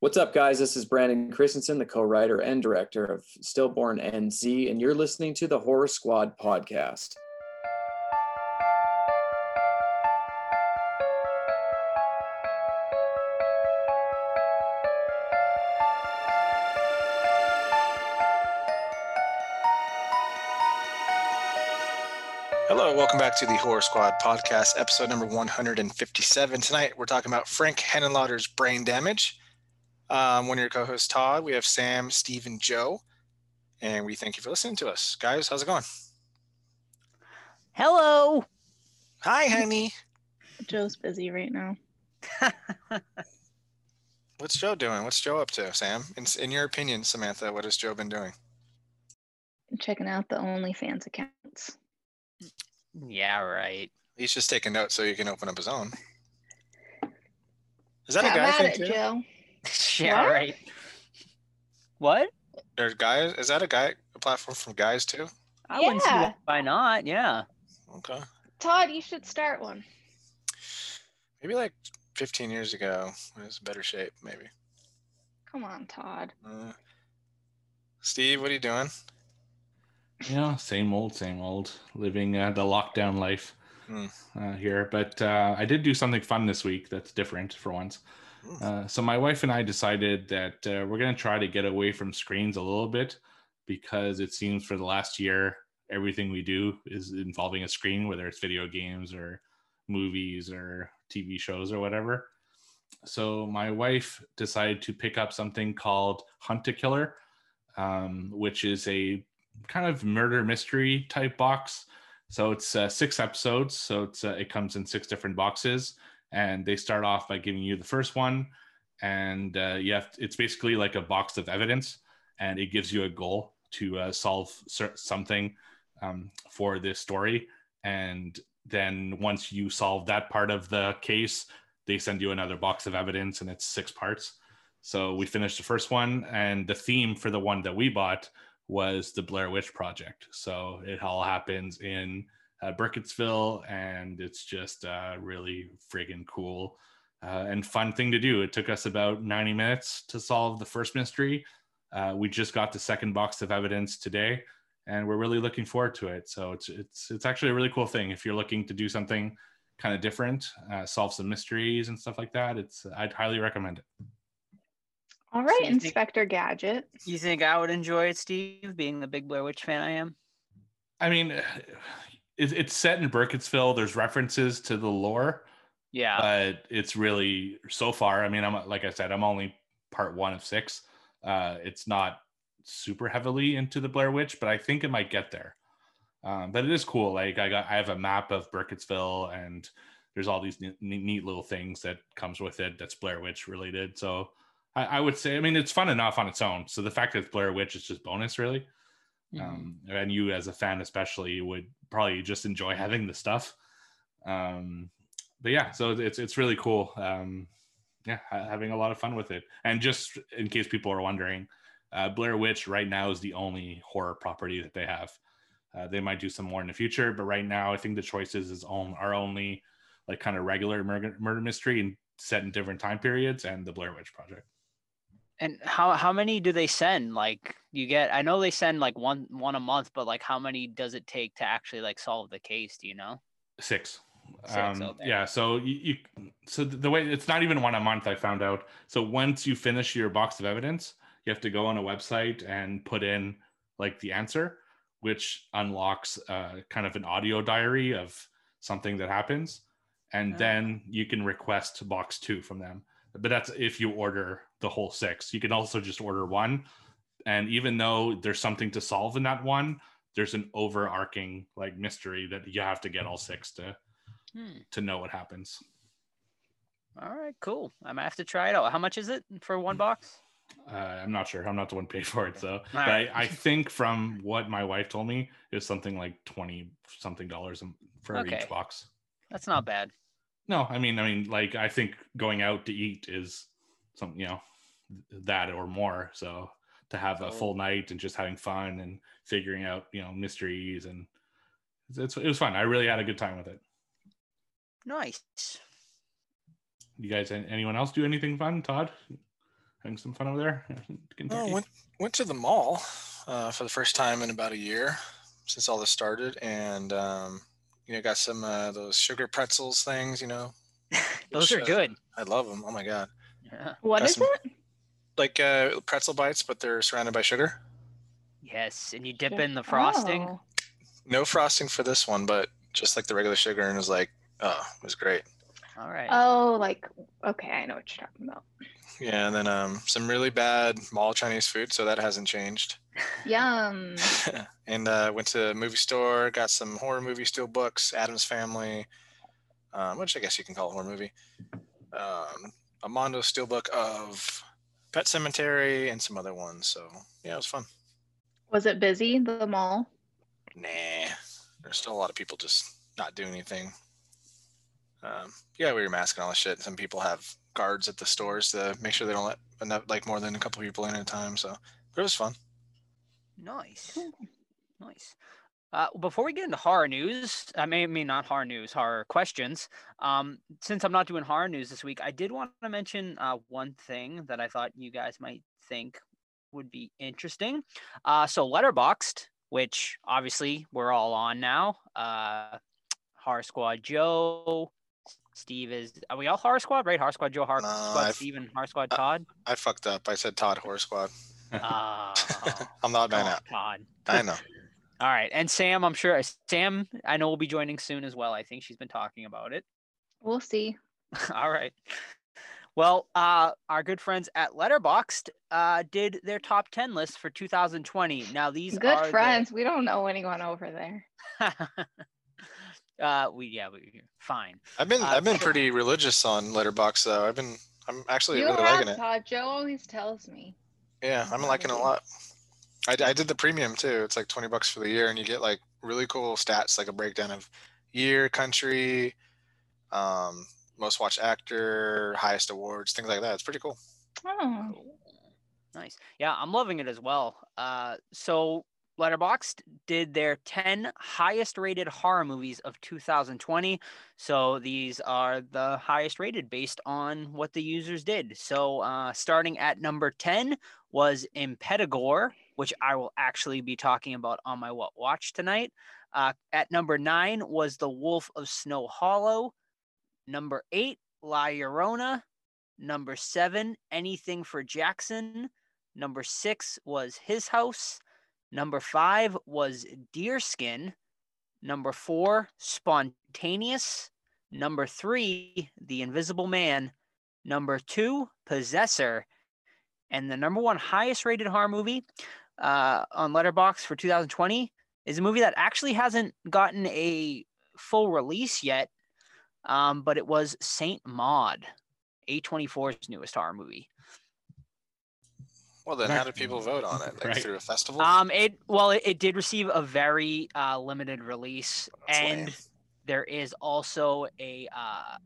What's up, guys? This is Brandon Christensen, the co writer and director of Stillborn and Z, and you're listening to the Horror Squad podcast. Hello, welcome back to the Horror Squad podcast, episode number 157. Tonight we're talking about Frank Henenlotter's Brain Damage. Um, one of your co-hosts, Todd. We have Sam, Steve, and Joe, and we thank you for listening to us, guys. How's it going? Hello. Hi, honey. Joe's busy right now. What's Joe doing? What's Joe up to, Sam? In, in your opinion, Samantha, what has Joe been doing? Checking out the OnlyFans accounts. Yeah, right. He's just taking notes so he can open up his own. Is that a guy at thing it, too? Joe. yeah, What? right. What? There's guys. Is that a guy? A platform from guys too? I wouldn't see Yeah. why not. Yeah. Okay. Todd, you should start one. Maybe like 15 years ago, it was better shape. Maybe. Come on, Todd. Uh, Steve, what are you doing? Yeah, same old, same old. Living uh, the lockdown life Hmm. uh, here, but uh, I did do something fun this week. That's different for once. Uh, so my wife and I decided that uh, we're going to try to get away from screens a little bit because it seems for the last year everything we do is involving a screen, whether it's video games or movies or TV shows or whatever. So my wife decided to pick up something called Hunt a Killer, um, which is a kind of murder mystery type box. So it's uh, six episodes. So it's uh, it comes in six different boxes, and they start off by giving you the first one, and uh, you have it's basically like a box of evidence, and it gives you a goal to uh, solve something um, for this story, and then once you solve that part of the case, they send you another box of evidence, and it's six parts. So we finished the first one, and the theme for the one that we bought was the Blair Witch Project. So it all happens in uh, Burkittsville, and it's just uh, really friggin' cool uh, and fun thing to do. It took us about 90 minutes to solve the first mystery. Uh, we just got the second box of evidence today, and we're really looking forward to it. So it's it's it's actually a really cool thing if you're looking to do something kind of different, uh, solve some mysteries and stuff like that. It's I'd highly recommend it. All right, you think- Inspector Gadget. You think I would enjoy it, Steve, being the big Blair Witch fan I am? I mean, it, it's set in Burkittsville. There's references to the lore, Yeah. but it's really so far. I mean, I'm like I said, I'm only part one of six. Uh, it's not super heavily into the Blair Witch, but I think it might get there. Um, but it is cool. Like I got, I have a map of Burkittsville, and there's all these neat, neat little things that comes with it that's Blair Witch related. So I, I would say, I mean, it's fun enough on its own. So the fact that it's Blair Witch is just bonus, really Mhm. um, and you as a fan especially would probably just enjoy having the stuff. Um, but yeah so it's it's really cool. Um, yeah having a lot of fun with it. And just in case people are wondering uh, blair witch right now is the only horror property that they have. Uh, they might do some more in the future but right now i think the choices is on are only like kind of regular murder, murder mystery and set in different time periods and the blair witch project And how how many do they send? Like you get I know they send like one one a month, but like how many does it take to actually like solve the case? Do you know? Six. Six, um. Yeah. So you, you, so the way it's not even one a month. I found out. So once you finish your box of evidence, you have to go on a website and put in like the answer, which unlocks uh, kind of an audio diary of something that happens, and Ah. then you can request box two from them. But that's if you order the whole six. You can also just order one, and even though there's something to solve in that one, there's an overarching like mystery that you have to get all six to Hmm. to know what happens. All right, cool. I might have to try it out. How much is it for one box? Uh, I'm not sure. I'm not the one paid for it, so. But right. I, I think from what my wife told me, it was something like twenty something dollars for Okay. each box. That's not bad. No, I mean, I mean, like I think going out to eat is some, you know, that or more. So to have a full night and just having fun and figuring out, you know, mysteries and it's, it was fun. I really had a good time with it. Nice. You guys, anyone else do anything fun? Todd? having some fun over there? Oh, went went to the mall uh, for the first time in about a year since all this started, and um, you know, got some uh, those sugar pretzels things. You know, Those are Which, uh, good. I love them. Oh my god, Yeah. What Got is some- it? like uh, pretzel bites, but they're surrounded by sugar. Yes, and you dip in the frosting. Oh. No frosting for this one, but just like the regular sugar, and it was like, oh, it was great. All right. Oh, like okay, I know what you're talking about. Yeah, and then um, some really bad mall Chinese food, so that hasn't changed. Yum. and uh, went to a movie store, got some horror movie steel books, Addams Family, um, which I guess you can call a horror movie. Um, a Mondo steelbook of Pet Sematary and some other ones. So yeah, it was fun. Was it busy? The mall? Nah, there's still a lot of people just not doing anything. Um, yeah, wear your mask and all that shit. Some people have guards at the stores to make sure they don't let enough, like more than a couple people in at a time. So, but it was fun. Nice. Nice. Uh, before we get into horror news, I may I mean not horror news, horror questions. Um, since I'm not doing horror news this week, I did want to mention uh, one thing that I thought you guys might think would be interesting. Uh, so Letterboxd, which obviously we're all on now. Uh, Horror Squad Joe, Steve is. Are we all Horror Squad? Right? Horror Squad Joe, Horror Squad I've- Steve, and Horror Squad Todd. I fucked up. I said Todd Horror Squad. Ah, I'm not man on, out. Todd. I know. All right, and Sam, I'm sure Sam, I know will be joining soon as well. I think she's been talking about it. We'll see. All right. Well, uh, our good friends at Letterboxd uh, did their top ten list for 2020. Now these Good are the- friends. We don't know anyone over there. uh, we yeah, we fine. I've been Uh, I've been so- pretty religious on Letterboxd though. I've been I'm actually you really have, liking it. Todd. Joe always tells me. Yeah, I'm liking it a lot. I, I did the premium too. It's like 20 bucks for the year, and you get like really cool stats, like a breakdown of year, country, um, most watched actor, highest awards, things like that. It's pretty cool. Oh. Nice. Yeah, I'm loving it as well. Uh, so Letterboxd did their 10 highest rated horror movies of 2020. So these are the highest rated based on what the users did. So uh, starting at number 10 was Impetigore, which I will actually be talking about on my What Watch tonight. Uh, at number nine was The Wolf of Snow Hollow. Number eight, La Llorona. Number seven, Anything for Jackson. Number six was His House. Number five was Deerskin. Number four, Spontaneous. Number three, The Invisible Man. Number two, Possessor. And the number one highest rated horror movie uh, on Letterboxd for 2020 is a movie that actually hasn't gotten a full release yet, um, but it was Saint Maud, A24's newest horror movie. Well, then, how did people vote on it? Like Right. through a festival? Um, it well, it, it did receive a very uh, limited release, That's and lame. there is also a uh,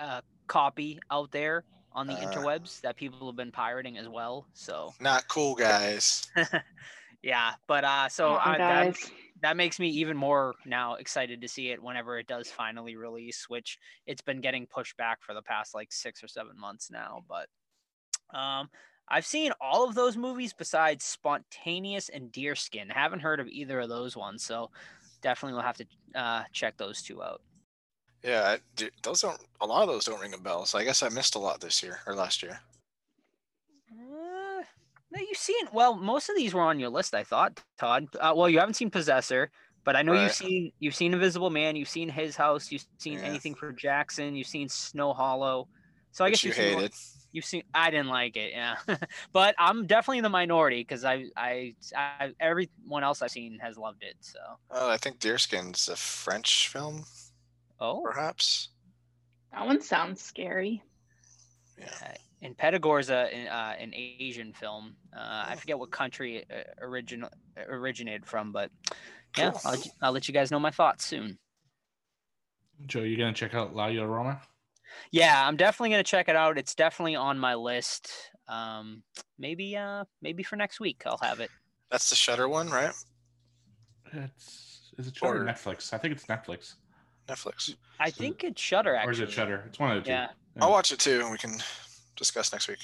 a copy out there on the Uh. interwebs that people have been pirating as well. So Not cool, guys. yeah, but uh, so Come on, I, that, that makes me even more now excited to see it whenever it does finally release, which it's been getting pushed back for the past like six or seven months now. But um, I've seen all of those movies besides Spontaneous and Deerskin. Haven't heard of either of those ones, so definitely will have to uh, check those two out. Yeah, I- those don't. A lot of those don't ring a bell. So I guess I missed a lot this year or last year. Uh, no, you've seen well. Most of these were on your list, I thought, Todd. Uh, well, you haven't seen Possessor, but I know Right. you've seen you've seen Invisible Man, you've seen His House, you've seen Yeah. anything for Jackson, you've seen Snow Hollow. So I which guess you you've seen, hated. you've seen. I didn't like it, yeah, but I'm definitely in the minority because I, I I everyone else I've seen has loved it. So Oh, I think Deerskin's a French film, oh, perhaps. That one sounds scary. Yeah. and Pedagore's a uh, an Asian film. Uh, I Oh. forget what country it uh, original originated from, but yeah, Cool. I'll, let you- I'll let you guys know my thoughts soon. Joe, you're gonna check out La Llorona? Yeah, I'm definitely gonna check it out. It's definitely on my list. Um, maybe uh, maybe for next week I'll have it. That's the Shudder one, right? It's is it Shudder or Or- Netflix? I think it's Netflix. Netflix. I So- think it's Shudder Or actually. is it Shudder? It's one of the two. Yeah. I'll watch it too, and we can discuss next week.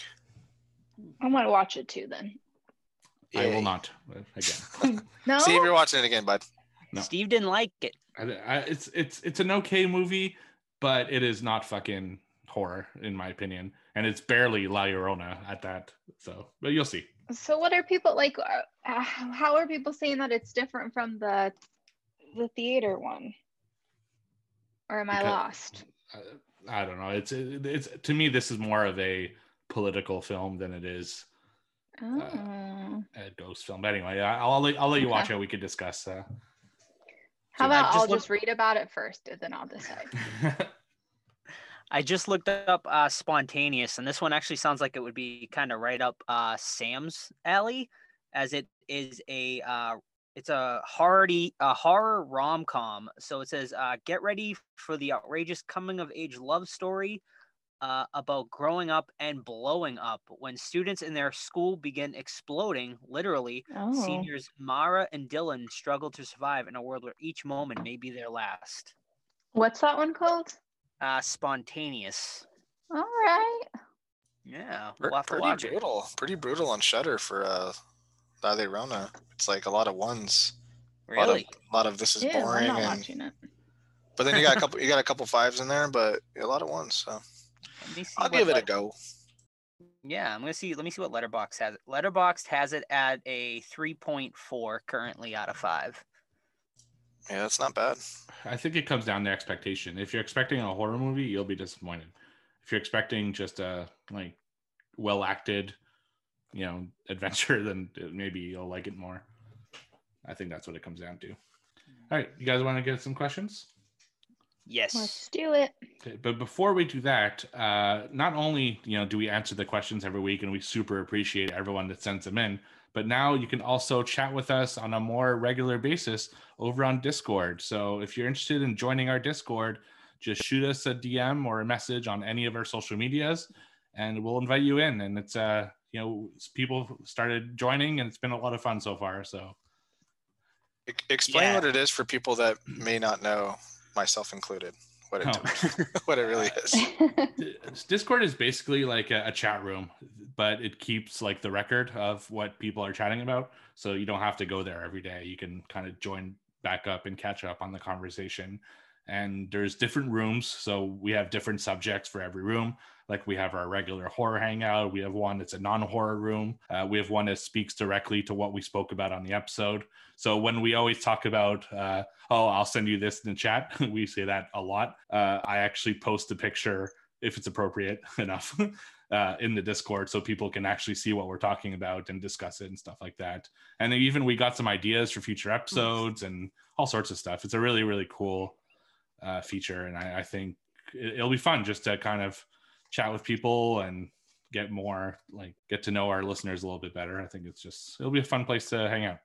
I want to watch it too then. I will not. Again, No. See if you're watching it again, bud. No. Steve didn't like it. I, I, it's it's it's an okay movie, but it is not fucking horror in my opinion, and it's barely La Llorona at that. So, but you'll see. So what are people like? Uh, uh, how are people saying that it's different from the the theater one? Or am I lost? I, I don't know. It's it's to me this is more of a political film than it is Oh. a ghost film. But anyway, I- I'll let, I'll let you watch it. We could discuss. Uh, How I about just I'll look- just read about it first and then I'll decide. I just looked up uh, spontaneous, and this one actually sounds like it would be kind of right up uh, Sam's alley, as it is a uh, it's a hardy a horror rom com. So it says, uh, "Get ready for the outrageous coming of age love story." Uh, about growing up and blowing up when students in their school begin exploding, literally, Oh. seniors Mara and Dylan struggle to survive in a world where each moment may be their last. What's that one called? Uh, spontaneous. All right. Yeah, we'll have to pretty watch it. brutal. Pretty brutal on Shudder for uh La Llorona. It's like a lot of ones. A lot of, Really? a lot of this is Yeah, I'm boring not and watching it. but then you got a couple you got a couple fives in there, but a lot of ones. So Let me see I'll give it a go. Yeah, I'm gonna see. Let me see what Letterboxd has. it. Letterboxd has it at a 3.4 currently out of five. Yeah, that's not bad. I think it comes down to expectation. If you're expecting a horror movie, you'll be disappointed. If you're expecting just a like well acted, you know, adventure, then maybe you'll like it more. I think that's what it comes down to. All right, you guys want to get some questions? Yes. Let's do it. Okay, but before we do that, uh, not only you know do we answer the questions every week, and we super appreciate everyone that sends them in, but now you can also chat with us on a more regular basis over on Discord. So if you're interested in joining our Discord, just shoot us a DM or a message on any of our social medias, and we'll invite you in. And it's uh you know people started joining, and it's been a lot of fun so far. So Explain Yeah. what it is for people that may not know, myself included, what it Oh. what it really is. Discord is basically like a, a chat room, but it keeps like the record of what people are chatting about. So you don't have to go there every day. You can kind of join back up and catch up on the conversation. And there's different rooms. So we have different subjects for every room. Like we have our regular horror hangout. We have one that's a non horror room. Uh, we have one that speaks directly to what we spoke about on the episode. So when we always talk about, uh, oh, I'll send you this in the chat, we say that a lot. Uh, I actually post a picture if it's appropriate enough uh, in the discord so people can actually see what we're talking about and discuss it and stuff like that and then even we got some ideas for future episodes and all sorts of stuff it's a really really cool uh, feature and I, I think it, it'll be fun just to kind of chat with people and get more like get to know our listeners a little bit better i think it's just it'll be a fun place to hang out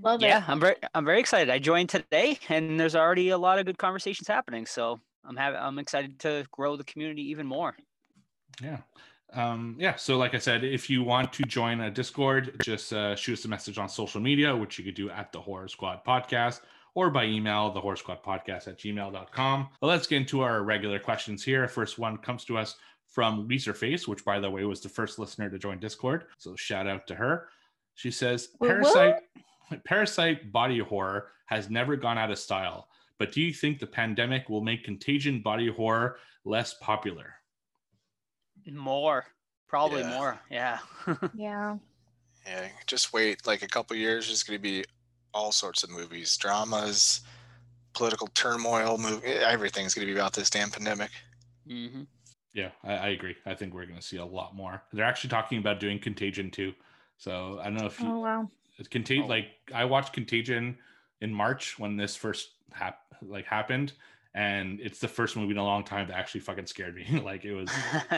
Love Yeah, it. I'm very I'm very excited. I joined today, and there's already a lot of good conversations happening. So I'm having I'm excited to grow the community even more. Yeah. Um, yeah. So, like I said, if you want to join a Discord, just uh, shoot us a message on social media, which you could do at the Horror Squad Podcast or by email, the Horror Squad Podcast at gmail.com. But let's get into our regular questions here. First one comes to us from Face, which, by the way, was the first listener to join Discord. So, shout out to her. She says, Woo woo. Parasite, Parasite body horror has never gone out of style. But do you think the pandemic will make contagion body horror less popular? More, probably Yeah. more. Yeah. Yeah. Yeah, just wait like a couple years. There's going to be all sorts of movies, dramas, political turmoil. Movie, everything's going to be about this damn pandemic. hmm Yeah, I, I agree. I think we're going to see a lot more. They're actually talking about doing Contagion too. So I don't know if you Oh wow. Contagion. Oh. Like I watched Contagion in March when this first hap- like happened, and it's the first movie in a long time that actually fucking scared me. like it was,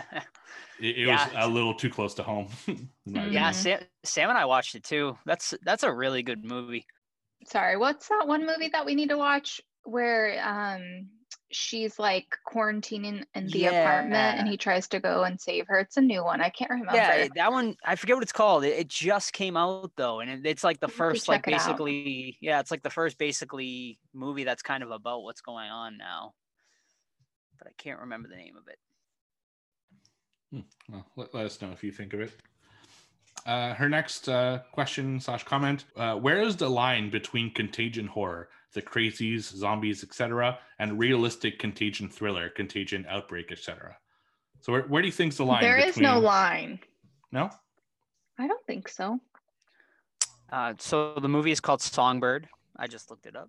it, it was a little too close to home. in my Mhm. yeah. Sam, Sam and I watched it too. That's that's a really good movie. Sorry, what's that one movie that we need to watch where um she's like quarantining in the apartment and he tries to go and save her? It's a new one. I can't remember. Yeah, that one I forget what it's called. It, it just came out though, and it, it's like the I'll have to first like check it out. basically yeah, it's like the first basically movie that's kind of about what's going on now. But I can't remember the name of it. Well, let, let us know if you think of it. Uh, her next uh, question slash comment: uh, Where is the line between contagion horror, the crazies, zombies, etc., and realistic contagion thriller, contagion outbreak, etc.? So where, where do you think's the line? There is no line. No. I don't think so. Uh, so the movie is called Songbird. I just looked it up.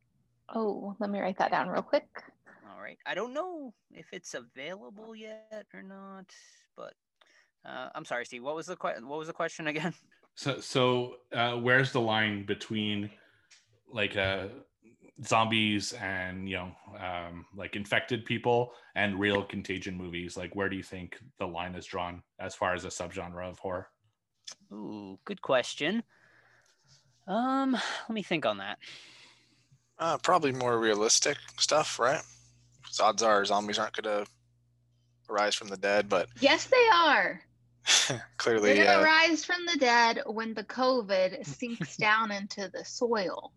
Oh, let me write that down real quick. All right. I don't know if it's available yet or not, but uh, I'm sorry, Steve. What was the que- What was the question again? So so uh, where's the line between like uh, zombies and you know um, like infected people and real contagion movies? Like where do you think the line is drawn as far as a subgenre of horror? Ooh, good question. Um, let me think on that. Uh, probably more realistic stuff, right? 'Cause odds are zombies aren't going to rise from the dead, but Yes, they are. clearly, They're gonna uh, rise from the dead when the COVID sinks down into the soil.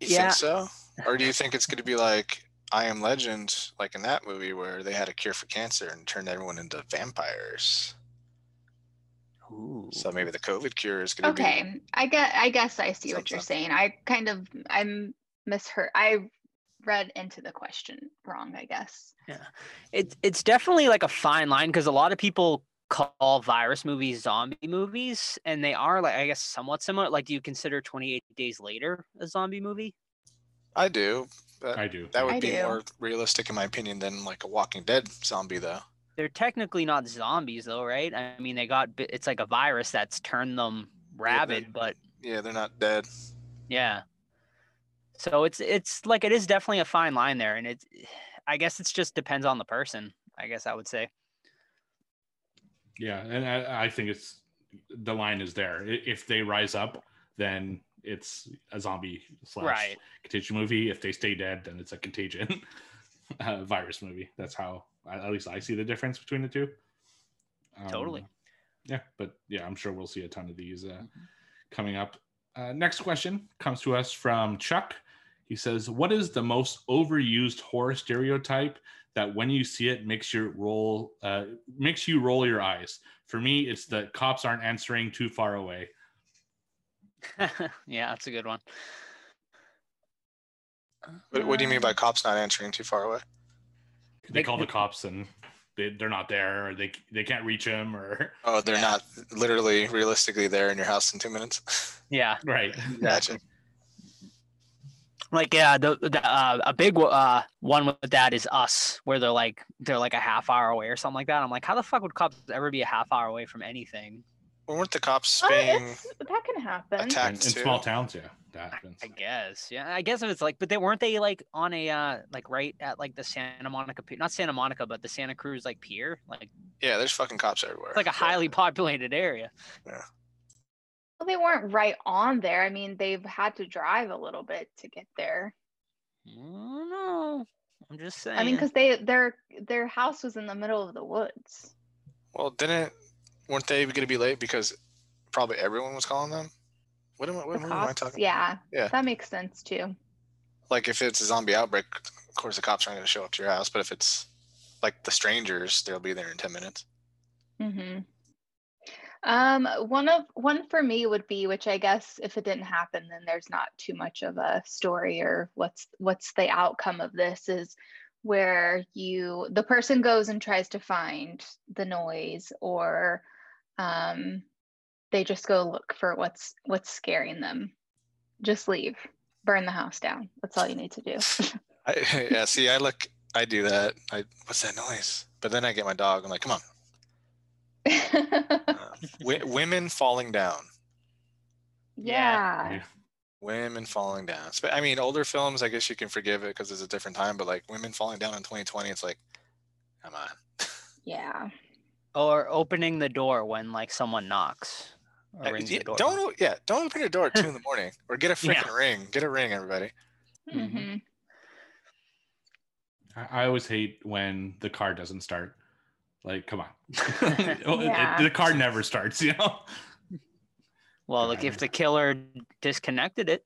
you Yeah. think so? Or do you think it's going to be like I Am Legend, like in that movie where they had a cure for cancer and turned everyone into vampires? Ooh. So maybe the COVID cure is going to be. Okay, I get. I guess I see what you're Something. saying. I kind of I'm misheard. I read into the question wrong. I guess. Yeah, it's it's definitely like a fine line because a lot of people call virus movies zombie movies, and they are like I guess somewhat similar. Like, do you consider Twenty Eight Days Later a zombie movie? I do. But I do. that would I be do. more realistic, in my opinion, than like a Walking Dead zombie, though. They're technically not zombies, though, right? I mean, they got it's like a virus that's turned them rabid, but Yeah, they're not dead. yeah. So it's it's like it is definitely a fine line there, and it's I guess it's just depends on the person. I guess I would say. Yeah, and I, I think it's the line is there. If they rise up, then it's a zombie slash Right. contagion movie. If they stay dead, then it's a contagion uh, virus movie. That's how at least I see the difference between the two. Totally. Um, yeah, but yeah, I'm sure we'll see a ton of these uh, coming up. Uh, next question comes to us from Chuck. He says, "What is the most overused horror stereotype that when you see it makes you roll uh, makes you roll your eyes? For me, it's that cops aren't answering too far away. yeah, that's a good one. What, what do you mean by Uh, cops not answering too far away? They They- call the cops and they, they're not there, or they they can't reach him, or Oh, they're Yeah. not literally, realistically there in your house in two minutes. Yeah, right. gotcha. Like yeah, the, the uh, a big uh one with that is us, where they're like they're like a half hour away or something like that. I'm like, how the fuck would cops ever be a half hour away from anything? Well, weren't the cops Well, being it's, that can happen. attacked In, in small towns, yeah, that happens. I guess, yeah, I guess if it's like, but they weren't they like on a uh like right at like the Santa Monica, pier not Santa Monica, but the Santa Cruz like pier, like Yeah, there's fucking cops everywhere. it's like a but- highly populated area. Well, they weren't right on there. I mean, they've had to drive a little bit to get there. I don't know. I'm just saying. I mean, because they their their house was in the middle of the woods. Well, didn't weren't they going to be late because probably everyone was calling them? What am I? What The movie am I talking? yeah, Yeah. that makes sense too. Like if it's a zombie outbreak, of course the cops aren't going to show up to your house. But if it's like the strangers, they'll be there in ten minutes. hmm Um, one of one for me would be, which I guess if it didn't happen, then there's not too much of a story or what's what's the outcome of this is where you the person goes and tries to find the noise or um they just go look for what's what's scaring them. Just leave. Burn the house down. That's all you need to do. I, yeah, see, I look, I do that. I what's that noise? But then I get my dog. I'm like, come on, uh, w- women falling down. yeah. Yeah. Women falling down. Sp- I mean, older films, I guess you can forgive it because it's a different time. But like women falling down in 2020, it's like, come on. Yeah. or opening the door when like someone knocks. Or Uh, rings yeah, the door. don't yeah, don't open your door at two in the morning or get a Yeah. freaking ring. Get a ring, everybody. Mhm. hmm I, I always hate when the car doesn't start. Like, come on, Yeah. the car never starts. You know. Well, like if the killer disconnected it.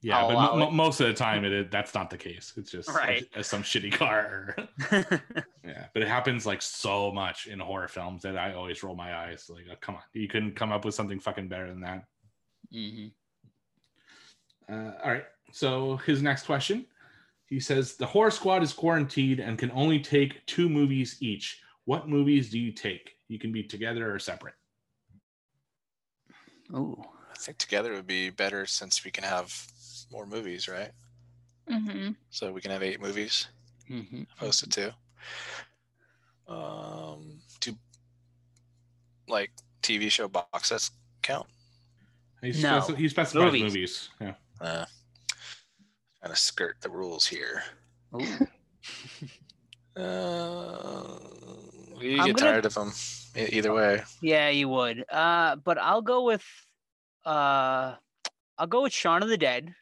Yeah, I'll but allow mo- it. most of the time, it is, that's not the case. It's just Right. a- some shitty car. yeah, but it happens like so much in horror films that I always roll my eyes. Like, oh, come on, you couldn't come up with something fucking better than that. Mm-hmm. Uh, all right. So his next question, he says the horror squad is quarantined and can only take two movies each. What movies do you take? You can be together or separate. Ooh. I think together would be better since we can have more movies, right? Mm-hmm. So we can have eight movies hmm opposed to two. Um, two like TV show box sets count. He, No. speci- he specifies Movies. movies. Yeah. Uh, kind of skirt the rules here. Uh, you I'm get gonna- tired of them either way. Yeah, you would. Uh, but I'll go with uh, I'll go with Shaun of the Dead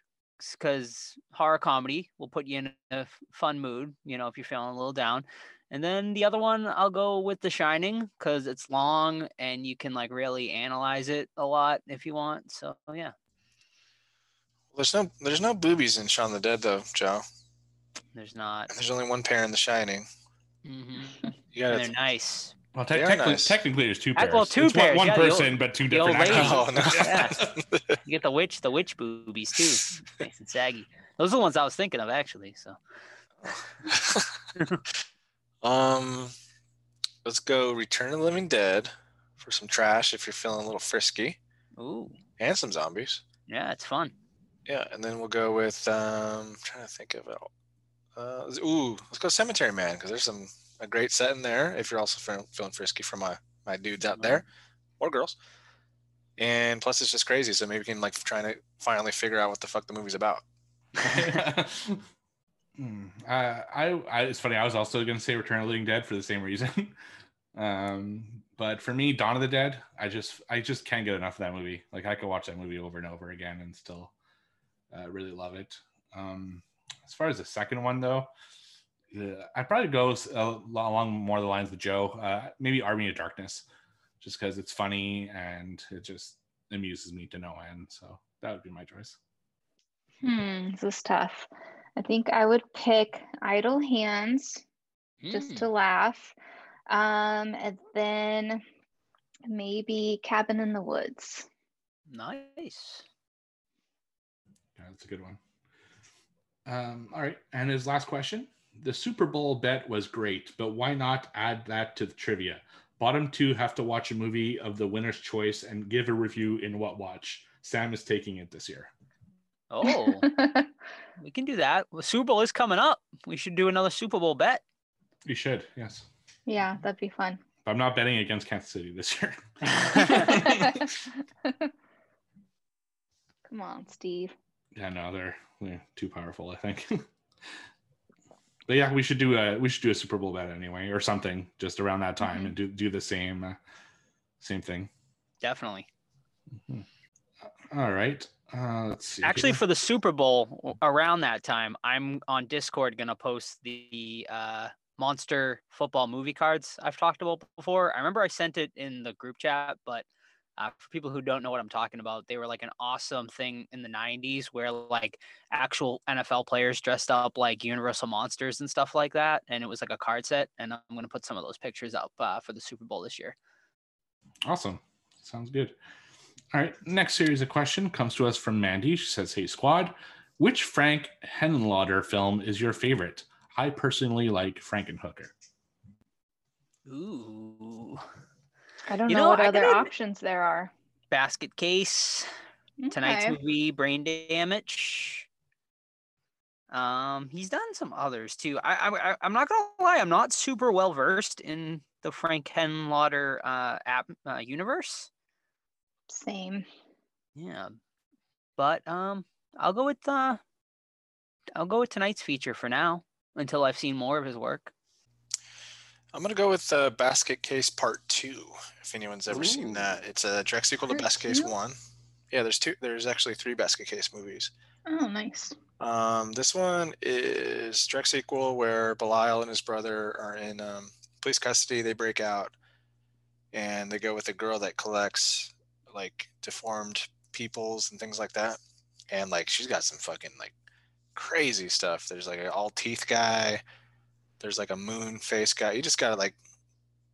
because horror comedy will put you in a f- fun mood. You know, if you're feeling a little down. And then the other one, I'll go with The Shining because it's long and you can like really analyze it a lot if you want. So yeah, There's no there's no boobies in Shaun the Dead though, Joe. there's not. And there's only one pair in The Shining. Mm-hmm. You gotta they're nice. Well, te- They technically, nice. technically, there's two pairs. well, two It's one- pairs, One, yeah, the old- person, but two different lady. actors. Oh no. You get the witch, the witch boobies too, nice and saggy. Those are the ones I was thinking of actually. So um, let's go Return of the Living Dead for some trash if you're feeling a little frisky, ooh, and some zombies. yeah, it's fun. Yeah, and then we'll go with um, I'm trying to think of it. Uh, ooh, let's go Cemetery Man because there's some a great set in there. If you're also feeling, feeling frisky for my my dudes out there or girls, and plus it's just crazy. So maybe we can like trying to finally figure out what the fuck the movie's about. Hmm. Uh, I, I, it's funny. I was also going to say Return of the Living Dead for the same reason. um, but for me, Dawn of the Dead, I just, I just can't get enough of that movie. Like I could watch that movie over and over again and still uh, really love it. Um, as far as the second one though, uh, I'd probably go uh, along more the lines of Joe. Uh, maybe Army of Darkness, just because it's funny and it just amuses me to no end. So that would be my choice. Hmm, this is tough. I think I would pick Idle Hands just Mm. to laugh. Um, and then maybe Cabin in the Woods. Nice. Yeah, that's a good one. Um, all right. And his last question The Super Bowl bet was great, but why not add that to the trivia? Bottom two have to watch a movie of the winner's choice and give a review in what watch. Sam is taking it this year. Oh, we can do that. The Super Bowl is coming up. We should do another Super Bowl bet. You should, yes. yeah, that'd be fun. But I'm not betting against Kansas City this year. Come on, Steve. Yeah, no, they're, they're too powerful, I think. but yeah, we should do a we should do a Super Bowl bet anyway, or something just around that time, Mhm. and do do the same uh, same thing. Definitely. All right. Uh, let's see. Actually, for the Super Bowl around that time, I'm on Discord gonna post the uh, monster football movie cards I've talked about before. I remember I sent it in the group chat, but uh, for people who don't know what I'm talking about, they were like an awesome thing in the '90s where like actual NFL players dressed up like Universal monsters and stuff like that, and it was like a card set. And I'm gonna put some of those pictures up uh, for the Super Bowl this year. Awesome. Sounds good. All right. Next series of question comes to us from Mandy. She says, Hey, squad, which Frank Henenlotter film is your favorite? I personally like Frankenhooker. Ooh, I don't You know, know, what I other options there are. basket case. tonight's movie brain damage um he's done some others too i, I I- i'm not gonna lie i'm not super well versed in the frank henenlotter uh app uh, universe Same. yeah but um i'll go with uh i'll go with tonight's feature for now until i've seen more of his work I'm gonna go with uh, Basket Case Part Two. If anyone's ever seen that, it's a direct sequel to Basket Case two? One. Yeah, there's two. There's actually three Basket Case movies. Oh, nice. Um, this one is direct sequel where Belial and his brother are in um, police custody. They break out, and they go with a girl that collects like deformed peoples and things like that. and like she's got some fucking like crazy stuff. There's like an all teeth guy. There's like a moon face guy. You just gotta like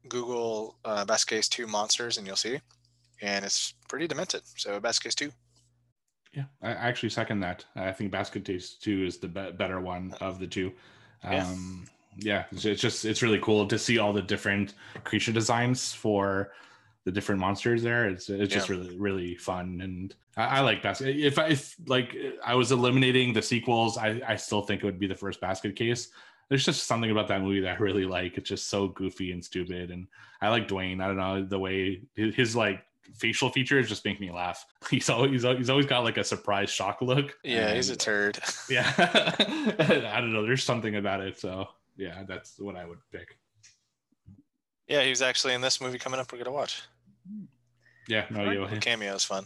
Google uh, Best Case Two monsters and you'll see, and it's pretty demented. So Best Case Two. Yeah, I I actually second that. I think Basket Case Two is the be- better one of the two. Yeah. Um, yeah, it's, it's just it's really cool to see all the different creature designs for the different monsters there. It's it's just Yeah. really really fun, and I, I like Basket. If I if like I was eliminating the sequels, I I still think it would be the first Basket Case. There's just something about that movie that I really like. It's just so goofy and stupid, and I like Duane. I don't know the way his, his like facial features just make me laugh. He's always he's, always got like a surprise shock look. Yeah, he's a turd. yeah. I don't know. There's something about it. So yeah, that's what I would pick. yeah, he was actually in this movie coming up. We're gonna watch. Yeah. No, you. The cameo is fun.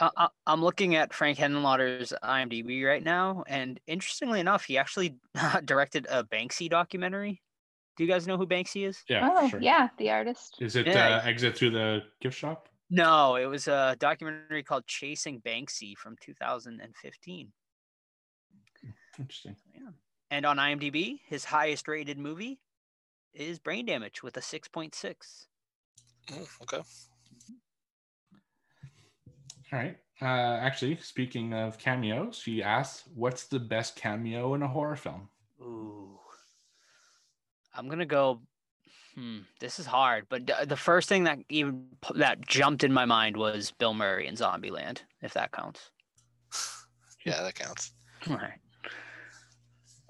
Uh, I- I'm looking at Frank Henenlotter's IMDb right now, and interestingly enough, he actually directed a Banksy documentary. Do you guys know who Banksy is? Yeah. oh, sure. yeah, the artist. Is it Yeah. uh, exit through the gift shop? No, it was a documentary called Chasing Banksy from 2015. Interesting. Yeah. And on IMDb, his highest rated movie is Brain Damage with a 6.6. Mm, okay. All right. Uh, actually, speaking of cameos, she asks, "What's the best cameo in a horror film?" Ooh. I'm gonna go. Hmm, this is hard, but d- the first thing that even p- that jumped in my mind was Bill Murray in Zombieland, if that counts. Yeah, that counts. All right.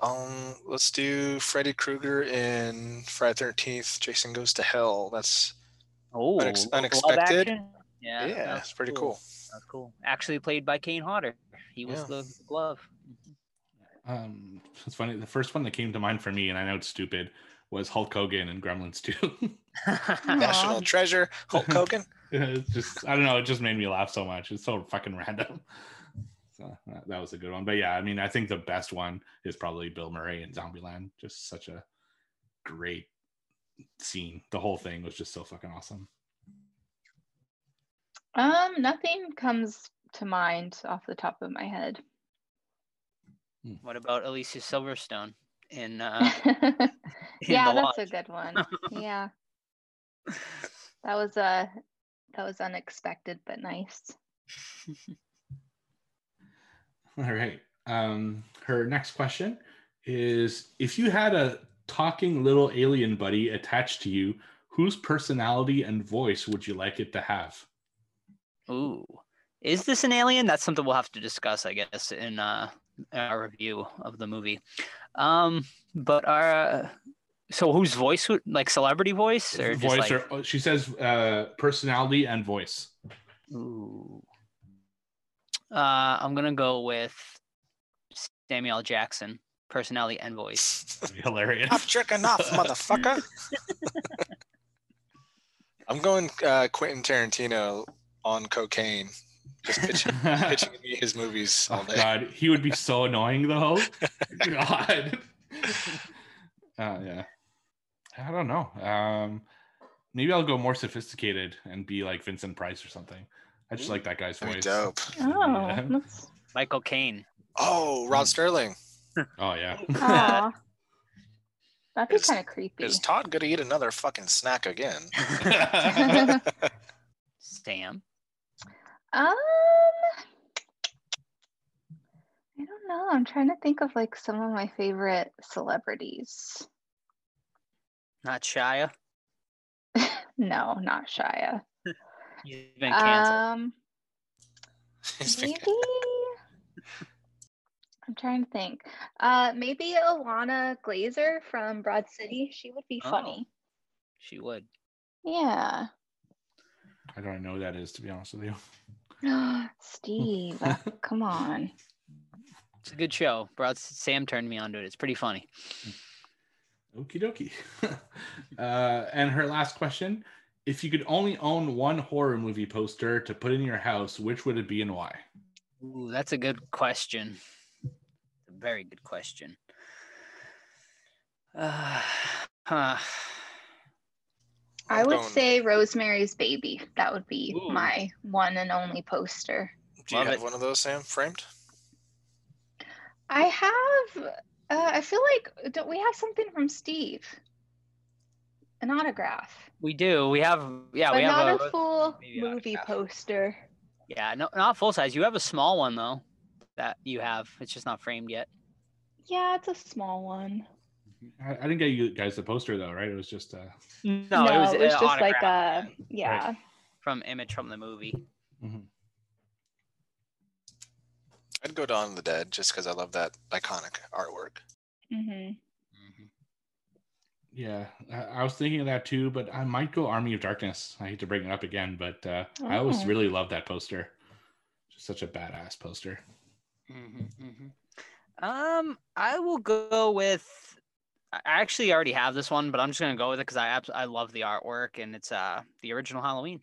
Um, let's do Freddy Krueger in Friday Thirteenth. Jason Goes to Hell. That's Oh, Unex- live unexpected? Action? Yeah, yeah, that's it's pretty cool. That's cool. Actually played by Kane Hodder. He was Yeah. the glove. Um, it's funny. The first one that came to mind for me, and I know it's stupid, was Hulk Hogan and Gremlins 2. National Treasure, Hulk Hogan. it's just I don't know. It just made me laugh so much. It's so fucking random. So that, that was a good one. But yeah, I mean, I think the best one is probably Bill Murray in Zombieland. Just such a great scene. The whole thing was just so fucking awesome. Um, nothing comes to mind off the top of my head. what about Alicia Silverstone in uh in yeah, The that's a good one. Yeah. That was uh that was unexpected but nice. All right. Um, her next question is: If you had a talking little alien buddy attached to you, whose personality and voice would you like it to have? Ooh. Is this an alien? That's something we'll have to discuss, I guess, in uh our review of the movie. Um, but our so whose voice would like celebrity voice or just voice, like, or she says uh, personality and voice. Ooh. Uh, I'm gonna go with Samuel Jackson, personality and voice. Hilarious. I'm jerking off, motherfucker. I'm going uh, Quentin Tarantino on cocaine, just pitching, pitching me his movies all Oh. God, he would be so annoying though. God. Uh, yeah. I don't know. Um, maybe I'll go more sophisticated and be like Vincent Price or something. I just Ooh, like that guy's voice. dope. Oh, Yeah. Michael Caine. Oh, Rod Serling. Oh yeah. aw. That'd be kind of creepy. Is Todd gonna eat another fucking snack again? Sam. Um, I don't know. I'm trying to think of like some of my favorite celebrities. Not Shia. No, not Shia. He's been canceled. Um, maybe. I'm trying to think. Uh, maybe Ilana Glazer from Broad City. She would be Oh. funny. she would. Yeah. I don't know who that is to be honest with you. Steve, uh, come on. It's a good show. Brought Sam turned me onto it. It's pretty funny. Okie dokie. uh, and her last question: If you could only own one horror movie poster to put in your house, which would it be and why? Ooh, that's a good question. A very good question. Uh, huh. I I'm would say Rosemary's Baby. That would be Ooh. my one and only poster. Do you Love have it. one of those, Sam, framed? I have. Uh, I feel like don't we have something from Steve? An autograph, We do. We have yeah, but we have not a, a, full maybe movie poster. yeah, no, not full size. You have a small one though that you have. It's just not framed yet. Yeah, it's a small one. I, I didn't get you guys the poster though, right? It was just uh No, it was, an just like autograph a yeah. from image from the movie. mhm. I'd go Dawn of the Dead just because I love that iconic artwork. hmm yeah. I, I was thinking of that too, but I might go Army of Darkness. I hate to bring it up again, but uh, I always Oh. really love that poster. Just such a badass poster. hmm Um, I will go with. I I actually already have this one, but I'm just gonna go with it because I abs- I love the artwork and it's uh the original Halloween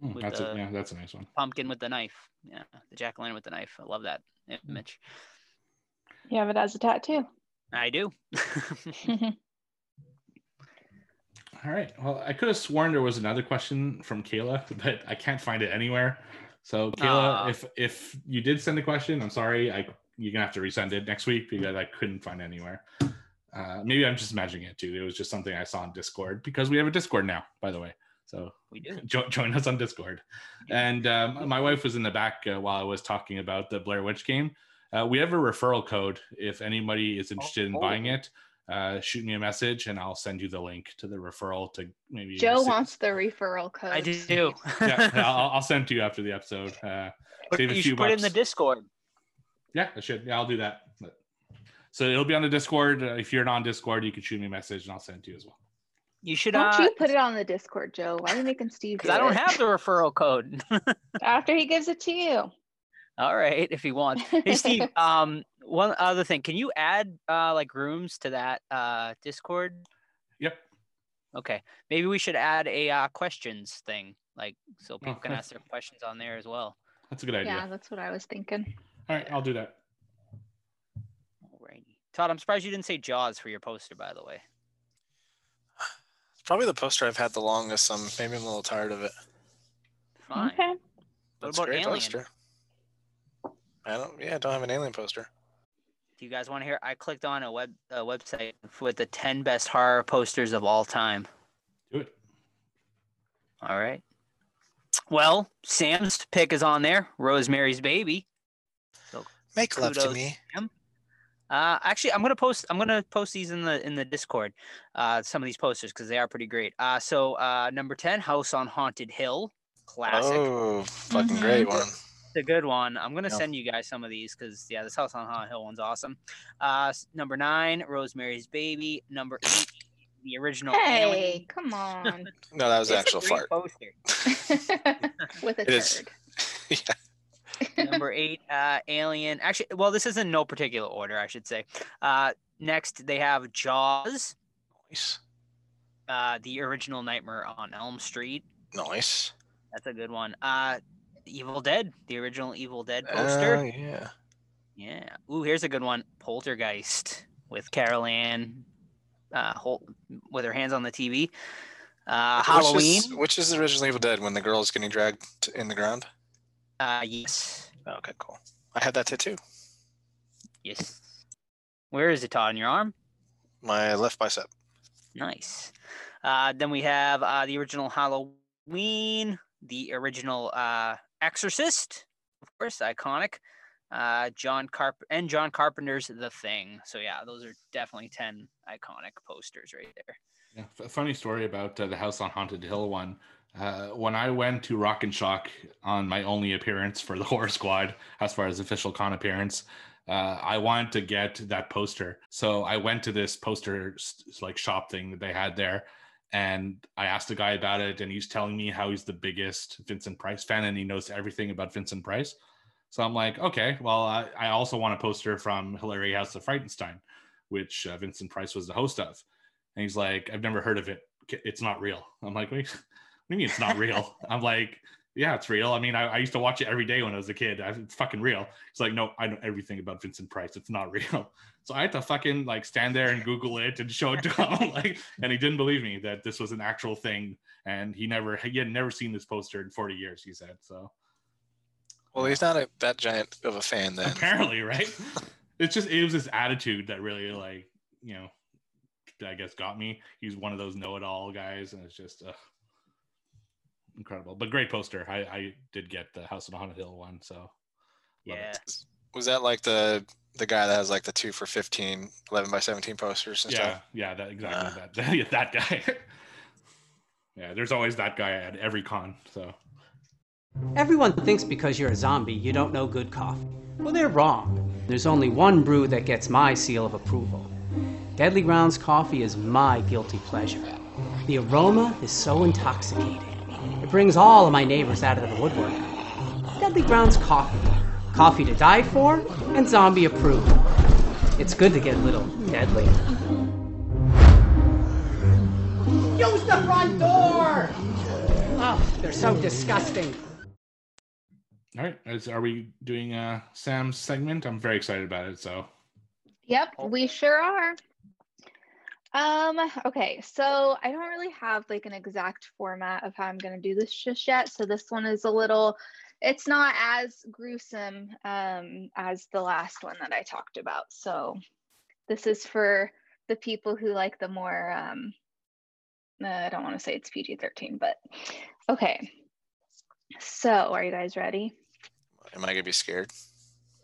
With that's a, yeah, that's a nice one. pumpkin with the knife. Yeah, the jack o' lantern with the knife. I love that image. You have it as a tattoo. I do. All right. Well, I could have sworn there was another question from Kayla, but I can't find it anywhere. So, Kayla, Aw. if if you did send a question, I'm sorry. I you're gonna have to resend it next week because I couldn't find anywhere. Uh, maybe I'm just imagining it too. It was just something I saw on Discord because we have a Discord now, by the way. So we do. jo- join us on Discord. And um, my wife was in the back uh, while I was talking about the Blair Witch game. Uh, we have a referral code. If anybody is interested in Oh. buying it, uh, shoot me a message and I'll send you the link to the referral to maybe. Joe sit- wants the referral code. I do. yeah, I'll, I'll send it to you after the episode. Uh, Put- save a you few should put in the. Discord. Yeah, I should. Yeah, I'll do that. But- so it'll be on the Discord. Uh, if you're not on Discord, you can shoot me a message and I'll send it to you as well. You should. Don't uh, you put it on the Discord, Joe? Why are you making Steve? Because do I don't it? have the referral code. After he gives it to you. All right, if he wants. Hey Steve, um, one other thing, can you add uh like rooms to that uh Discord? Yep. Okay, maybe we should add a uh, questions thing, like so people can ask their questions on there as well. That's a good idea. Yeah, that's what I was thinking. All right, I'll do that. Alrighty. Todd, I'm surprised you didn't say Jaws for your poster, by the way. It's probably the poster I've had the longest. I'm maybe I'm a little tired of it. Fine. Okay. What That's about a great Alien? poster. I don't. Yeah, I don't have an alien poster. Do you guys want to hear? I clicked on a web a website with the 10 best horror posters of all time. Do it. All right. Well, Sam's pick is on there. Rosemary's Baby. Make love to Kudos. me. Uh, actually, I'm gonna post. I'm gonna post these in the in the Discord. Uh, some of these posters because they are pretty great. Uh, so uh, number ten, House on Haunted Hill, classic. Oh, fucking Mhm. great one. It's a good one. I'm gonna Yeah. send you guys some of these because yeah, this House on Haunted Hill one's awesome. Uh, number nine, Rosemary's Baby. Number eight, the original. Alien. Hey, come on. No, that was It's an a actual great fart. Poster. With a It is. turd. yeah. Number eight, uh, Alien. Actually, well, this is in no particular order, I should say. Uh, next, they have Jaws, Nice. uh, the original Nightmare on Elm Street. Nice. That's a good one. Uh, Evil Dead, the original Evil Dead poster. Yeah. yeah. Ooh, here's a good one. Poltergeist with Carol Anne, uh, hold, with her hands on the TV. Uh, Halloween. Which is, which is the original Evil Dead when the girl is getting dragged in the ground? Uh, yes. Okay, cool. I had that tattoo. Yes. Where is it, Todd? In your arm? My left bicep. Nice. Uh, then we have uh, the original Halloween, the original uh, Exorcist, of course, iconic. Uh, John Carp and John Carpenter's The Thing. So yeah, those are definitely ten iconic posters right there. Yeah, f- funny story about uh, the House on Haunted Hill one. Uh, when I went to Rock and Shock on my only appearance for the Horror Squad, as far as official con appearance, uh, I wanted to get that poster. So I went to this poster like shop thing that they had there, and I asked the guy about it, and he's telling me how he's the biggest Vincent Price fan and he knows everything about Vincent Price. So I'm like, okay, well, I, I also want a poster from Hilarious House of Frightenstein, which uh, Vincent Price was the host of. And he's like, I've never heard of it. It's not real. I'm like, wait, you mean it's not real? I'm like, yeah, it's real. I mean, I, I used to watch it every day when I was a kid. I, it's fucking real. It's like, no, I know everything about Vincent Price. It's not real. So I had to fucking like stand there and Google it and show it to him. like, and he didn't believe me that this was an actual thing. And he never, he had never seen this poster in 40 years. He said so. Well, he's not a, that giant of a fan then. Apparently, right? it's just it was his attitude that really like you know, I guess got me. He's one of those know-it-all guys, and it's just uh, incredible. But great poster. I I did get the House on Haunted Hill one, so Yeah. it. Was that like the the guy that has like the two for 15, 11 by 17 posters and yeah, stuff? yeah, that exactly Ah. that yeah, that guy. yeah, there's always that guy at every con. So Everyone thinks because you're a zombie, you don't know good coffee. Well, they're wrong. There's only one brew that gets my seal of approval. Deadly Grounds coffee is my guilty pleasure. The aroma is so intoxicating. It brings all of my neighbors out of the woodwork. Deadly Grounds coffee. Coffee to die for and zombie approved. It's good to get a little deadly. Use the front door! Oh, they're so disgusting. all right, is, are we doing uh Sam's segment? I'm very excited about it. So Yep, we sure are. Um, okay, so I don't really have like an exact format of how I'm gonna do this just yet. So this one is a little, it's not as gruesome um as the last one that I talked about. So this is for the people who like the more um uh, I don't want to say it's PG-13, but okay. So are you guys ready? Am I gonna be scared?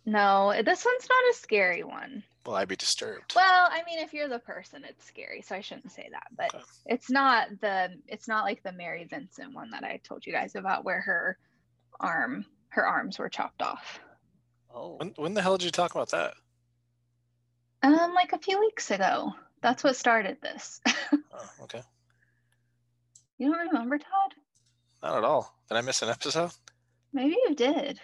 No, this one's not a scary one. Will I be disturbed? Well, I mean, if you're the person, it's scary, so I shouldn't say that. But Okay. it's not the it's not like the Mary Vincent one that I told you guys about, where her arm her arms were chopped off. Oh. When when the hell did you talk about that? Um, like a few weeks ago. That's what started this. Oh, okay. you don't remember, Todd? Not at all. Did I miss an episode? Maybe you did.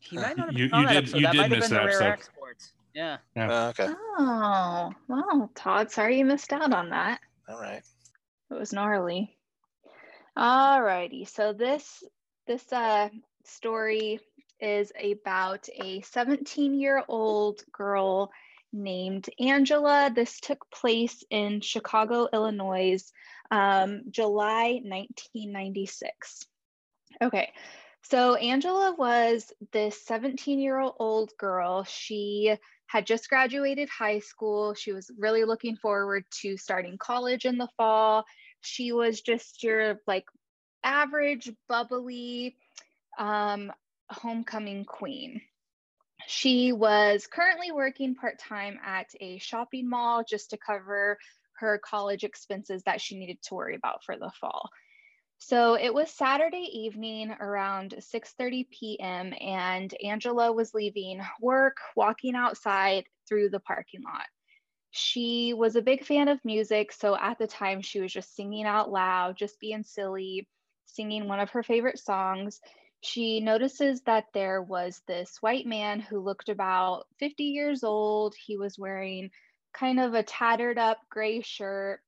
He might not have You- been on you that did- episode. you that did might have miss been the that rare episode. Yeah. Yeah. Oh, okay. Oh, well, Todd, sorry you missed out on that. All right. It was gnarly. All righty. so this this uh story is about a 17-year-old girl named Angela. This took place in Chicago, Illinois, um, July 1996. Okay, so Angela was this 17-year-old girl. She had just graduated high school. She was really looking forward to starting college in the fall she was just your like average bubbly um, homecoming queen she was currently working part-time at a shopping mall just to cover her college expenses that she needed to worry about for the fall so it was saturday evening around 6.30 p.m and angela was leaving work walking outside through the parking lot she was a big fan of music. So at the time, she was just singing out loud, just being silly, singing one of her favorite songs. She notices that there was this white man who looked about 50 years old. He was wearing kind of a tattered up gray shirt,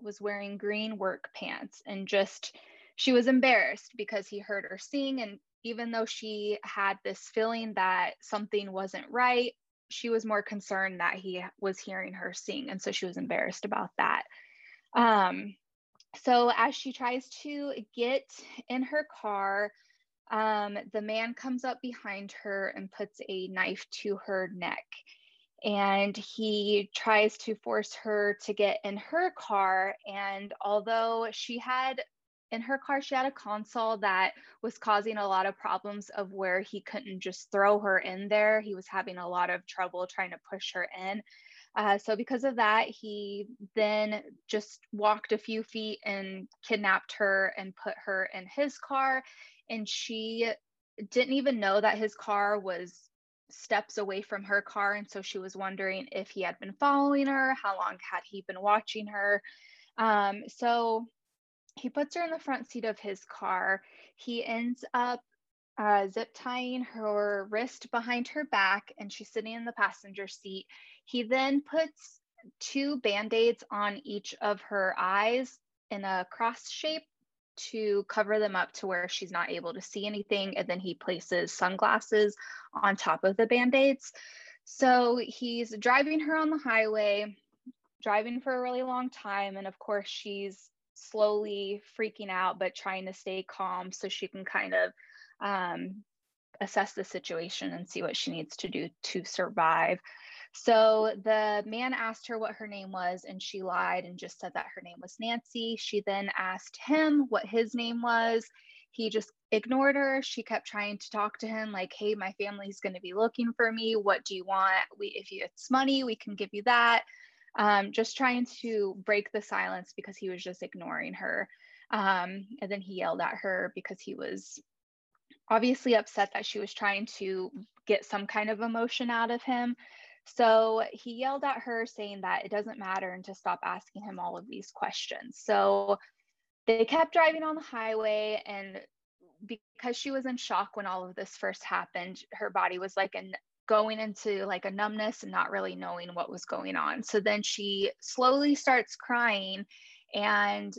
was wearing green work pants, and just she was embarrassed because he heard her sing. And even though she had this feeling that something wasn't right, she was more concerned that he was hearing her sing. And so she was embarrassed about that. Um, so as she tries to get in her car um, the man comes up behind her and puts a knife to her neck and he tries to force her to get in her car and although she had in her car she had a console that was causing a lot of problems of where he couldn't just throw her in there. He was having a lot of trouble trying to push her in. Uh, so because of that he then just walked a few feet and kidnapped her and put her in his car and she didn't even know that his car was steps away from her car and so she was wondering if he had been following her how long had he been watching her um, so he puts her in the front seat of his car. He ends up uh, zip tying her wrist behind her back, and she's sitting in the passenger seat. He then puts two band aids on each of her eyes in a cross shape to cover them up to where she's not able to see anything. And then he places sunglasses on top of the band aids. So he's driving her on the highway, driving for a really long time. And of course, she's slowly freaking out but trying to stay calm so she can kind of um, assess the situation and see what she needs to do to survive. So the man asked her what her name was, and she lied and just said that her name was Nancy. She then asked him what his name was. He just ignored her. She kept trying to talk to him, like, "Hey, my family's going to be looking for me. What do you want? We, if it's money, we can give you that." Um, just trying to break the silence because he was just ignoring her. Um, and then he yelled at her because he was obviously upset that she was trying to get some kind of emotion out of him. So he yelled at her, saying that it doesn't matter and to stop asking him all of these questions. So they kept driving on the highway, and because she was in shock when all of this first happened, her body was like in going into like a numbness and not really knowing what was going on. So then she slowly starts crying and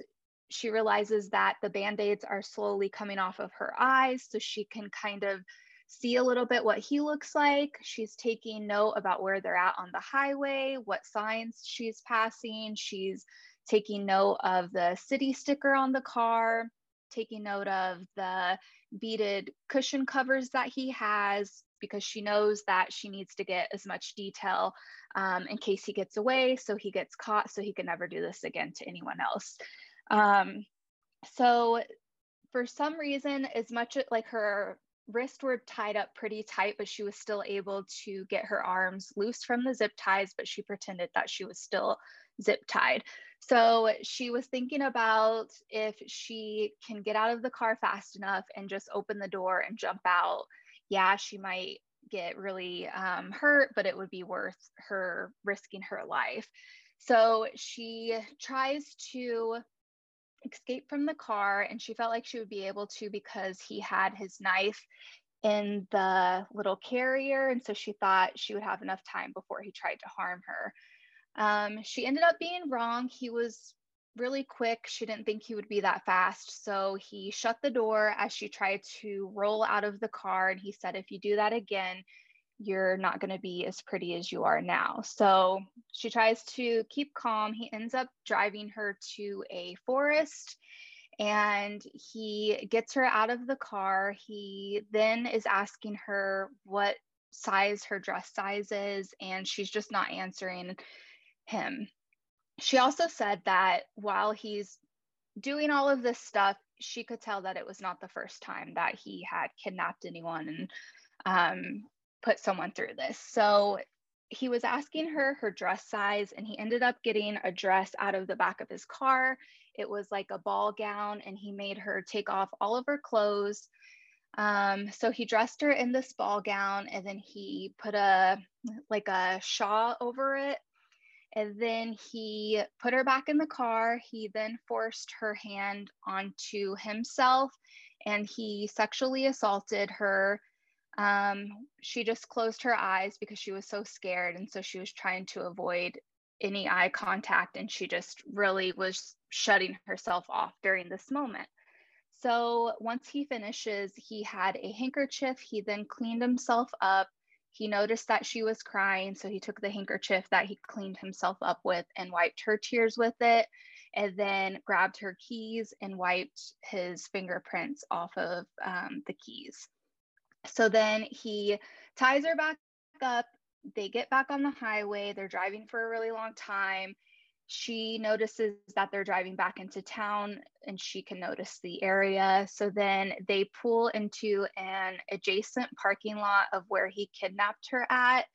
she realizes that the band-aids are slowly coming off of her eyes so she can kind of see a little bit what he looks like. She's taking note about where they're at on the highway what signs she's passing. She's taking note of the city sticker on the car taking note of the beaded cushion covers that he has because she knows that she needs to get as much detail um, in case he gets away so he gets caught so he can never do this again to anyone else. Um, so for some reason, as much like her wrists were tied up pretty tight, but she was still able to get her arms loose from the zip ties, but she pretended that she was still zip tied. So she was thinking about if she can get out of the car fast enough and just open the door and jump out. Yeah, she might get really um, hurt, but it would be worth her risking her life. So she tries to escape from the car and she felt like she would be able to because he had his knife in the little carrier and so she thought she would have enough time before he tried to harm her. Um, she ended up being wrong. He was really quick. She didn't think he would be that fast so he shut the door as she tried to roll out of the car and he said if you do that again you're not going to be as pretty as you are now. So she tries to keep calm. He ends up driving her to a forest and he gets her out of the car. He then is asking her what size her dress size is, and she's just not answering him. She also said that while he's doing all of this stuff, she could tell that it was not the first time that he had kidnapped anyone and um, put someone through this. So he was asking her her dress size, and he ended up getting a dress out of the back of his car. It was like a ball gown, and he made her take off all of her clothes. Um, so he dressed her in this ball gown, and then he put a like a shawl over it. And then he put her back in the car. He then forced her hand onto himself and he sexually assaulted her um, she just closed her eyes because she was so scared. And so she was trying to avoid any eye contact. And she just really was shutting herself off during this moment. So once he finishes, he had a handkerchief. He then cleaned himself up. He noticed that she was crying. So he took the handkerchief that he cleaned himself up with and wiped her tears with it. And then grabbed her keys and wiped his fingerprints off of um, the keys. So then he ties her back up. They get back on the highway. They're driving for a really long time. She notices that they're driving back into town and she can notice the area. So then they pull into an adjacent parking lot of where he kidnapped her at.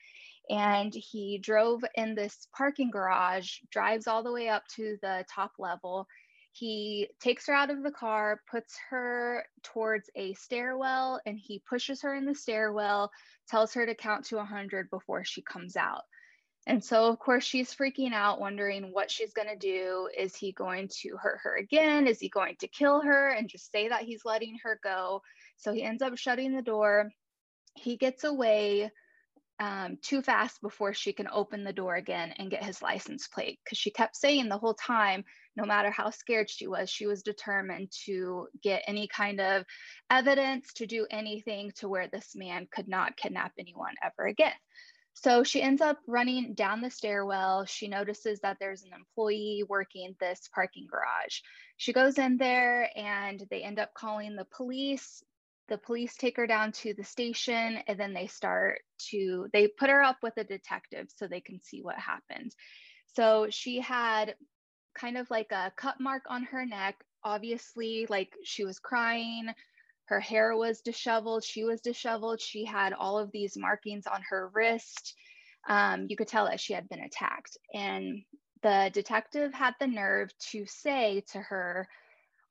And he drove in this parking garage, drives all the way up to the top level, he takes her out of the car, puts her towards a stairwell, and he pushes her in the stairwell, tells her to count to 100 before she comes out. And so, of course, she's freaking out, wondering what she's going to do. Is he going to hurt her again? Is he going to kill her and just say that he's letting her go? So he ends up shutting the door. He gets away um, too fast before she can open the door again and get his license plate because she kept saying the whole time no matter how scared she was she was determined to get any kind of evidence to do anything to where this man could not kidnap anyone ever again so she ends up running down the stairwell. She notices that there's an employee working this parking garage. She goes in there and they end up calling the police the police take her down to the station and then they start to they put her up with a detective so they can see what happened so she had kind of like a cut mark on her neck. Obviously like she was crying. Her hair was disheveled. She was disheveled. She had all of these markings on her wrist. Um, you could tell that she had been attacked. And the detective had the nerve to say to her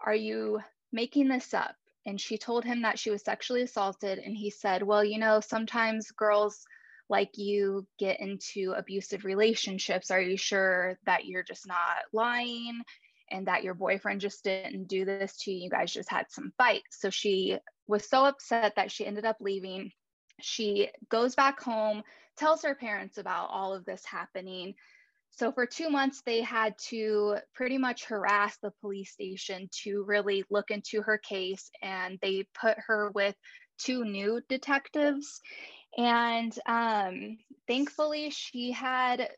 are you making this up? And she told him that she was sexually assaulted. And he said well you know sometimes girls like you get into abusive relationships are you sure that you're just not lying and that your boyfriend just didn't do this to you you guys just had some fight so she was so upset that she ended up leaving she goes back home tells her parents about all of this happening so for two months, they had to pretty much harass the police station to really look into her case. And they put her with two new detectives. And um, thankfully, she had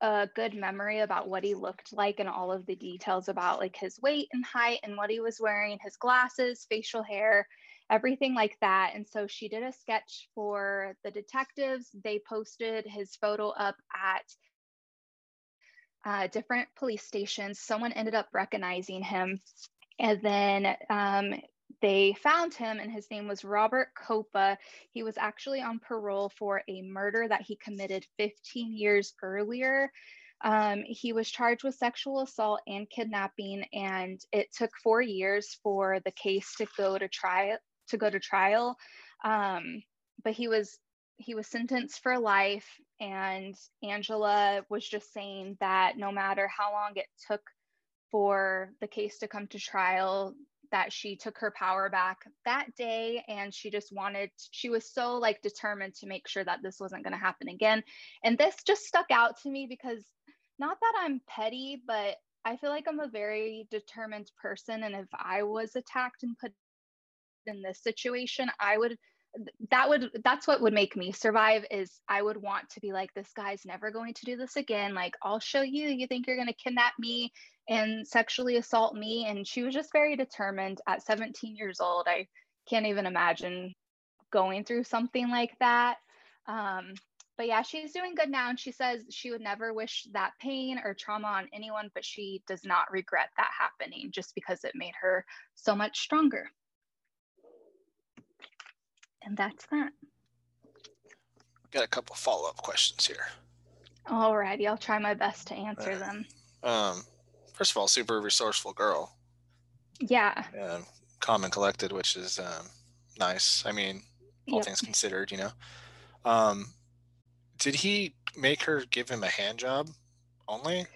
a good memory about what he looked like and all of the details about like his weight and height and what he was wearing, his glasses, facial hair, everything like that. And so she did a sketch for the detectives. They posted his photo up at uh, different police stations. Someone ended up recognizing him. And then um, they found him, and his name was Robert Copa. He was actually on parole for a murder that he committed 15 years earlier. Um, he was charged with sexual assault and kidnapping, and it took four years for the case to go to trial. To go to trial, um, but he was he was sentenced for life and angela was just saying that no matter how long it took for the case to come to trial that she took her power back that day and she just wanted she was so like determined to make sure that this wasn't going to happen again. And this just stuck out to me because not that i'm petty but i feel like i'm a very determined person and if i was attacked and put in this situation i would that would that's what would make me survive is i would want to be like this guy's never going to do this again. Like i'll show you you think you're going to kidnap me and sexually assault me. And she was just very determined. At 17 years old i can't even imagine going through something like that. Um, but yeah she's doing good now and she says she would never wish that pain or trauma on anyone but she does not regret that happening just because it made her so much stronger and that's that. Got a couple follow up questions here. All righty. I'll try my best to answer Uh, them. Um, first of all, super resourceful girl. Yeah. Um, calm and collected, which is um, nice. I mean, all Yep. things considered, you know. Um, did he make her give him a hand job only?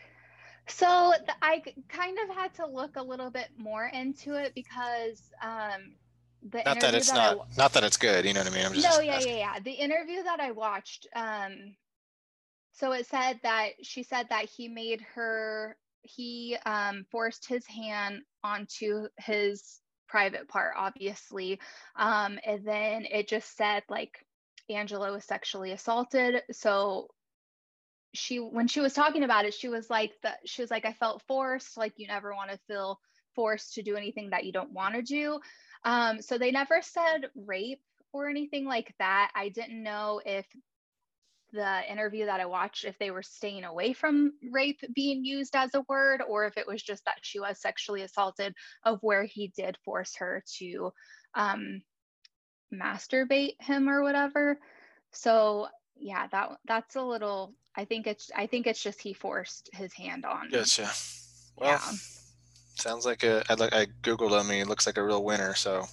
So the, I kind of had to look a little bit more into it because um, the Not that it's I not not that it's good. You know what I mean? I'm just no, yeah, asking. yeah, yeah. The interview that I watched, um, so it said that she said that he made her, he um, forced his hand onto his private part, obviously. Um, and then it just said like Angela was sexually assaulted. So she, when she was talking about it, she was like, that she was like, I felt forced. Like you never want to feel forced to do anything that you don't want to do. Um, so they never said rape or anything like that. I didn't know if the interview that I watched, if they were staying away from rape being used as a word, or if it was just that she was sexually assaulted, of where he did force her to um, masturbate him or whatever. So yeah, that that's a little. I think it's. I think it's just he forced his hand on. Gotcha. Well, Yeah. Sounds like a. I like. I googled him. He looks like a real winner. So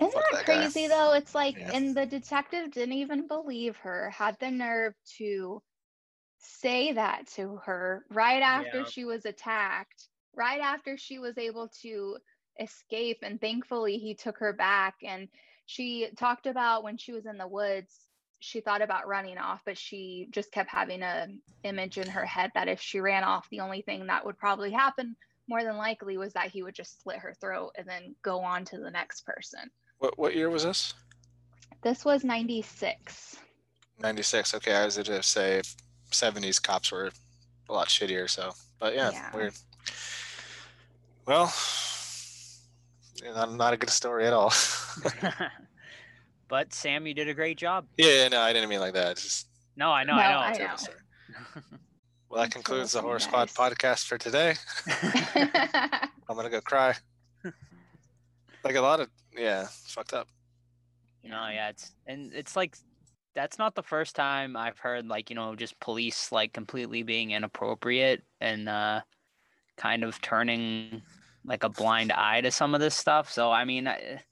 Isn't Fuck that that guy. crazy though? It's like, Yeah. and the detective didn't even believe her, had the nerve to say that to her right after Yeah. she was attacked, right after she was able to escape. And thankfully, he took her back. And she talked about when she was in the woods, she thought about running off, but she just kept having a image in her head that if she ran off, the only thing that would probably happen more than likely was that he would just slit her throat and then go on to the next person. what what year was this? This was 96. Ninety six. Okay, I was gonna say seventies cops were a lot shittier. So, but yeah, Yeah. weird. Well, not, not a good story at all. but Sam, you did a great job. yeah, no, I didn't mean like that. It's just No, I know, No, I know. I terrible know. story. Well, that concludes the listening, Horror Squad guys. podcast for today. I'm gonna go cry. Like a lot of yeah, it's fucked up. No, yeah, it's and it's like that's not the first time I've heard like you know just police like completely being inappropriate and uh, kind of turning like a blind eye to some of this stuff. So I mean, I,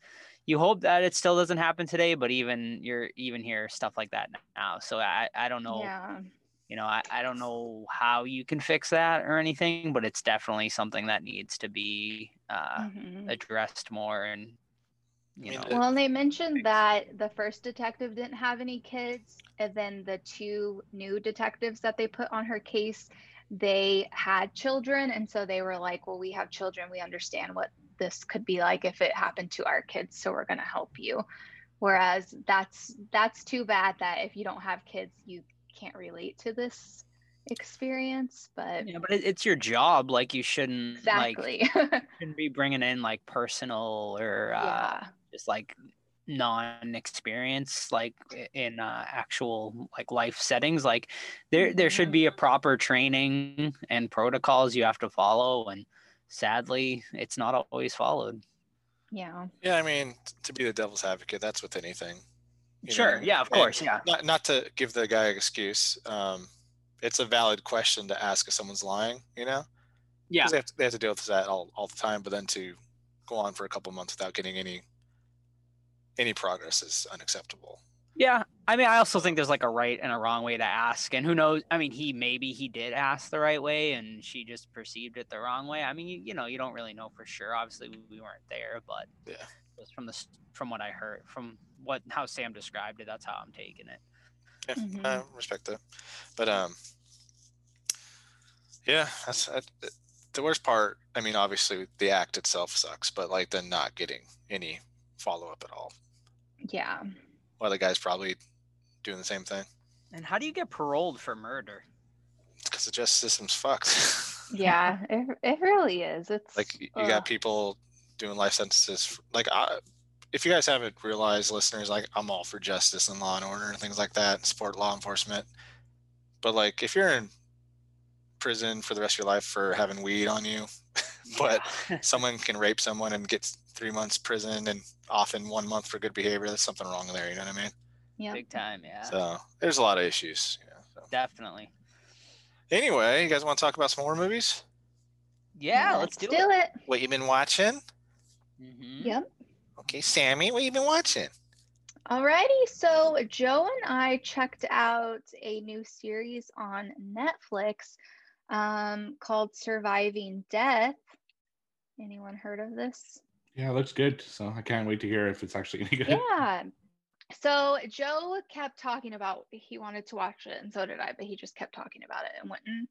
you hope that it still doesn't happen today, but even you're even hear stuff like that now. So I I don't know. Yeah. You know, I, I don't know how you can fix that or anything, but it's definitely something that needs to be uh, Mhm. addressed more and you know. Well, and they mentioned that the first detective didn't have any kids, and then the two new detectives that they put on her case, they had children, and so they were like, "Well, we have children. We understand what this could be like if it happened to our kids, so we're going to help you." Whereas that's that's too bad that if you don't have kids, you can't relate to this experience. But Yeah, but it, it's your job. Like you shouldn't like exactly, shouldn't be bringing in like personal or uh, yeah, just like non-experience like in uh, actual like life settings. Like there there should Mhm. be a proper training and protocols you have to follow, and sadly, it's not always followed. yeah, Yeah, I mean, t- to be the devil's advocate, that's with anything. Sure. know? Yeah. Of And course. Yeah. Not not to give the guy an excuse. Um, it's a valid question to ask if someone's lying. You know? Yeah. they have to, they have to deal with that all, all the time. But then to go on for a couple months without getting any any progress is unacceptable. Yeah, I mean, I also think there's like a right and a wrong way to ask, and who knows? I mean, he maybe he did ask the right way, and she just perceived it the wrong way. I mean, you, you know, you don't really know for sure. Obviously, we, we weren't there, but Yeah. just from the from what I heard, from what how Sam described it, that's how I'm taking it. Yeah, Mhm. I respect that. But um, yeah, that's that, the worst part. I mean, obviously the act itself sucks, but like then not getting any follow up at all. yeah. Well, the guy's probably doing the same thing And how do you get paroled for murder? because the justice system's fucked. yeah it, it really is it's like you ugh. got people doing life sentences. f- Like I, if you guys haven't realized, listeners, like I'm all for justice and law and order and things like that, and support law enforcement. But like if you're in prison for the rest of your life for having weed on you, but someone can rape someone and get three months prison and often one month for good behavior. There's something wrong there. You know what I mean? yeah big time, yeah, So there's a lot of issues. You know, so. definitely. Anyway, you guys want to talk about some more movies? Yeah, let's, do, it. it What you been watching? Mhm. yep Okay, Sammy, what you been watching? alrighty so joe and i checked out a new series on netflix um, called surviving death anyone heard of this Yeah, it looks good. So I can't wait to hear if it's actually any good. yeah so joe kept talking about he wanted to watch it and so did i but he just kept talking about it and wouldn't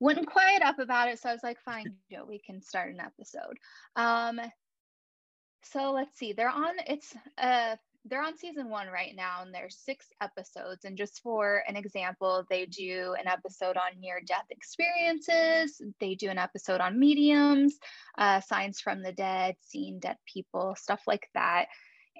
wouldn't quiet up about it so i was like fine joe we can start an episode um so let's see they're on it's uh they're on season one right now and there's six episodes and just for an example they do an episode on near death experiences they do an episode on mediums uh, signs from the dead seeing dead people stuff like that.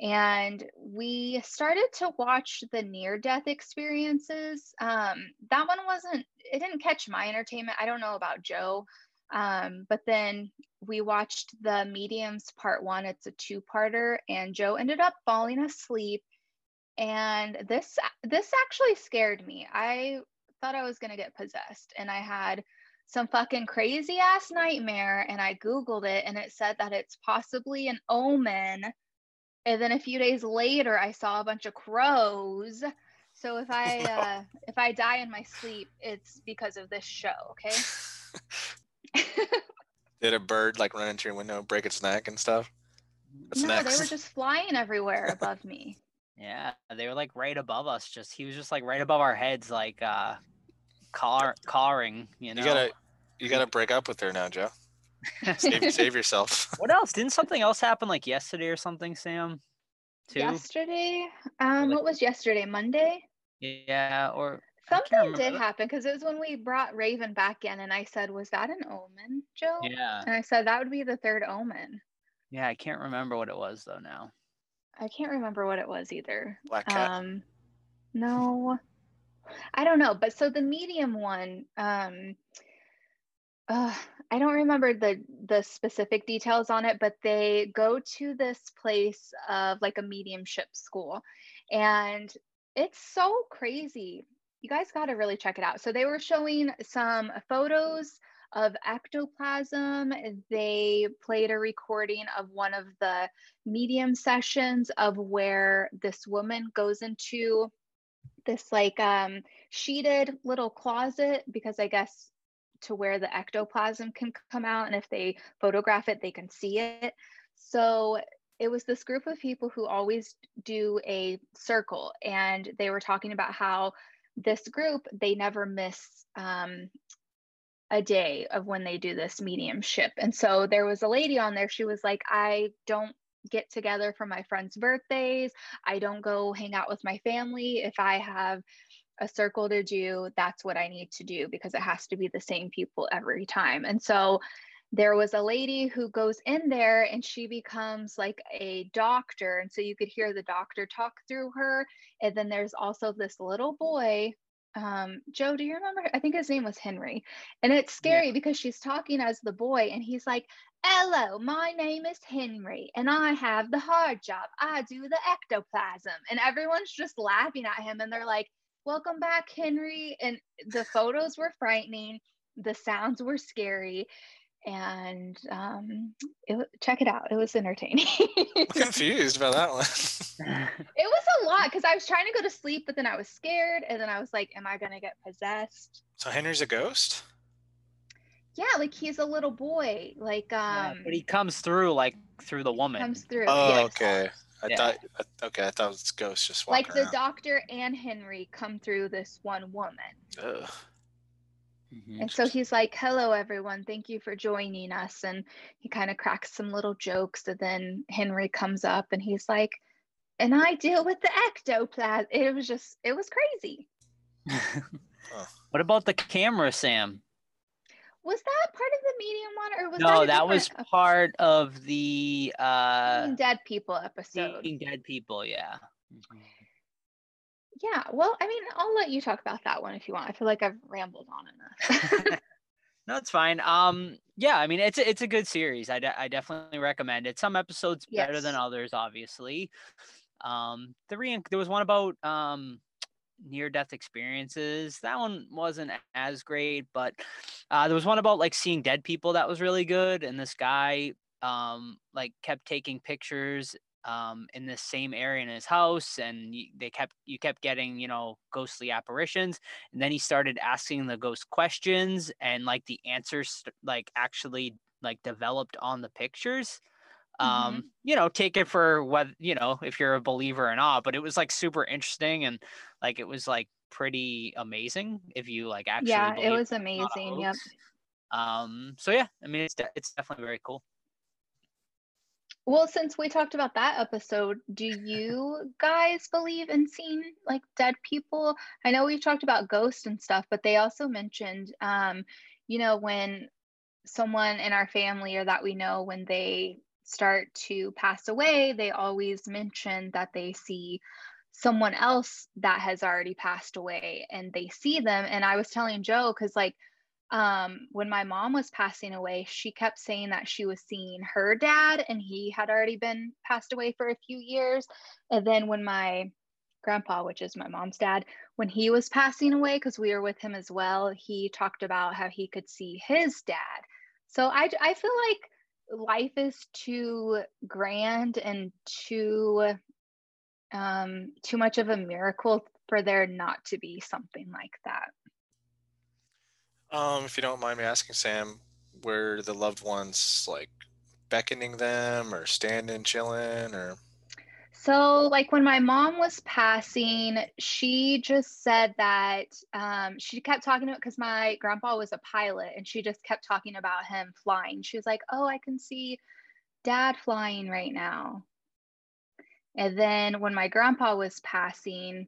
And we started to watch the near death experiences. Um, that one wasn't it didn't catch my entertainment. I don't know about joe um, but then we watched the mediums part one. It's a two-parter and joe ended up falling asleep. And this this actually scared me. I thought i was going to get possessed and i had some fucking crazy ass nightmare and i googled it and it said that it's possibly an omen. And then a few days later i saw a bunch of crows. So if i uh if i die in my sleep it's because of this show okay Did a bird like run into your window, break its neck and stuff? What's no next? they were just flying everywhere above me Yeah, they were like right above us. Just he was just like right above our heads, like uh, car cawing. You know. You gotta you gotta break up with her now, Joe. Save, save yourself. what else? Didn't something else happen like yesterday or something, Sam? Too. yesterday um like- what was yesterday monday Yeah, or I can't something did happen because it was when we brought raven back in and i said was that an omen joe yeah. and i said that would be the third omen Yeah, I can't remember what it was though now. I can't remember what it was either. Black cat. Um, no, I don't know. But so the medium one, um, uh, I don't remember the the specific details on it, but they go to this place of like a mediumship school, and it's so crazy. You guys got to really check it out. So they were showing some photos of ectoplasm. They played a recording of one of the medium sessions of where this woman goes into this like um sheeted little closet because I guess to where the ectoplasm can come out and if they photograph it they can see it. So it was this group of people who always do a circle and they were talking about how this group they never miss um, a day of when they do this mediumship. And so there was a lady on there she was like i don't get together for my friends birthdays. I don't go hang out with my family. If i have a circle to do that's what i need to do because it has to be the same people every time. And so there was a lady who goes in there and she becomes like a doctor and so you could hear the doctor talk through her and then there's also this little boy um joe do you remember? I think his name was henry and it's scary yeah. because she's talking as the boy and he's like hello my name is henry and i have the hard job. I do the ectoplasm. And everyone's just laughing at him and they're like welcome back henry. And the photos were frightening the sounds were scary and um, it, check it out. It was entertaining. I'm confused about that one. it was a lot because I was trying to go to sleep, but then I was scared, and then I was like, "Am I gonna get possessed?" So Henry's a ghost. Yeah, like he's a little boy. Like, um, yeah, but he comes through like through the woman. Comes through. Oh, yes. okay. I yeah. thought okay, I thought it was ghosts just like the around. doctor and Henry come through this one woman. Ugh. Mm-hmm. And so he's like, hello, everyone. Thank you for joining us. And he kind of cracks some little jokes. And then Henry comes up and he's like, and I deal with the ectoplasm. It was just, it was crazy. What about the camera, Sam? Was that part of the medium one or was no, that, that was part of the uh dead people episode. Seeing dead people, yeah. Mm-hmm. Yeah, well, I mean, I'll let you talk about that one if you want. I feel like I've rambled on enough. no, it's fine. Um, yeah, I mean, it's a, it's a good series. I, de- I definitely recommend it. Some episodes yes. better than others, obviously. Um, the re- there was one about um near death experiences. That one wasn't as great, but uh, there was one about like seeing dead people that was really good. And this guy um like kept taking pictures um, in the same area in his house, and they kept you kept getting you know ghostly apparitions, and then he started asking the ghost questions, and like the answers like actually like developed on the pictures. Mm-hmm. Um, you know, take it for what you know if you're a believer or not, but it was like super interesting and like it was like pretty amazing if you like actually yeah, it was amazing. Yep. Um, so yeah, I mean it's de- it's definitely very cool. Well, since we talked about that episode, do you guys believe in seeing like dead people? I know we've talked about ghosts and stuff, but they also mentioned, um, you know, when someone in our family or that we know, when they start to pass away, they always mention that they see someone else that has already passed away and they see them. And I was telling Joe, because like, um, when my mom was passing away, she kept saying that she was seeing her dad and he had already been passed away for a few years. And then when my grandpa, which is my mom's dad, when he was passing away, because we were with him as well, he talked about how he could see his dad. So I, I feel like life is too grand and too um, too much of a miracle for there not to be something like that. Um, if you don't mind me asking, Sam, were the loved ones like beckoning them or standing, chilling, or? So, like when my mom was passing, she just said that um, she kept talking about because my grandpa was a pilot and she just kept talking about him flying. She was like, Oh, I can see dad flying right now. And then when my grandpa was passing,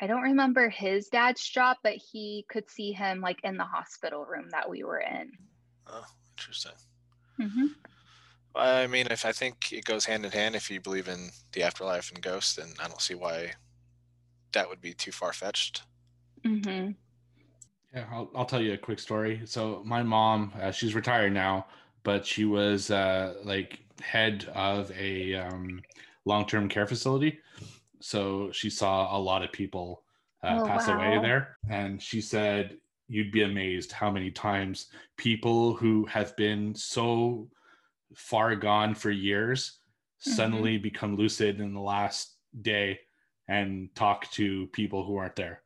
I don't remember his dad's job, but he could see him like in the hospital room that we were in. Oh, interesting. Mm-hmm. I mean, if I think it goes hand in hand, if you believe in the afterlife and ghosts, then I don't see why that would be too far fetched. Mm-hmm. Yeah, I'll, I'll tell you a quick story. So my mom, uh, she's retired now, but she was uh, like head of a um, long-term care facility. So she saw a lot of people uh, Oh, pass away there, and she said you'd be amazed how many times people who have been so far gone for years Mhm. suddenly become lucid in the last day and talk to people who aren't there.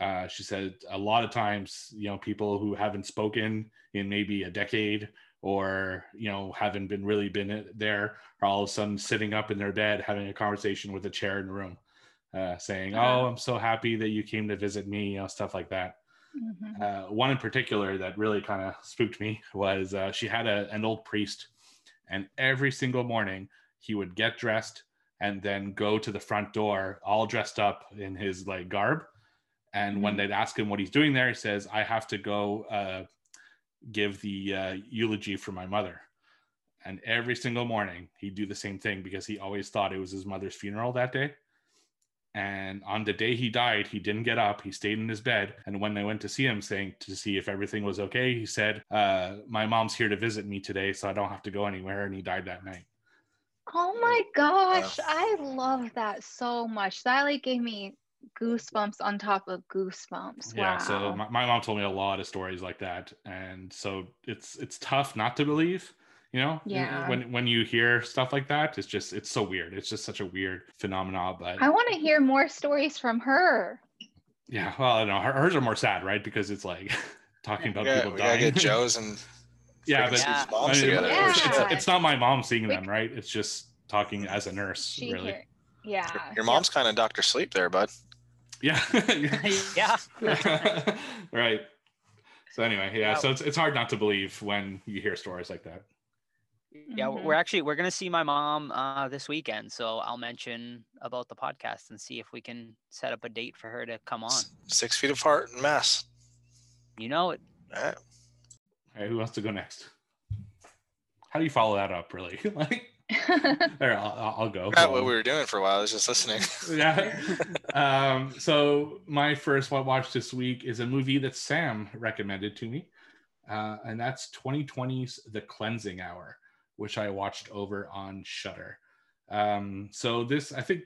Uh, she said a lot of times, you know, people who haven't spoken in maybe a decade or, you know, haven't been really been there are all of a sudden sitting up in their bed having a conversation with a chair in the room, uh, saying, Oh, I'm so happy that you came to visit me, you know, stuff like that. Mm-hmm. Uh, one in particular that really kind of spooked me was uh, she had a, an old priest, and every single morning he would get dressed and then go to the front door, all dressed up in his like garb. And when Mhm. they'd ask him what he's doing there, he says, "I have to go uh, give the uh, eulogy for my mother." And every single morning he'd do the same thing because he always thought it was his mother's funeral that day. And on the day he died, he didn't get up. He stayed in his bed. And when they went to see him, saying to see if everything was okay, he said, uh, "My mom's here to visit me today, so I don't have to go anywhere." And he died that night. Oh my gosh, I love that so much. That like gave me goosebumps on top of goosebumps. Yeah. wow. So my, my mom told me a lot of stories like that, and so it's it's tough not to believe. You know, Yeah. When when you hear stuff like that, it's just it's so weird. It's just such a weird phenomenon. But I want to hear more stories from her. yeah, well, I don't know. Her, hers are more sad, right? Because it's like talking about Yeah, people we gotta dying. get Joe's and Yeah, but Yeah. I mean. Yeah. it's, it's, it's not my mom seeing them, right? It's just talking as a nurse, She really. hear- yeah. Your, your mom's kind of Doctor Sleep there, bud. Yeah. yeah. right. So anyway, yeah. Yeah. So it's it's hard not to believe when you hear stories like that. Yeah, Mhm. we're actually we're gonna see my mom uh, this weekend, so I'll mention about the podcast and see if we can set up a date for her to come on. Six feet apart in mass. You know it. All right. All right, who wants to go next? How do you follow that up, really? like, there, I'll, I'll- I'll go. Forgot what we were doing for a while. I was just listening. yeah. Um, so my first wa- watch this week is a movie that Sam recommended to me, uh, and that's 2020's The Cleansing Hour, which I watched over on Shudder. Um, so this, I think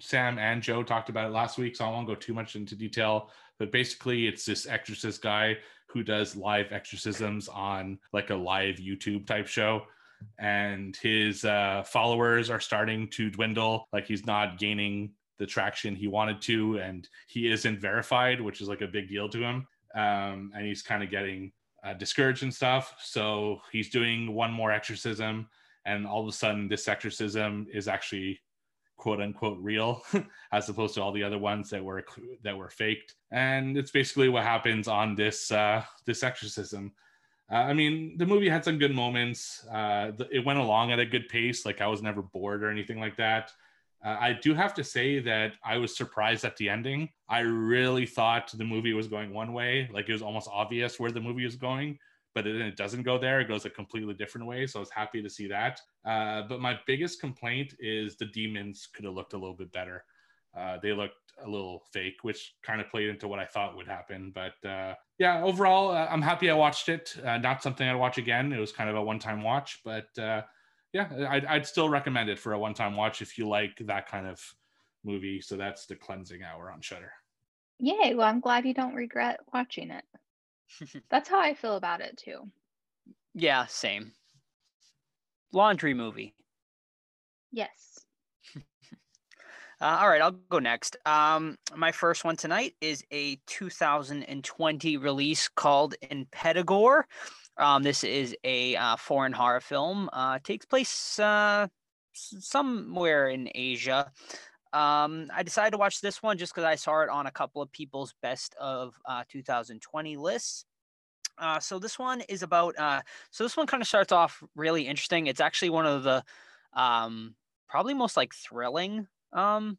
Sam and Joe talked about it last week, so I won't go too much into detail. But basically, it's this exorcist guy who does live exorcisms on like a live YouTube type show and his uh, followers are starting to dwindle. Like he's not gaining the traction he wanted to, and he isn't verified, which is like a big deal to him. Um, and he's kind of getting uh, discouraged and stuff. So he's doing one more exorcism, and all of a sudden, this exorcism is actually quote unquote real as opposed to all the other ones that were that were faked and it's basically what happens on this uh this exorcism uh, I mean, the movie had some good moments. Uh, the, it went along at a good pace. Like I was never bored or anything like that. Uh, I do have to say that I was surprised at the ending. I really thought the movie was going one way, like it was almost obvious where the movie was going, but then it doesn't go there. It goes a completely different way. So I was happy to see that. Uh, but my biggest complaint is the demons could have looked a little bit better. Uh, they looked a little fake, which kind of played into what I thought would happen. But uh, yeah, overall, uh, I'm happy I watched it. Uh, not something I'd watch again. It was kind of a one-time watch, but uh, yeah, I'd, I'd still recommend it for a one-time watch if you like that kind of movie. So that's the Cleansing Hour on Shudder. Yay. Well, I'm glad you don't regret watching it. That's how I feel about it too. Yeah, same. Laundry movie. Yes. Uh, all right, I'll go next. Um, my first one tonight is a 2020 release called Impetigore. Um, this is a uh, foreign horror film. Uh, takes place uh, somewhere in Asia. Um, I decided to watch this one just because I saw it on a couple of people's best of uh, 2020 lists. Uh, so this one is about. Uh, so this one kind of starts off really interesting. It's actually one of the um, probably most like thrilling um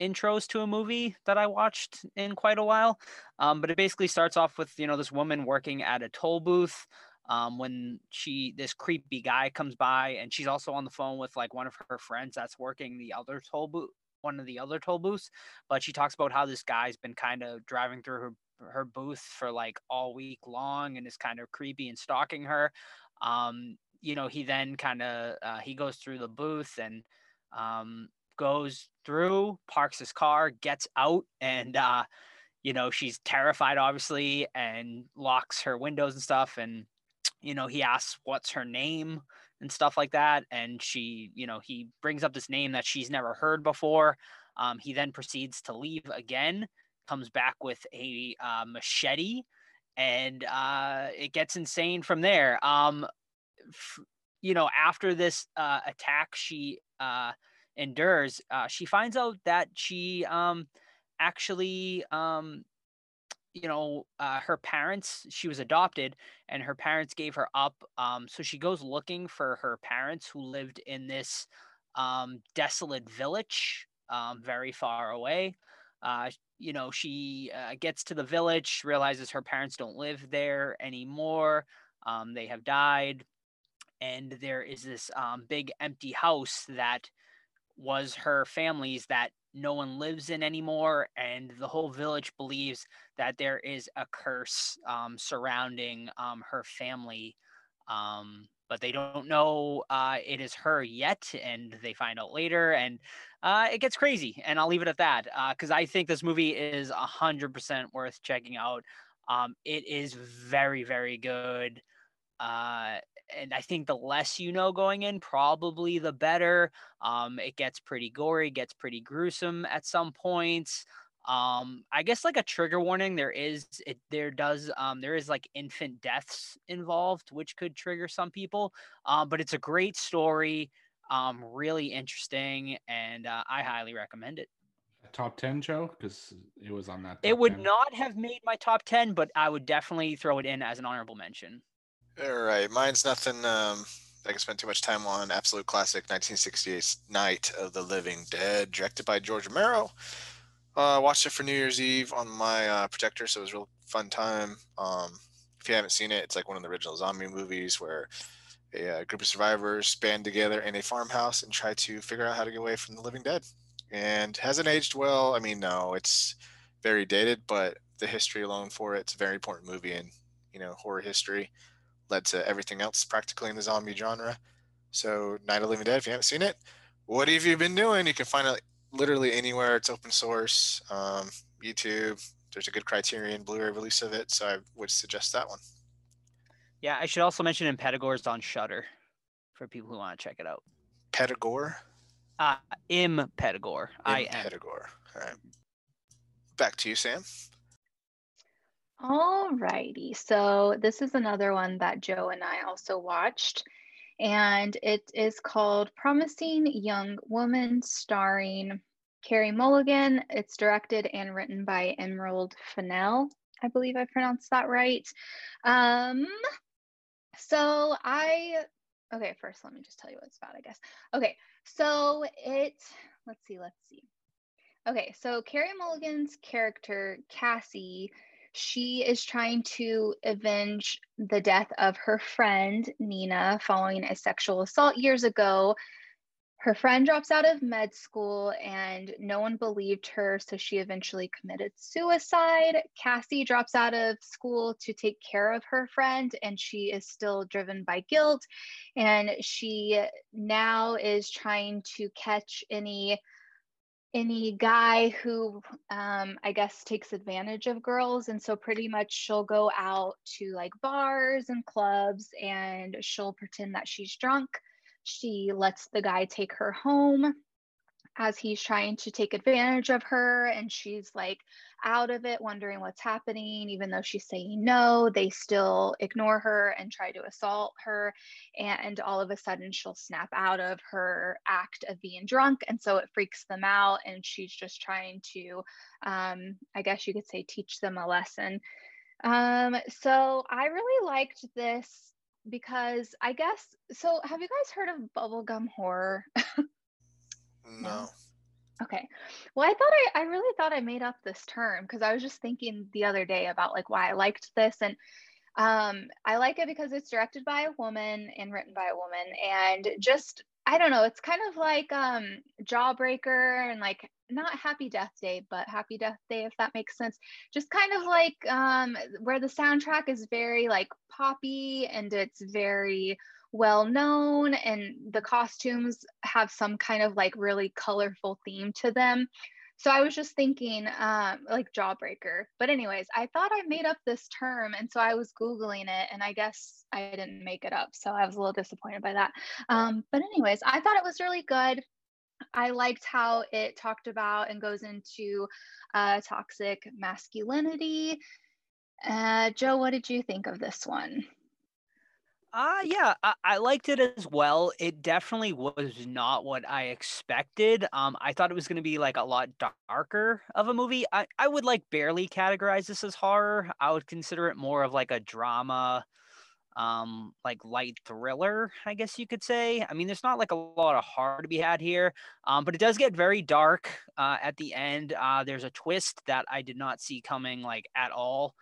intros to a movie that I watched in quite a while. Um, but it basically starts off with you know this woman working at a toll booth. um, when she this creepy guy comes by and she's also on the phone with like one of her friends that's working the other toll booth one of the other toll booths but she talks about how this guy's been kind of driving through her her booth for like all week long and is kind of creepy and stalking her um you know he then kind of uh, he goes through the booth and um goes through parks his car gets out and uh you know she's terrified obviously and locks her windows and stuff and you know, he asks what's her name and stuff like that. And she, you know, he brings up this name that she's never heard before. Um, he then proceeds to leave again, comes back with a uh, machete, and uh, it gets insane from there. Um, f- you know, after this uh, attack she uh, endures, uh, she finds out that she um, actually um, you know, uh, her parents, she was adopted and her parents gave her up. Um, so she goes looking for her parents who lived in this um, desolate village um, very far away. Uh, you know, she uh, gets to the village, realizes her parents don't live there anymore. Um, they have died. And there is this um, big empty house that was her family's that no one lives in anymore, and the whole village believes that there is a curse um, surrounding um, her family. Um, but they don't know uh, it is her yet, and they find out later, and uh, it gets crazy. And I'll leave it at that because uh, I think this movie is a hundred percent worth checking out. Um, it is very, very good. And I think the less you know going in, probably the better. Um, it gets pretty gory, gets pretty gruesome at some points. Um, I guess like a trigger warning, there is it there does um there is like infant deaths involved, which could trigger some people. Um, but it's a great story, um, really interesting, and uh, I highly recommend it. Top ten, Joe, because it was on that. It would 10. not have made my top ten, but I would definitely throw it in as an honorable mention. All right, mine's nothing. Um, I can spend too much time on. Absolute classic, 1968's Night of the Living Dead, directed by George Romero. Uh, watched it for New Year's Eve on my uh, projector, so it was a real fun time. Um, if you haven't seen it, it's like one of the original zombie movies where a, a, uh, group of survivors band together in a farmhouse and try to figure out how to get away from the living dead. And hasn't aged well. I mean, no, it's very dated, but the history alone for it, it's a very important movie in you know horror history led to everything else practically in the zombie genre. So, Night of the Living Dead, if you haven't seen it, what have you been doing? You can find it literally anywhere. It's open source, um, YouTube. There's a good Criterion Blu-ray release of it, so I would suggest that one. Yeah, I should also mention Impetigore on Shudder for people who want to check it out. Petigore. Uh, Impetigore. I am. Petigore. All right. Back to you, Sam. Alrighty, so this is another one that Joe and I also watched, and it is called Promising Young Woman, starring Carey Mulligan. It's directed and written by Emerald Fennell. I believe I pronounced that right. Um, so I, okay, first let me just tell you what it's about, I guess. Okay, so it, let's see, let's see. Okay, so Carey Mulligan's character, Cassie, she is trying to avenge the death of her friend, Nina, following a sexual assault years ago. Her friend drops out of med school and no one believed her, so she eventually committed suicide. Cassie drops out of school to take care of her friend and she is still driven by guilt. And she now is trying to catch any any guy who um, I guess takes advantage of girls. And so pretty much she'll go out to like bars and clubs and she'll pretend that she's drunk. She lets the guy take her home as he's trying to take advantage of her and she's like out of it wondering what's happening even though she's saying no they still ignore her and try to assault her and all of a sudden she'll snap out of her act of being drunk and so it freaks them out and she's just trying to um, i guess you could say teach them a lesson. Um, so i really liked this because i guess so have you guys heard of bubblegum horror No. Okay. Well, I thought I, I really thought I made up this term because I was just thinking the other day about like why I liked this. And Um, I like it because it's directed by a woman and written by a woman, and just I don't know, it's kind of like um, Jawbreaker and like not Happy Death Day, but Happy Death Day, if that makes sense. Just kind of like um, where the soundtrack is very like poppy and it's very well known, and the costumes have some kind of like really colorful theme to them. So I was just thinking, um, like jawbreaker. But anyways, I thought I made up this term, and so I was googling it, and I guess I didn't make it up. So I was a little disappointed by that. Um, but anyways, I thought it was really good. I liked how it talked about and goes into uh, toxic masculinity. Uh, Joe, what did you think of this one? Uh yeah, I, I liked it as well. It definitely was not what I expected. Um, I thought it was gonna be like a lot darker of a movie. I, I would like barely categorize this as horror. I would consider it more of like a drama, um, like light thriller, I guess you could say. I mean, there's not like a lot of horror to be had here, um, but it does get very dark uh, at the end. Uh, there's a twist that I did not see coming like at all.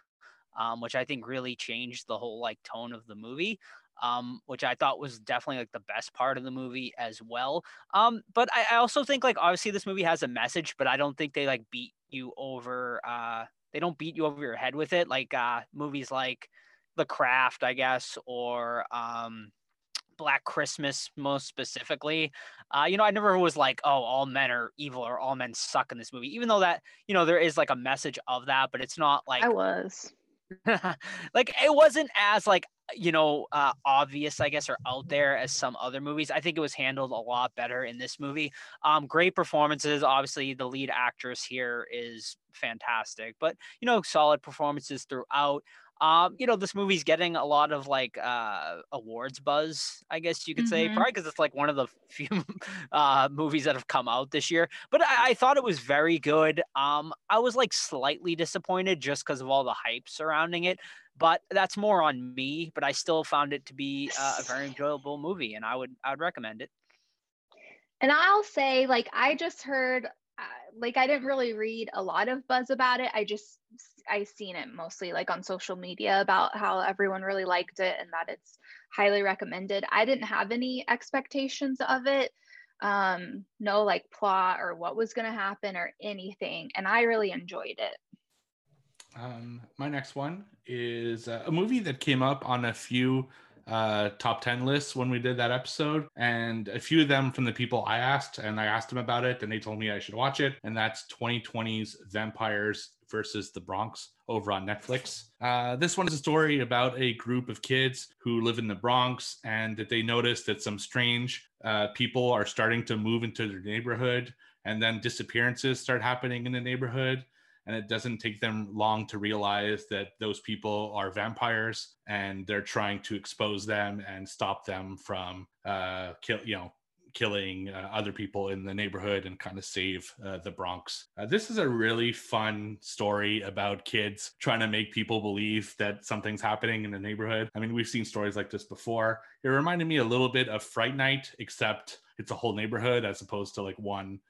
Um, which I think really changed the whole like tone of the movie um, which I thought was definitely like the best part of the movie as well. Um, but I, I also think like obviously this movie has a message, but I don't think they like beat you over. Uh, they don't beat you over your head with it like uh, movies like The Craft, I guess, or um, Black Christmas most specifically. Uh, you know, I never was like, oh, all men are evil or all men suck in this movie, even though that, you know, there is like a message of that, but it's not like I was. like it wasn't as like you know uh, obvious i guess or out there as some other movies i think it was handled a lot better in this movie um great performances obviously the lead actress here is fantastic but you know solid performances throughout um, you know, this movie's getting a lot of like uh awards buzz, I guess you could say, Mhm. probably because it's like one of the few uh movies that have come out this year. But I, I thought it was very good. Um, I was like slightly disappointed just because of all the hype surrounding it, but that's more on me. But I still found it to be uh, a very enjoyable movie, and I would I would recommend it. And I'll say, like, I just heard, like, I didn't really read a lot of buzz about it. I just, I seen it mostly like on social media about how everyone really liked it and that it's highly recommended. I didn't have any expectations of it, um, no like plot or what was going to happen or anything. And I really enjoyed it. Um, my next one is uh, a movie that came up on a few uh, top 10 lists when we did that episode, and a few of them from the people I asked, and I asked them about it, and they told me I should watch it, and that's 2020's Vampires versus the Bronx over on Netflix. Uh, this one is a story about a group of kids who live in the Bronx and that they notice that some strange uh, people are starting to move into their neighborhood, and then disappearances start happening in the neighborhood and it doesn't take them long to realize that those people are vampires and they're trying to expose them and stop them from uh kill you know killing uh, other people in the neighborhood and kind of save uh, the Bronx. Uh, this is a really fun story about kids trying to make people believe that something's happening in the neighborhood. I mean, we've seen stories like this before. It reminded me a little bit of Fright Night, except it's a whole neighborhood as opposed to like one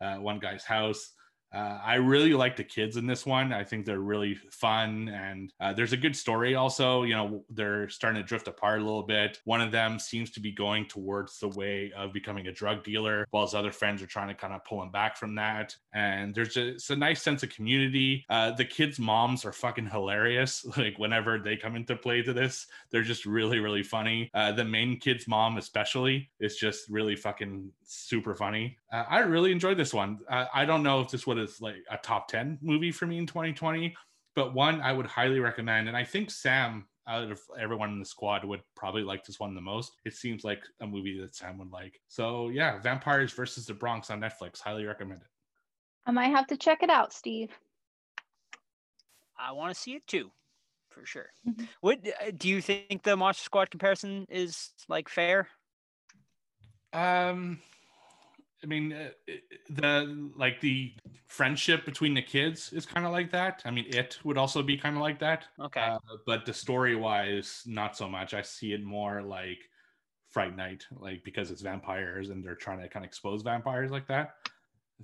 uh, one guy's house. Uh, I really like the kids in this one. I think they're really fun, and uh, there's a good story. Also, you know, they're starting to drift apart a little bit. One of them seems to be going towards the way of becoming a drug dealer, while his other friends are trying to kind of pull him back from that. And there's just a nice sense of community. Uh, the kids' moms are fucking hilarious. Like whenever they come into play to this, they're just really, really funny. Uh, the main kid's mom, especially, is just really fucking super funny. Uh, I really enjoyed this one. Uh, I don't know if this would have like a top 10 movie for me in 2020, but one I would highly recommend. And I think Sam, out of everyone in the squad, would probably like this one the most. It seems like a movie that Sam would like. So yeah, Vampires versus the Bronx on Netflix. Highly recommend it. I might have to check it out, Steve. I want to see it too, for sure. Mhm. What uh, do you think the Monster Squad comparison is like fair? Um, I mean, uh, the like the friendship between the kids is kind of like that. I mean, it would also be kind of like that. Okay. Uh, but the story wise, not so much. I see it more like Fright Night, like because it's vampires and they're trying to kind of expose vampires like that.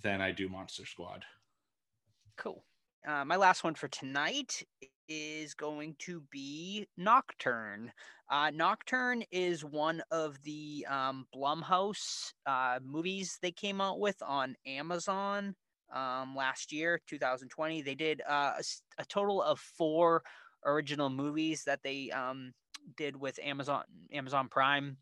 Than I do Monster Squad. Cool. Uh, my last one for tonight is going to be Nocturne. Uh, Nocturne is one of the um, Blumhouse uh, movies they came out with on Amazon um, last year, 2020. They did uh, a, a, total of four original movies that they um, did with Amazon Amazon Prime.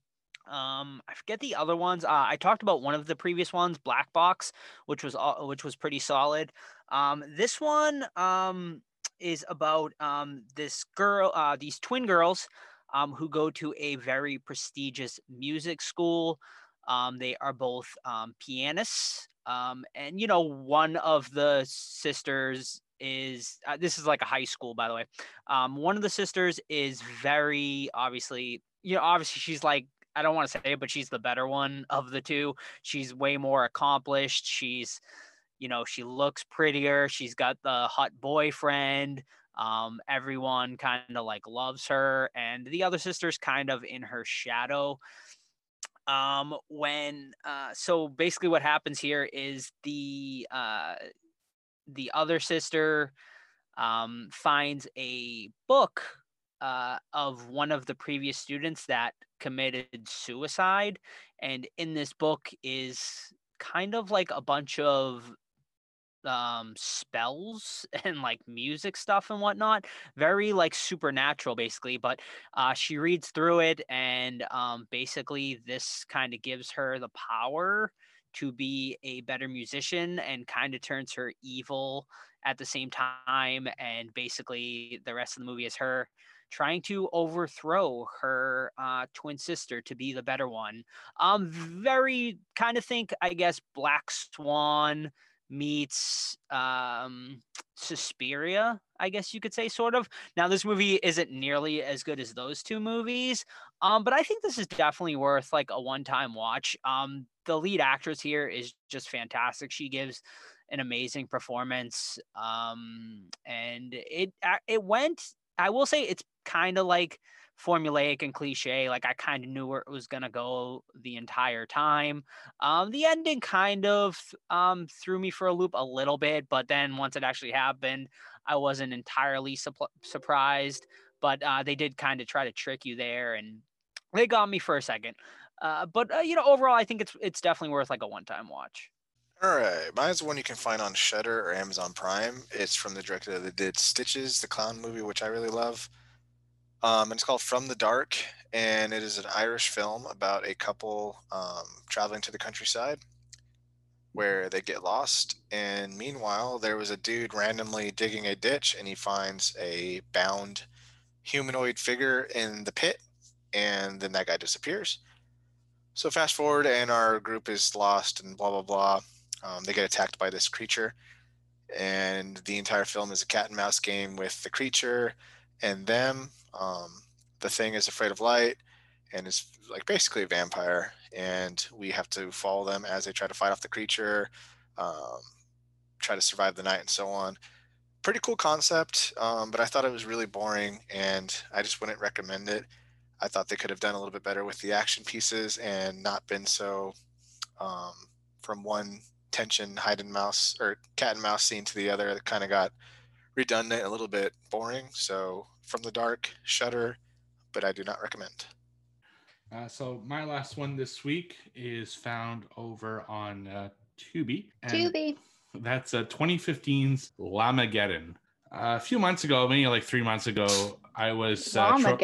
Um, I forget the other ones. Uh, I talked about one of the previous ones, Black Box, which was which was pretty solid. Um, this one um, is about um, this girl, uh, these twin girls, um, who go to a very prestigious music school. Um, they are both um, pianists, um, and you know, one of the sisters is uh, this is like a high school, by the way. Um, one of the sisters is very obviously, you know, obviously she's like I don't want to say it, but she's the better one of the two. She's way more accomplished. She's, you know, she looks prettier. She's got the hot boyfriend. Um, everyone kind of like loves her, and the other sister's kind of in her shadow. Um, when uh, so basically what happens here is the uh, the other sister um, finds a book uh, of one of the previous students that committed suicide. And in this book is kind of like a bunch of um spells and like music stuff and whatnot very like supernatural basically but uh she reads through it and um basically this kind of gives her the power to be a better musician and kind of turns her evil at the same time and basically the rest of the movie is her trying to overthrow her uh, twin sister to be the better one. Um, very kind of think, I guess, Black Swan meets um, Suspiria, I guess you could say, sort of. Now, this movie isn't nearly as good as those two movies, um, but I think this is definitely worth like a one-time watch. Um, the lead actress here is just fantastic. She gives an amazing performance, um, and it it went. I will say it's kind of like formulaic and cliche. Like I kind of knew where it was gonna go the entire time. Um, the ending kind of um, threw me for a loop a little bit, but then once it actually happened, I wasn't entirely su- surprised. But uh, they did kind of try to trick you there, and they got me for a second. Uh, but uh, you know, overall, I think it's it's definitely worth like a one time watch. All right, mine's one you can find on Shudder or Amazon Prime. It's from the director that did Stitches, the clown movie, which I really love. Um, and it's called From the Dark, and it is an Irish film about a couple um, traveling to the countryside where they get lost. And meanwhile, there was a dude randomly digging a ditch, and he finds a bound humanoid figure in the pit, and then that guy disappears. So fast forward, and our group is lost, and blah blah blah. Um, they get attacked by this creature, and the entire film is a cat and mouse game with the creature and them. Um, the thing is afraid of light and is like basically a vampire, and we have to follow them as they try to fight off the creature, um, try to survive the night, and so on. Pretty cool concept, um, but I thought it was really boring, and I just wouldn't recommend it. I thought they could have done a little bit better with the action pieces and not been so um, from one tension hide and mouse or cat and mouse scene to the other. It kind of got redundant, a little bit boring. So from the dark, Shudder, but I do not recommend. Uh, so my last one this week is found over on uh, Tubi. Tubi. That's uh, 2015's Llamageddon. Uh, a few months ago, maybe like three months ago, I was uh, tro-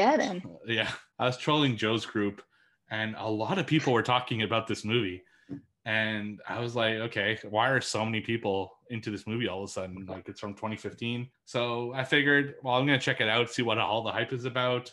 yeah, I was trolling Joe's group, and a lot of people were talking about this movie and I was like, okay, why are so many people into this movie all of a sudden? Like it's from 2015. So I figured, well, I'm gonna check it out, see what all the hype is about.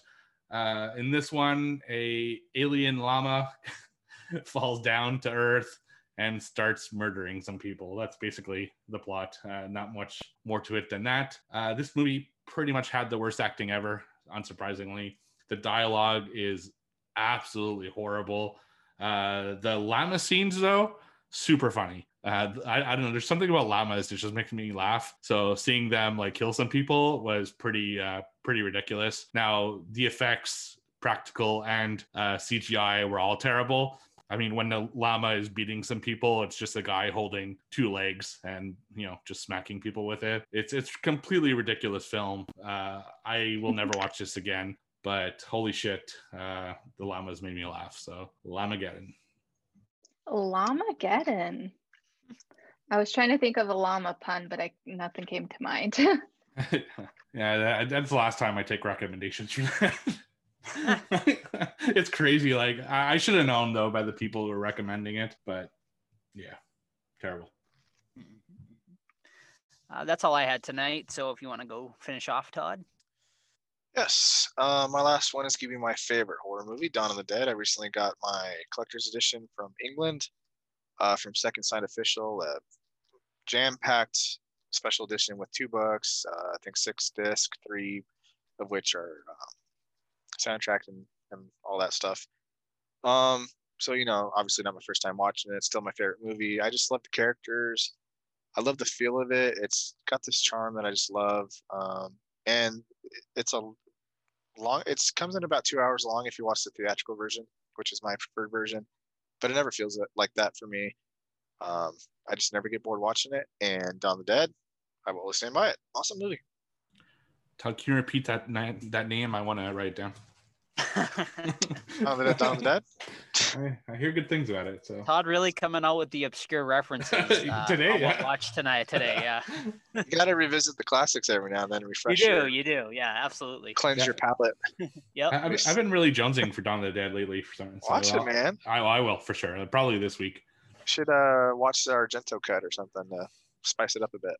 Uh, in this one, a alien llama falls down to Earth and starts murdering some people. That's basically the plot. Uh, not much more to it than that. Uh, this movie pretty much had the worst acting ever, unsurprisingly. The dialogue is absolutely horrible uh, the llama scenes, though, super funny. Uh, I, I don't know. There's something about llamas that just makes me laugh. So seeing them like kill some people was pretty uh, pretty ridiculous. Now the effects, practical and uh, CGI, were all terrible. I mean, when the llama is beating some people, it's just a guy holding two legs and you know just smacking people with it. It's it's completely ridiculous film. Uh, I will never watch this again. But holy shit, uh, the llamas made me laugh. So Llamageddon. Llamageddon. I was trying to think of a llama pun, but I nothing came to mind. yeah, that, that's the last time I take recommendations from that. it's crazy. Like I, I should have known though by the people who were recommending it, but yeah, terrible. Uh, that's all I had tonight. So if you want to go finish off, Todd. Yes. Uh, my last one is to be my favorite horror movie, Dawn of the Dead. I recently got my collector's edition from England, uh, from Second Sight Official, jam-packed special edition with two books, uh, I think six disc, three of which are um, soundtrack and, and all that stuff. Um, so you know, obviously not my first time watching it. It's still my favorite movie. I just love the characters. I love the feel of it. It's got this charm that I just love. Um, and it's a long. It comes in about two hours long if you watch the theatrical version, which is my preferred version. But it never feels like that for me. Um, I just never get bored watching it. And Dawn of the Dead, I will always stand by it. Awesome movie. Todd, can you repeat that that name? I want to write it down. Dawn of the Dead. Dawn of the Dead. I, I, hear good things about it. So Todd really coming out with the obscure references uh, today. Yeah. Watch tonight. Today, yeah. you got to revisit the classics every now and then. Refresh. You do. Your, you do. Yeah, absolutely. Cleanse Yeah. your palate. Yep. I, I've, I've been really jonesing for Dawn of the Dead lately. For some, so Watch it, I'll- man. I, I will for sure. Probably this week. Should uh watch the Argento cut or something to spice it up a bit.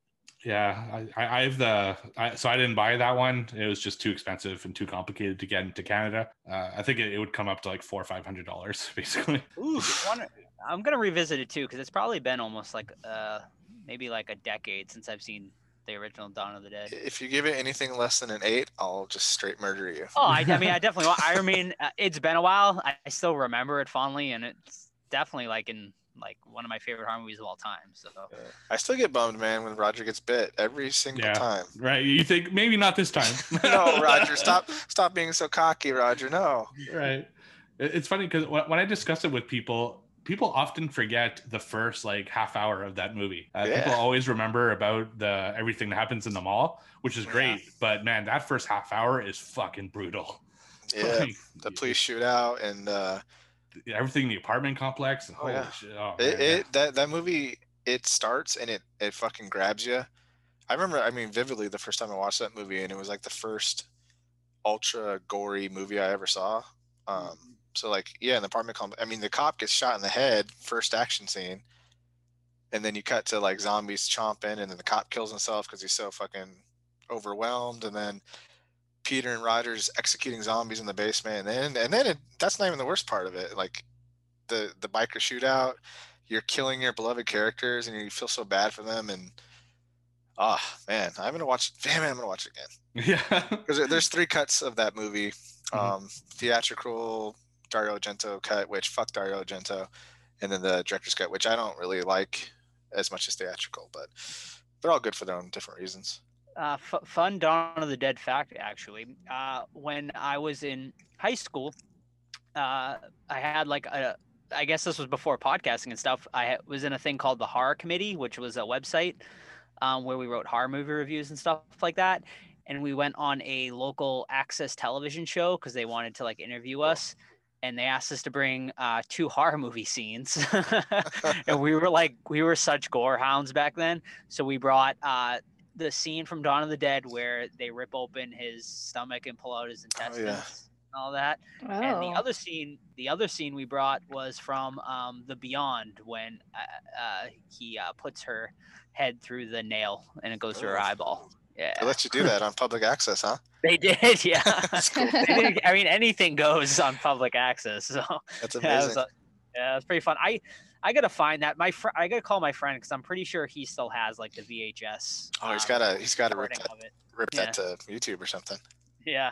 Yeah, I, I I have the I, so I didn't buy that one. It was just too expensive and too complicated to get into Canada. Uh, I think it, it would come up to like four or five hundred dollars basically. Ooh, I'm gonna revisit it too because it's probably been almost like uh maybe like a decade since I've seen the original Dawn of the Dead. If you give it anything less than an eight, I'll just straight murder you. Oh, I, I mean, I definitely. I mean, uh, it's been a while. I, I still remember it fondly, and it's definitely like in like one of my favorite horror movies of all time. So I still get bummed, man, when Roger gets bit every single Yeah. time. Right? You think maybe not this time? no, Roger, stop, stop being so cocky, Roger. No. right. It's funny because when I discuss it with people, people often forget the first like half hour of that movie. Uh, People always remember about the everything that happens in the mall, which is Yeah. great. But man, that first half hour is fucking brutal. Yeah, the police shootout and uh, everything in the apartment complex. Oh, Holy yeah. shit. Oh, it, it that that movie it starts and it it fucking grabs you. I remember, I mean, vividly the first time I watched that movie, and it was like the first ultra gory movie I ever saw. Um, so like, yeah, in the apartment complex. I mean, the cop gets shot in the head, first action scene, and then you cut to like zombies chomping, and then the cop kills himself because he's so fucking overwhelmed, and then Peter and Rogers executing zombies in the basement, and then and then it, that's not even the worst part of it. Like the the biker shootout, you're killing your beloved characters, and you feel so bad for them, and ah man, I'm gonna watch. Damn it, I'm gonna watch it again yeah. because there's three cuts of that movie. Mhm. Um, theatrical Dario Argento cut, which fuck Dario Argento, and then the director's cut, which I don't really like as much as theatrical, but they're all good for their own different reasons. Uh, f- fun Dawn of the Dead fact actually. Uh, when I was in high school, uh, I had like a. I guess this was before podcasting and stuff. I was in a thing called the Horror Committee, which was a website um, where we wrote horror movie reviews and stuff like that. And we went on a local access television show because they wanted to like interview us. And they asked us to bring uh, two horror movie scenes. and we were like, we were such gore hounds back then. So we brought uh, the scene from Dawn of the Dead where they rip open his stomach and pull out his intestines yeah. and all that. Oh, And the other scene, the other scene we brought was from um, The Beyond when uh, uh, he uh, puts her head through the nail and it goes through her Oh. eyeball. Yeah, They let you do that on public access, huh? they did. Yeah, That's cool. They didn't- I mean anything goes on public access. So That's amazing. yeah, it was, amazing. uh, yeah, pretty fun. I I gotta find that. My fr- I gotta call my friend because I'm pretty sure he still has like the VHS. Oh, he's um, gotta he's gotta rip that of it. rip Yeah. that to YouTube or something. Yeah.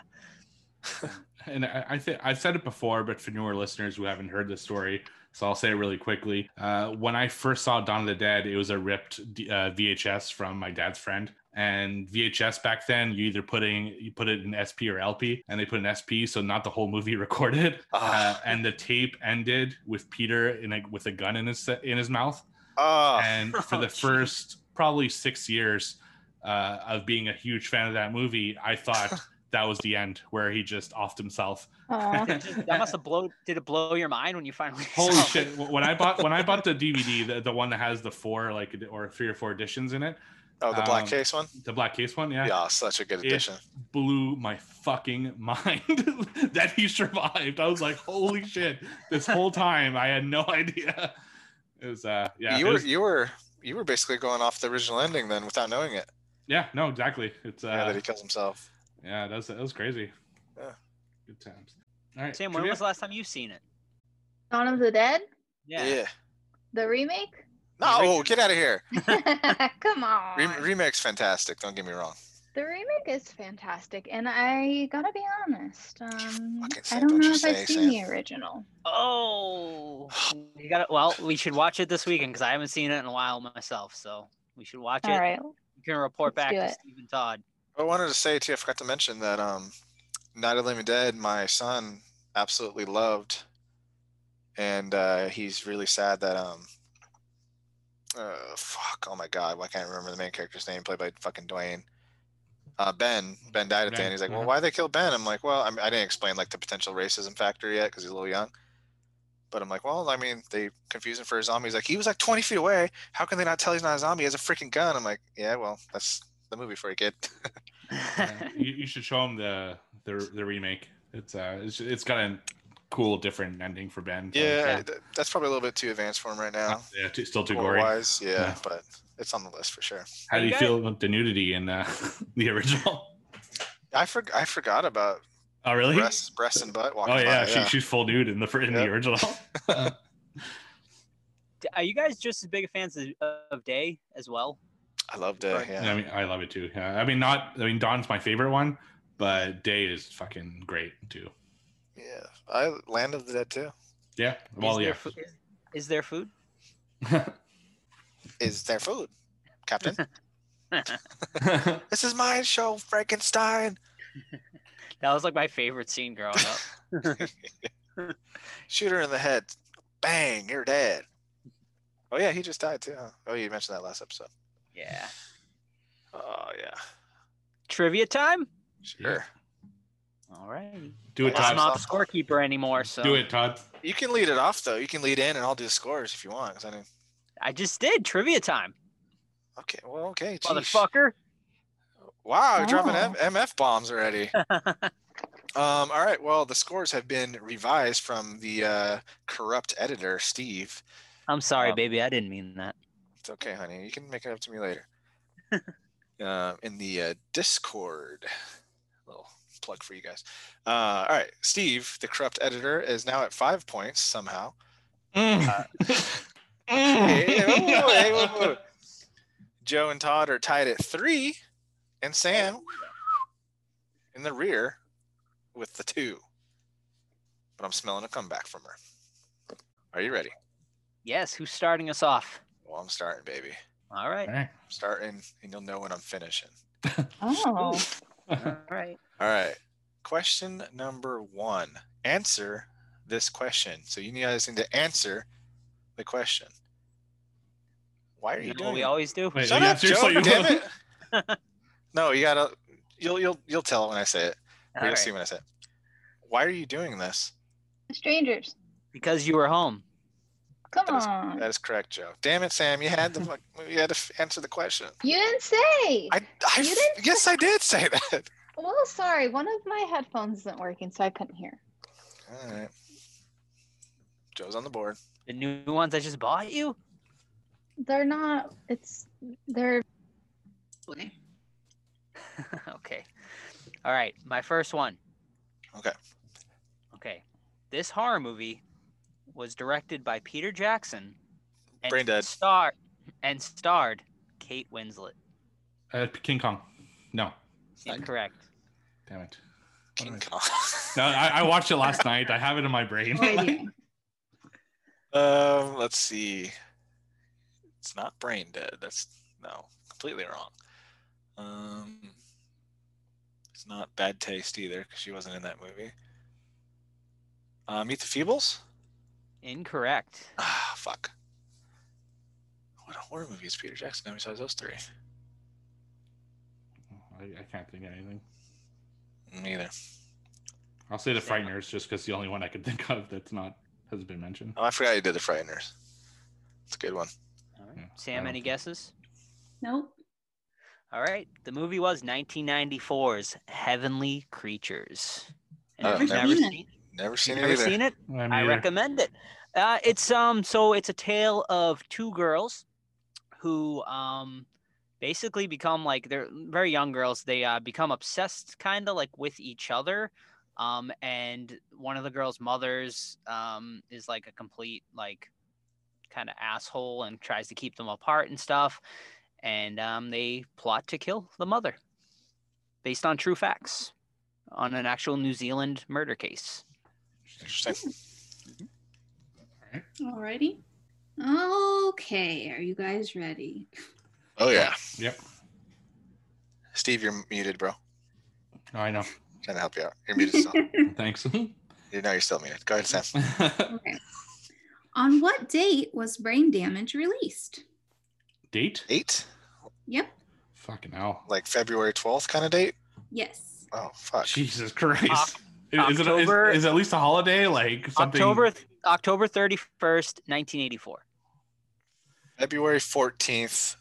and I, I think I've said it before, but for newer listeners who haven't heard the story, so I'll say it really quickly. Uh, when I first saw Dawn of the Dead, it was a ripped uh, VHS from my dad's friend, And VHS back then, you either putting you put it in SP or LP, and they put an SP, so not the whole movie recorded. Uh, Ah. and the tape ended with Peter in a, with a gun in his in his mouth. Oh, And for Oh, the first probably six years uh, of being a huge fan of that movie, I thought that was the end, where he just offed himself. Aw. Did it just- that must have blown. Did it blow your mind when you finally? Holy saw it? shit! When I bought when I bought the DVD, the, the one that has the four like or three or four editions in it, oh, the black um, case one. the black case one, yeah, Yeah, such a good It- addition. blew my fucking mind that he survived. I was like, holy shit! This whole time I had no idea. It was uh yeah, you were was- you were you were basically going off the original ending then without knowing it. yeah, no, exactly. It's uh yeah, that he kills himself. yeah, that was that was crazy. Yeah. good times. All right, Sam, when was the last time you've seen it? Dawn of the Dead, Yeah. Yeah. the remake. No, Original. get out of here. Come on. Re- remake's fantastic. Don't get me wrong. the remake is fantastic, and I gotta be honest. Um, fucking I don't don't know you if I've seen Sam. the original. Oh, you got it. Well, we should watch it this weekend because I haven't seen it in a while myself. So we should watch it. All right. You can report Let's back to it. Stephen Todd. I wanted to say too. I forgot to mention that um, Night of the Living Dead. My son absolutely loved, and uh, he's really sad that um. Uh, fuck! Oh my god! Why can't I remember the main character's name? Played by fucking Duane. Uh, Ben. Ben died at the Ben, end. He's like. "Well, why they kill Ben?" I'm like, "Well, I, mean, I didn't explain like the potential racism factor yet because he's a little young." But I'm like, "Well, I mean, they confuse him for a zombie." He's like, "He was like 20 feet away. How can they not tell he's not a zombie? He has a freaking gun." I'm like, "Yeah, well, that's the movie for you, kid." Yeah, you, you should show him the the the remake. It's uh it's, it's got a cool different ending for Ben. so- Yeah, th- that's probably a little bit too advanced for him right now. yeah, too, still too Gore gory. wise, yeah, Yeah. but it's on the list for sure. How do You you feel about the nudity in uh, the original? I for, I forgot about Oh, really? breasts, breasts and butt walking Oh yeah, by. she, she's full nude in the fir- in the original. Are you guys just as big a fans of, of Day as well? I love Day. Right. Yeah. Yeah, I mean, I love it too. Yeah, I mean, not. I mean, Dawn's my favorite one, but Day is fucking great too. Yeah, I Land of the Dead too. Yeah. Well, is yeah. There fu- is, is there food? Is there food, Captain? this is my show, Frankenstein. That was like my favorite scene growing up. Shoot her in the head. Bang, you're dead. Oh yeah, he just died too. Huh? Oh, you mentioned that last episode. yeah. Oh yeah, Trivia time. sure. All right. Do it, Todd. I'm not the scorekeeper anymore, so Do it, Todd. You can lead it off though. You can lead in, and I'll do the scores if you want. I didn't. I just did trivia time, Okay, well, okay. geez. motherfucker. Wow, you're dropping Oh. M- MF bombs already. Um, all right. Well, the scores have been revised from the uh, corrupt editor, Steve. I'm sorry, Um, baby. I didn't mean that. It's okay, honey. You can make it up to me later. uh, in the uh, Discord. Little plug for you guys. Uh, all right. Steve, the corrupt editor, is now at five points somehow. Mm. Hey, hey, whoa, whoa, hey, whoa, whoa. Joe and Todd are tied at three, and Sam in the rear with the two. But I'm smelling a comeback from her. Are you ready? Yes. Who's starting us off? Well, I'm starting, baby. All right. Alright. I'm starting, and you'll know when I'm finishing. Oh. All right. All right. Question number one. Answer this question. So you guys need to answer the question. Why are you You know doing what we always do? Wait, Shut up, Joe! you- Damn it! no, you gotta. You'll you'll you'll tell when I say it. All You'll right. see when I say it. Why are you doing this? Strangers. Because you were home. Come That is- on. That is correct, Joe. Damn it, Sam! You had to you had to answer the question. You didn't say. I, I You didn't yes, I did say that. Well, sorry. One of my headphones isn't working, so I couldn't hear. All right. Joe's on the board. The new ones I just bought you? They're not. It's. They're. okay. All right. My first one. Okay. Okay. This horror movie was directed by Peter Jackson and Brain dead. Star and starred Kate Winslet. Uh, King Kong. No. Incorrect. Damn it. King Kong. No, I, I watched it last night. I have it in my brain. Right here. um, let's see. It's not brain dead. That's no, completely wrong. Um, it's not Bad Taste either because she wasn't in that movie. Uh, Meet the Feebles? Incorrect. Ah, fuck. What horror movie is Peter Jackson done besides those three? I, I can't think of anything. Neither. I'll say the Same. Frighteners just because the only one I could think of that's not has been mentioned. Oh, I forgot you did the Frighteners. It's a good one. All right. Yeah, Sam, any think- guesses? Nope. All right. The movie was 1994's Heavenly Creatures. And Oh, never never seen it. Never seen you've it never either. seen it? I, I recommend it. Uh, it's um so it's a tale of two girls who um basically become like they're very young girls. They uh, become obsessed kind of like with each other. Um, and one of the girls' mothers um is like a complete like kind of asshole and tries to keep them apart and stuff. And um, they plot to kill the mother based on true facts on an actual New Zealand murder case. Interesting. Alrighty. Okay, are you guys ready? Oh yeah. Yep. Steve, you're muted, bro. Oh, I know. Trying to help you out. You're muted still. Thanks. you know you're still muted. Go ahead, Sam. Okay. On what date was Brain Damage released? Date? Eight? Yep. Fucking hell. Like February 12th kind of date? Yes. Oh fuck. Jesus Christ. Oc- Is, is it is, October- is it at least a holiday? Like something. October October 31st, 1984. February 14th.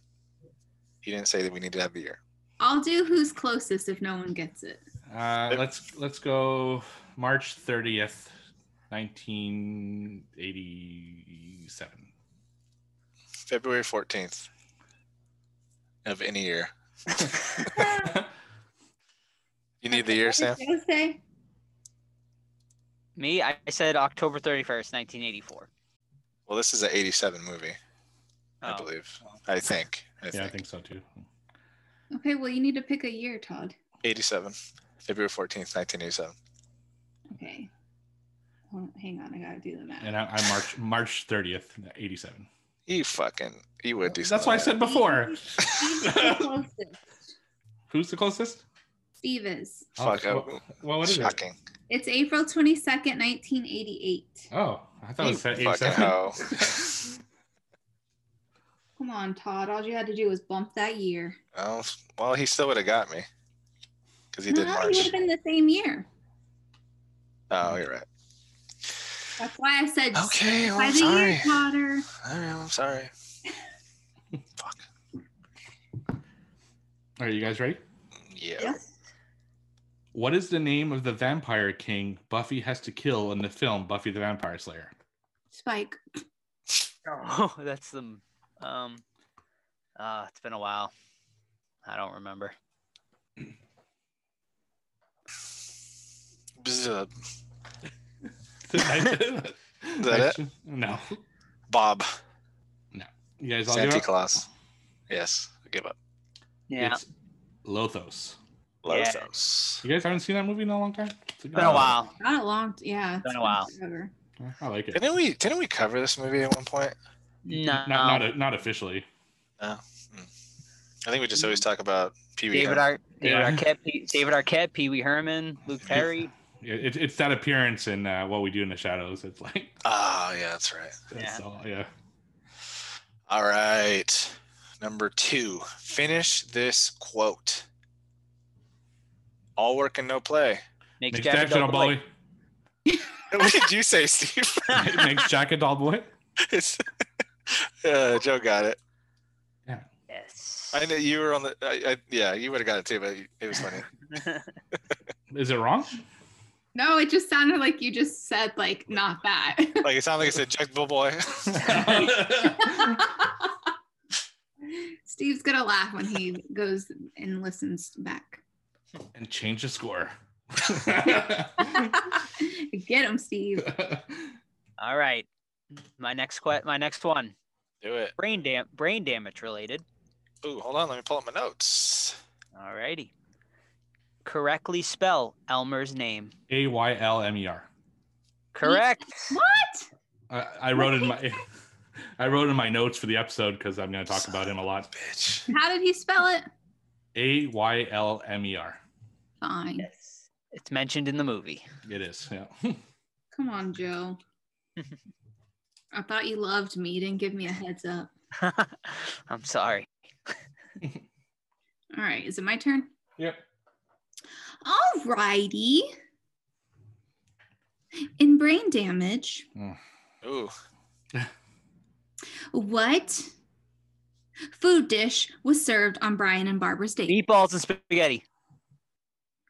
You didn't say that we need to have the year. I'll do who's closest if no one gets it. Uh, let's let's go March thirtieth, nineteen eighty-seven. February 14th of any year. You need the year, Sam? What did Joe say? Me, I I said October 31st, 1984. Well, this is an 87 movie, I Oh, believe. I think. I think. Yeah, I think so too. Okay, well, you need to pick a year, Todd. 87. February 14th, 1987. Okay. Hold on, hang on, I gotta do the math. And I, I'm March March thirtieth, eighty-seven. You fucking, you would do That's what I said before. Steve's the closest. Who's the closest? Steve is. like that. Fuck, Oh, uh, well, what is it? It's April 22nd, 1988. Oh, I thought it was You set fucking 87. hoe. Come on, Todd. All you had to do was bump that year. oh, well, he still would have got me. Because he did no, you would have been the same year. Oh, you're right. That's why I said Okay, well, by I'm the sorry. year, Potter. All right, I'm sorry. Fuck. Are you guys ready? Yeah. Yes. What is the name of the vampire king Buffy has to kill in the film Buffy the Vampire Slayer? Spike. Oh, that's the um uh it's been a while. I don't remember. Bzz, is that it? No. Bob. No. You guys all Santa? Claus. Yes, I give up. Yeah. It's Lothos. Yeah. Lothos. You guys haven't seen that movie in a long time? It's a Been a while. Not a long. Yeah. It's Been a while. Forever. I like it. Didn't we didn't we cover this movie at one point? No. Not not, not officially. I think we just always talk about Pee Wee. David Ar- David Yeah. Arquette, P- David Arquette, Pee Wee Herman, Luke Perry. It, it, it's that appearance in uh, What We Do in the Shadows. It's like, Ah, yeah, that's right. that's Yeah. all, yeah. All right. Number two. Finish this quote. All work and no play. Makes Makes Jack a Jack a dull doll boy. boy. what did you say, Steve? Makes Jack a doll boy. It's- uh, Joe got it. Yes. I know you were on the. I, I, yeah, you would have got it too, but it was funny. Is it wrong? No, it just sounded like you just said like not that. Like it sounded like it said Jack Bull Boy. Steve's gonna laugh when he goes and listens back. and change the score. Get him, Steve. All right. My next que- my next one. Do it. Brain dam brain damage related. Ooh, hold on. Let me pull up my notes. All righty. Correctly spell Elmer's name. A Y L M E R. Correct. What? I, I wrote in my I wrote in my notes for the episode because I'm going to talk about him a lot. Bitch. How did he spell it? A Y L M E R. Fine. Yes. It's mentioned in the movie. It is. Yeah. Come on, Joe. I thought you loved me. You didn't give me a heads up. I'm sorry. All right, is it my turn? yep. All righty. In brain damage, hmm. Ooh, what food dish was served on Brian and Barbara's date? Meatballs and spaghetti.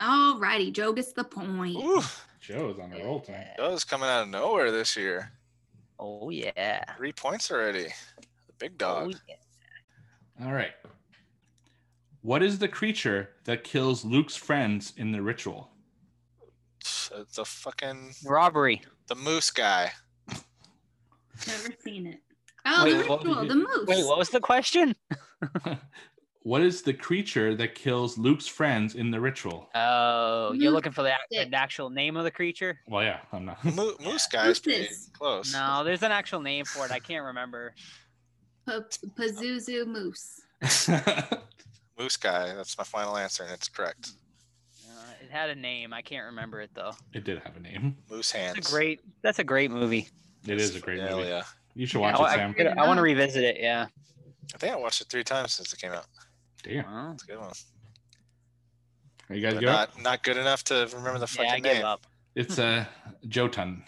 All righty, Joe gets the point. ooh, Joe's on a roll tonight. Joe's coming out of nowhere this year. Oh yeah. Three points already. The big Oh, dog. yeah. All right. What is the creature that kills Luke's friends in the ritual? It's a fucking Robbery. the moose guy. Never seen it. Oh, Wait, the what- ritual, the moose. Wait, what was the question? what is the creature that kills Luke's friends in the ritual? Oh, you're looking for the, ac- the actual name of the creature? Well, yeah, I'm not. Mo- moose guy is pretty close. No, there's an actual name for it. I can't remember. Pa- Pazuzu moose. Moose guy. That's my final answer, and it's correct. Uh, it had a name. I can't remember it though. it did have a name. Moose hands. It's a great. That's a great movie. It is a great Hell movie. yeah. You should watch I, it, I, Sam. I want to revisit it. Yeah. I think I watched it three times since it came out. Damn. Well, It's a good one. Are you guys But go? not not good enough to remember the yeah, I fucking name. up. It's uh, Jotun.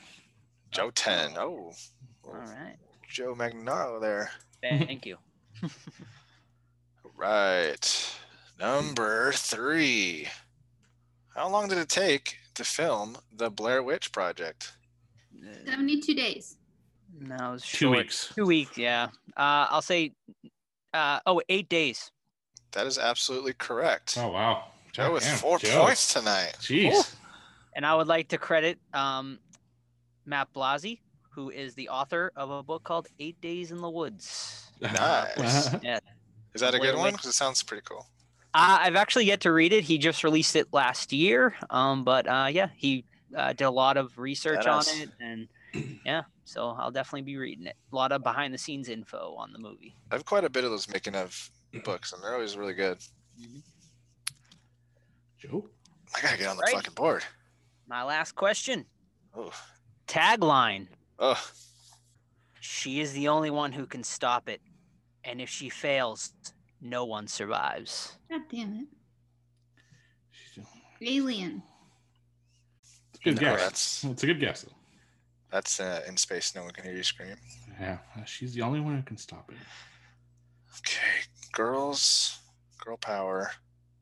Joe Ten. Oh, All right. Joe Magnaro there. Thank you. Right. Number three. How long did it take to film the Blair Witch Project? 72 days. No, it was Two short. weeks. Two weeks. Yeah. Uh, I'll say. Uh, oh, eight days. That is absolutely correct. Oh wow. Joe with Damn, four Joe. points tonight. Jeez. And I would like to credit um, Matt Blasi, who is the author of a book called Eight Days in the Woods. Nice. Yeah. Is that a good one? Because it sounds pretty cool. Uh, I've actually yet to read it. He just released it last year. Um, but uh, yeah, he uh, did a lot of research Badass. on it, and yeah, so I'll definitely be reading it. A lot of behind the scenes info on the movie. I have quite a bit of those making of books, and they're always really good. Joe. I gotta get on the Right. fucking board. My last question: Oh, tagline. oh, She is the only one who can stop it, and if she fails, no one survives. God damn it. Alien. It's a good No, guess. that's- It's a good guess. Though. that's uh, in space. No one can hear you scream. Yeah, she's the only one who can stop it. Okay, girls, girl power,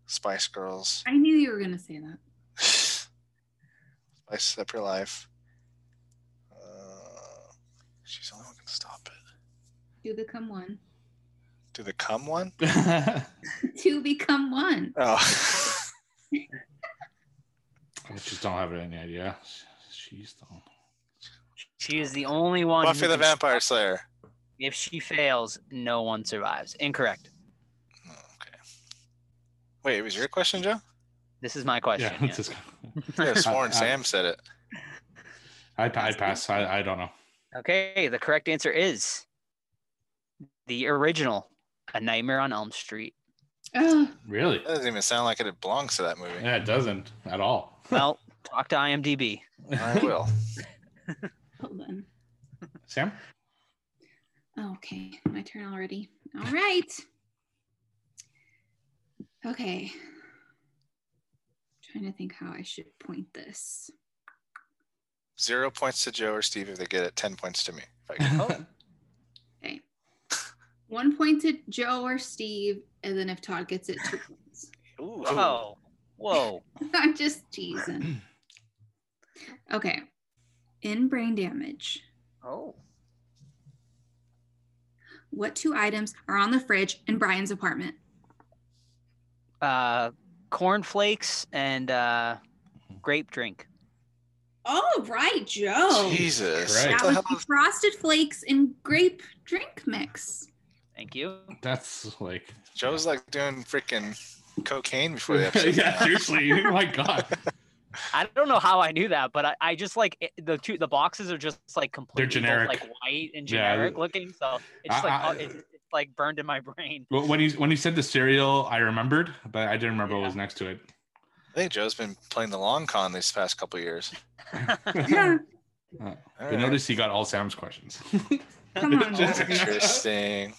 Spice Girls, I knew you were going to say that. Spice Up Your Life. Uh, she's the only one can stop it. To become one. Do the cum one? to become one. Oh, I just don't have any idea. She's the She is the only one. Buffy the Vampire Slayer. If she fails, no one survives. Incorrect. Okay. Wait, it was your question, Joe? This is my question. yeah. yeah. It's just, I have sworn I- I- Sam said it. I, I pass. I, I don't know. Okay, the correct answer is the original, A Nightmare on Elm Street. Oh, Really? That doesn't even sound like it belongs to that movie. Yeah, it doesn't at all. Well, talk to IMDb. I will. hold on. Sam? Okay, my turn already. All right. Okay. I'm Trying to think how I should point this. Zero points to Joe or Steve if they get it. Ten points to me. If I get it. Oh. Okay. One point to Joe or Steve, and then if Todd gets it, two points. Ooh. Whoa. Whoa. I'm just teasing. Okay. In brain damage, Oh. what two items are on the fridge in Brian's apartment? Uh, cornflakes and uh, grape drink. Oh, right, Joe. Jesus. Right. That was the frosted flakes and grape drink mix. Thank you. That's like. Joe's like doing freaking cocaine before the episode. yeah, came seriously. Oh my God. I don't know how I knew that, but I, I just like it, the two the boxes are just like completely both, generic. like white and Yeah, generic looking. So it's just I- like I- oh, it's, it's like burned in my brain. Well, when he when he said the cereal, I remembered, but I didn't remember what was next to it. I think Joe's been playing the long con these past couple years. Yeah. All I right. noticed he got all Sam's questions. Come on. Just- Interesting.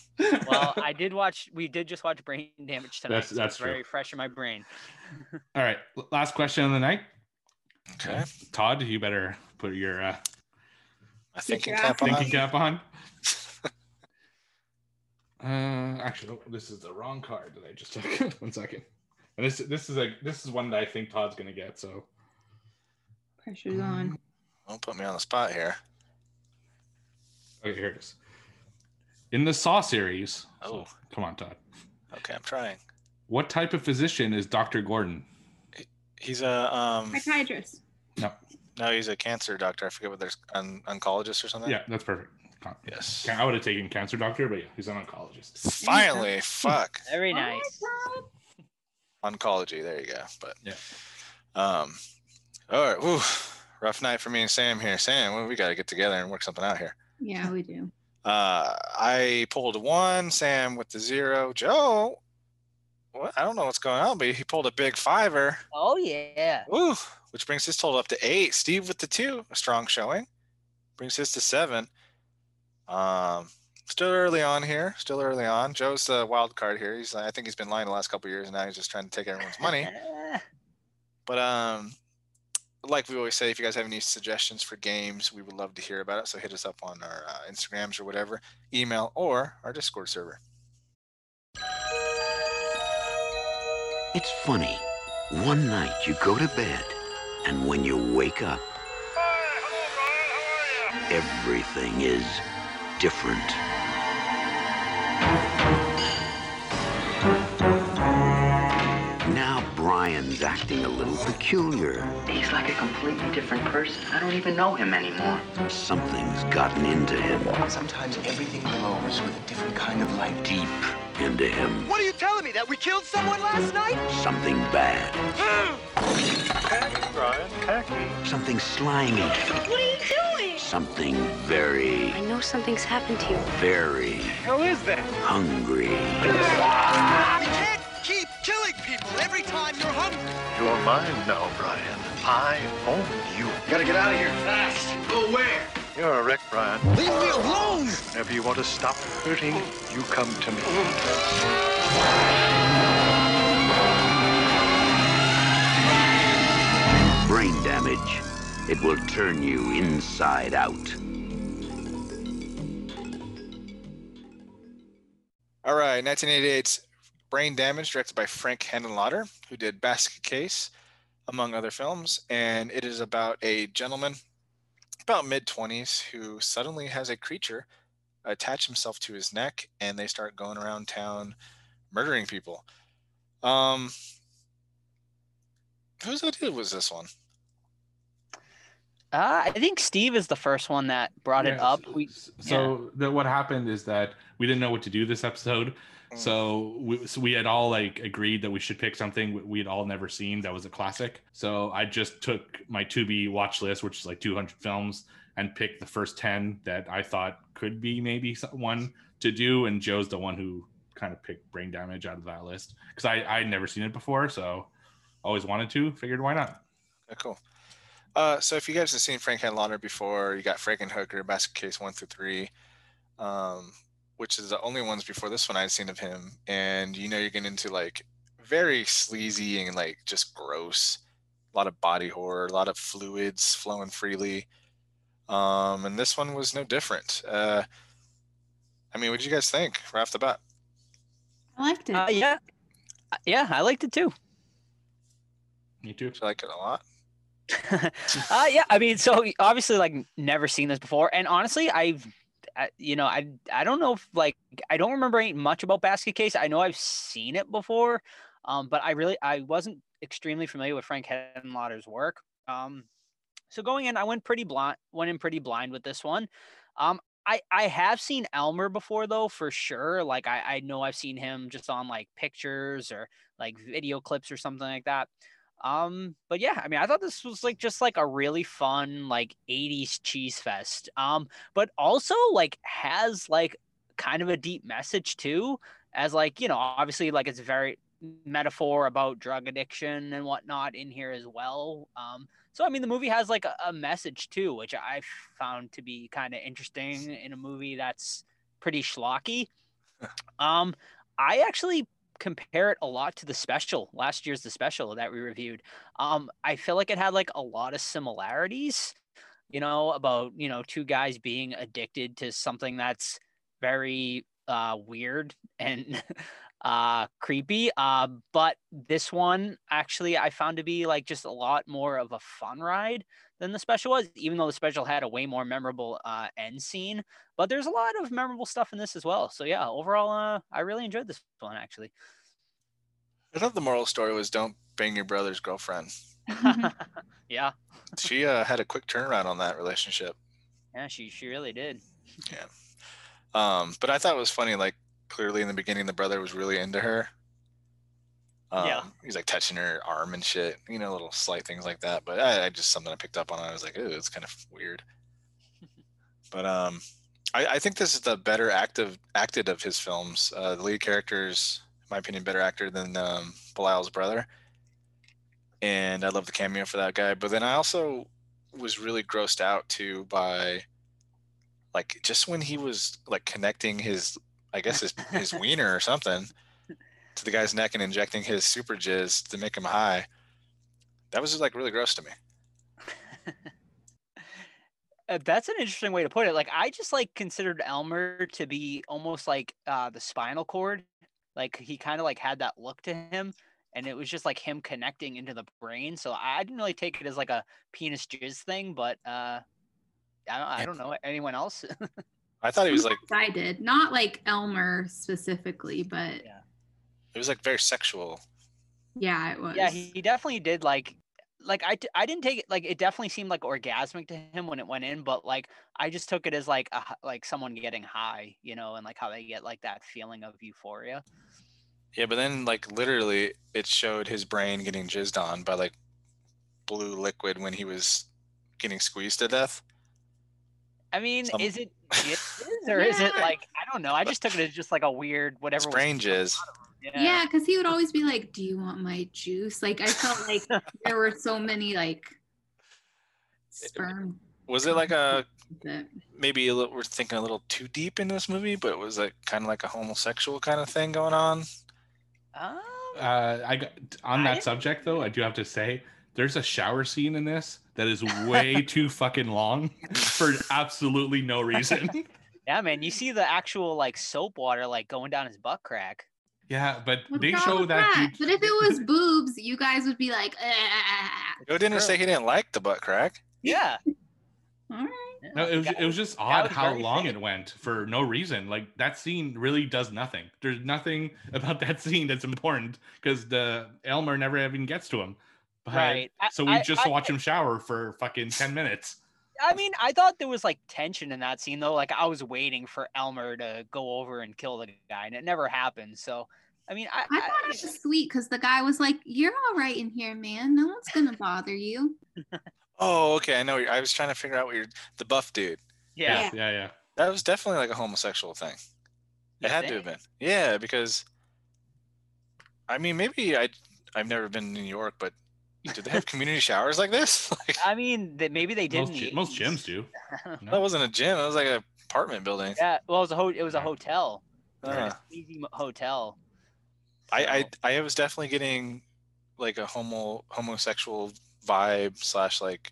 well, I did watch. We did just watch Brain Damage tonight. That's- so that's it's true. very fresh in my brain. all right, last question of the night. Okay. Todd, you better put your uh, thinking cap on. thinking cap on. Uh, actually, this is the wrong card that I just took. one second. And this this is a this is one that I think Todd's gonna get. So Pressure's on. Don't put me on the spot here. okay, here it is. In the Saw series. Oh. come on, Todd. Okay, I'm trying. What type of physician is Doctor Gordon? He's a um. Psychiatrist. No. No, he's a cancer doctor. I forget what there's an oncologist or something. Yeah, that's perfect. Con- Yes. I would have taken cancer doctor, but yeah, he's an oncologist. Finally, fuck. Very Oh, nice. Oncology. There you go. But Yeah. Um. All right. Whew, rough night for me and Sam here. Sam, well, we got to get together and work something out here. Yeah, we do. Uh, I pulled a one. Sam with the zero. Joe. What? I don't know what's going on, but he pulled a big fiver. Oh yeah. Woo, which brings his total up to eight. Steve with the two, a strong showing, brings his to seven. Um, still early on here. Still early on. Joe's the wild card here. He's I think he's been lying the last couple of years, and now he's just trying to take everyone's money. But um, like we always say, if you guys have any suggestions for games, we would love to hear about it. So hit us up on our uh, Instagrams or whatever, email or our Discord server. It's funny. One night you go to bed, and when you wake up, everything is different. Now Brian's acting a little peculiar. He's like a completely different person. I don't even know him anymore. Something's gotten into him, Sometimes everything glows with a different kind of light. deep into him. What are you telling me? That we killed someone last night? Something bad. Hmm. Something slimy. What are you doing? Something very, I know something's happened to you. very Hell is that? hungry. You can't keep killing people every time you're hungry. You're mine now, Brian. I own you. Gotta get out of here fast. Go where? You're a wreck, Brian. Leave me alone! Whenever you want to stop hurting, you come to me. Brain damage. It will turn you inside out. All right, 1988's Brain Damage, directed by Frank Henenlotter, who did Basket Case, among other films. And it is about a gentleman, about mid 20s, who suddenly has a creature attach himself to his neck, and they start going around town murdering people. Um, whose idea was this one? Uh, I think Steve is the first one that brought it up. We, s- so the, what happened is that we didn't know what to do this episode Mm. so we, so we had all like agreed that we should pick something we- we'd all never seen that was a classic so i just took my to-be watch list which is like 200 films and picked the first 10 that i thought could be maybe some- one to do and joe's the one who kind of picked brain damage out of that list because i i'd never seen it before so always wanted to figured why not Okay, cool. Uh, so if you guys have seen Frank Henenlotter before, you got Frankenhooker, Basket Case one through three, um, which is the only ones before this one I'd seen of him, and you know you're getting into like very sleazy and like just gross, a lot of body horror, a lot of fluids flowing freely, um, and this one was no different. Uh, I mean, what did you guys think right off the bat? I liked it. uh, yeah, Uh, yeah, I liked it too. me too Did you like it a lot? Uh, yeah, I mean, so obviously, like, never seen this before, and honestly, I've, I, you know, I, I don't know if like I don't remember much about Basket Case. I know I've seen it before, um, but I really I wasn't extremely familiar with Frank Henenlotter's work. Um, so going in, I went pretty blind, went in pretty blind with this one. Um, I I have seen Elmer before though, for sure. Like I I know I've seen him just on like pictures or like video clips or something like that. Um, but yeah, I mean, I thought this was like just like a really fun like 80s cheese fest. Um, but also like has like kind of a deep message too, as like you know, obviously like it's very metaphor about drug addiction and whatnot in here as well. Um, so I mean, the movie has like a, a message too, which I found to be kind of interesting in a movie that's pretty schlocky. um, I actually compare it a lot to the special last year's the special that we reviewed. Um, I feel like it had like a lot of similarities, you know, about you know two guys being addicted to something that's very uh, weird and uh creepy uh but this one actually i found to be like just a lot more of a fun ride than the special was even though the special had a way more memorable uh end scene but there's a lot of memorable stuff in this as well so yeah overall uh i really enjoyed this one actually I thought the moral story was don't bang your brother's girlfriend. yeah She uh, had a quick turnaround on that relationship. yeah she she really did Yeah. Um, but I thought it was funny. Like clearly in the beginning, the brother was really into her. Um, Yeah. He's like touching her arm and shit. You know, little slight things like that. But I, I just something I picked up on. I was like, ooh, it's kind of weird. but um, I, I think this is the better active acted of his films. Uh, the lead character's, in my opinion, better actor than um, Belial's brother. And I love the cameo for that guy. But then I also was really grossed out too by like just when he was like connecting his I guess his his wiener or something the guy's neck and injecting his super jizz to make him high. That was just like really gross to me. Uh, that's an interesting way to put it. Like I just like considered Elmer to be almost like uh the spinal cord. Like he kind of like had that look to him and it was just like him connecting into the brain. So I didn't really take it as like a penis jizz thing, but uh I don't, I don't know anyone else. I thought he was like I did not like Elmer specifically, but yeah, it was like very sexual. Yeah, it was. yeah, he, he definitely did like like I, I didn't take it like it definitely seemed like orgasmic to him when it went in, but like I just took it as like a, like someone getting high, you know, and like how they get like that feeling of euphoria. Yeah, but then like literally it showed his brain getting jizzed on by like blue liquid when he was getting squeezed to death. I mean, Some- is it jizz or is it like I don't know? I just took it as just like a weird whatever. It's was brain jizz. Out of him. Yeah, because he would always be like, "Do you want my juice?" Like I felt like there were so many like sperm. Was it like a maybe a little, we're thinking a little too deep in this movie, but it was like kind of like a homosexual kind of thing going on? Um, Uh, I got on that didn't- subject though. I do have to say there's a shower scene in this that is way too fucking long for absolutely no reason. yeah, man, you see the actual like soap water like going down his butt crack. Yeah, but What's they show that, that? dude. But if it was boobs, you guys would be like, "Ah." Joe didn't say he didn't like the butt crack. Yeah. All right. No, it was it was just odd was how long fit. it went for no reason. Like that scene really does nothing. There's nothing about that scene that's important because the Elmer never even gets to him. But, Right. So we I- just I- watch him shower for fucking ten minutes. I mean, I thought there was like tension in that scene though. Like I was waiting for Elmer to go over and kill the guy, and it never happened. So, I mean, I, I thought it was sweet because the guy was like, "You're all right in here, man. No one's gonna bother you." Oh, okay. I know. I was trying to figure out what you're the buff dude. yeah, yeah, yeah. That was definitely like a homosexual thing. You It had to think? have been. Yeah, because I mean, maybe I I've never been to New York, but do they have community showers like this? Like I mean, that maybe they did. Most, gy- most gyms do. that wasn't a gym. It was like an apartment building. Yeah, well, it was a ho- it was a hotel, It was Uh, a sleazy mo- hotel. I, I I was definitely getting like a homo homosexual vibe slash like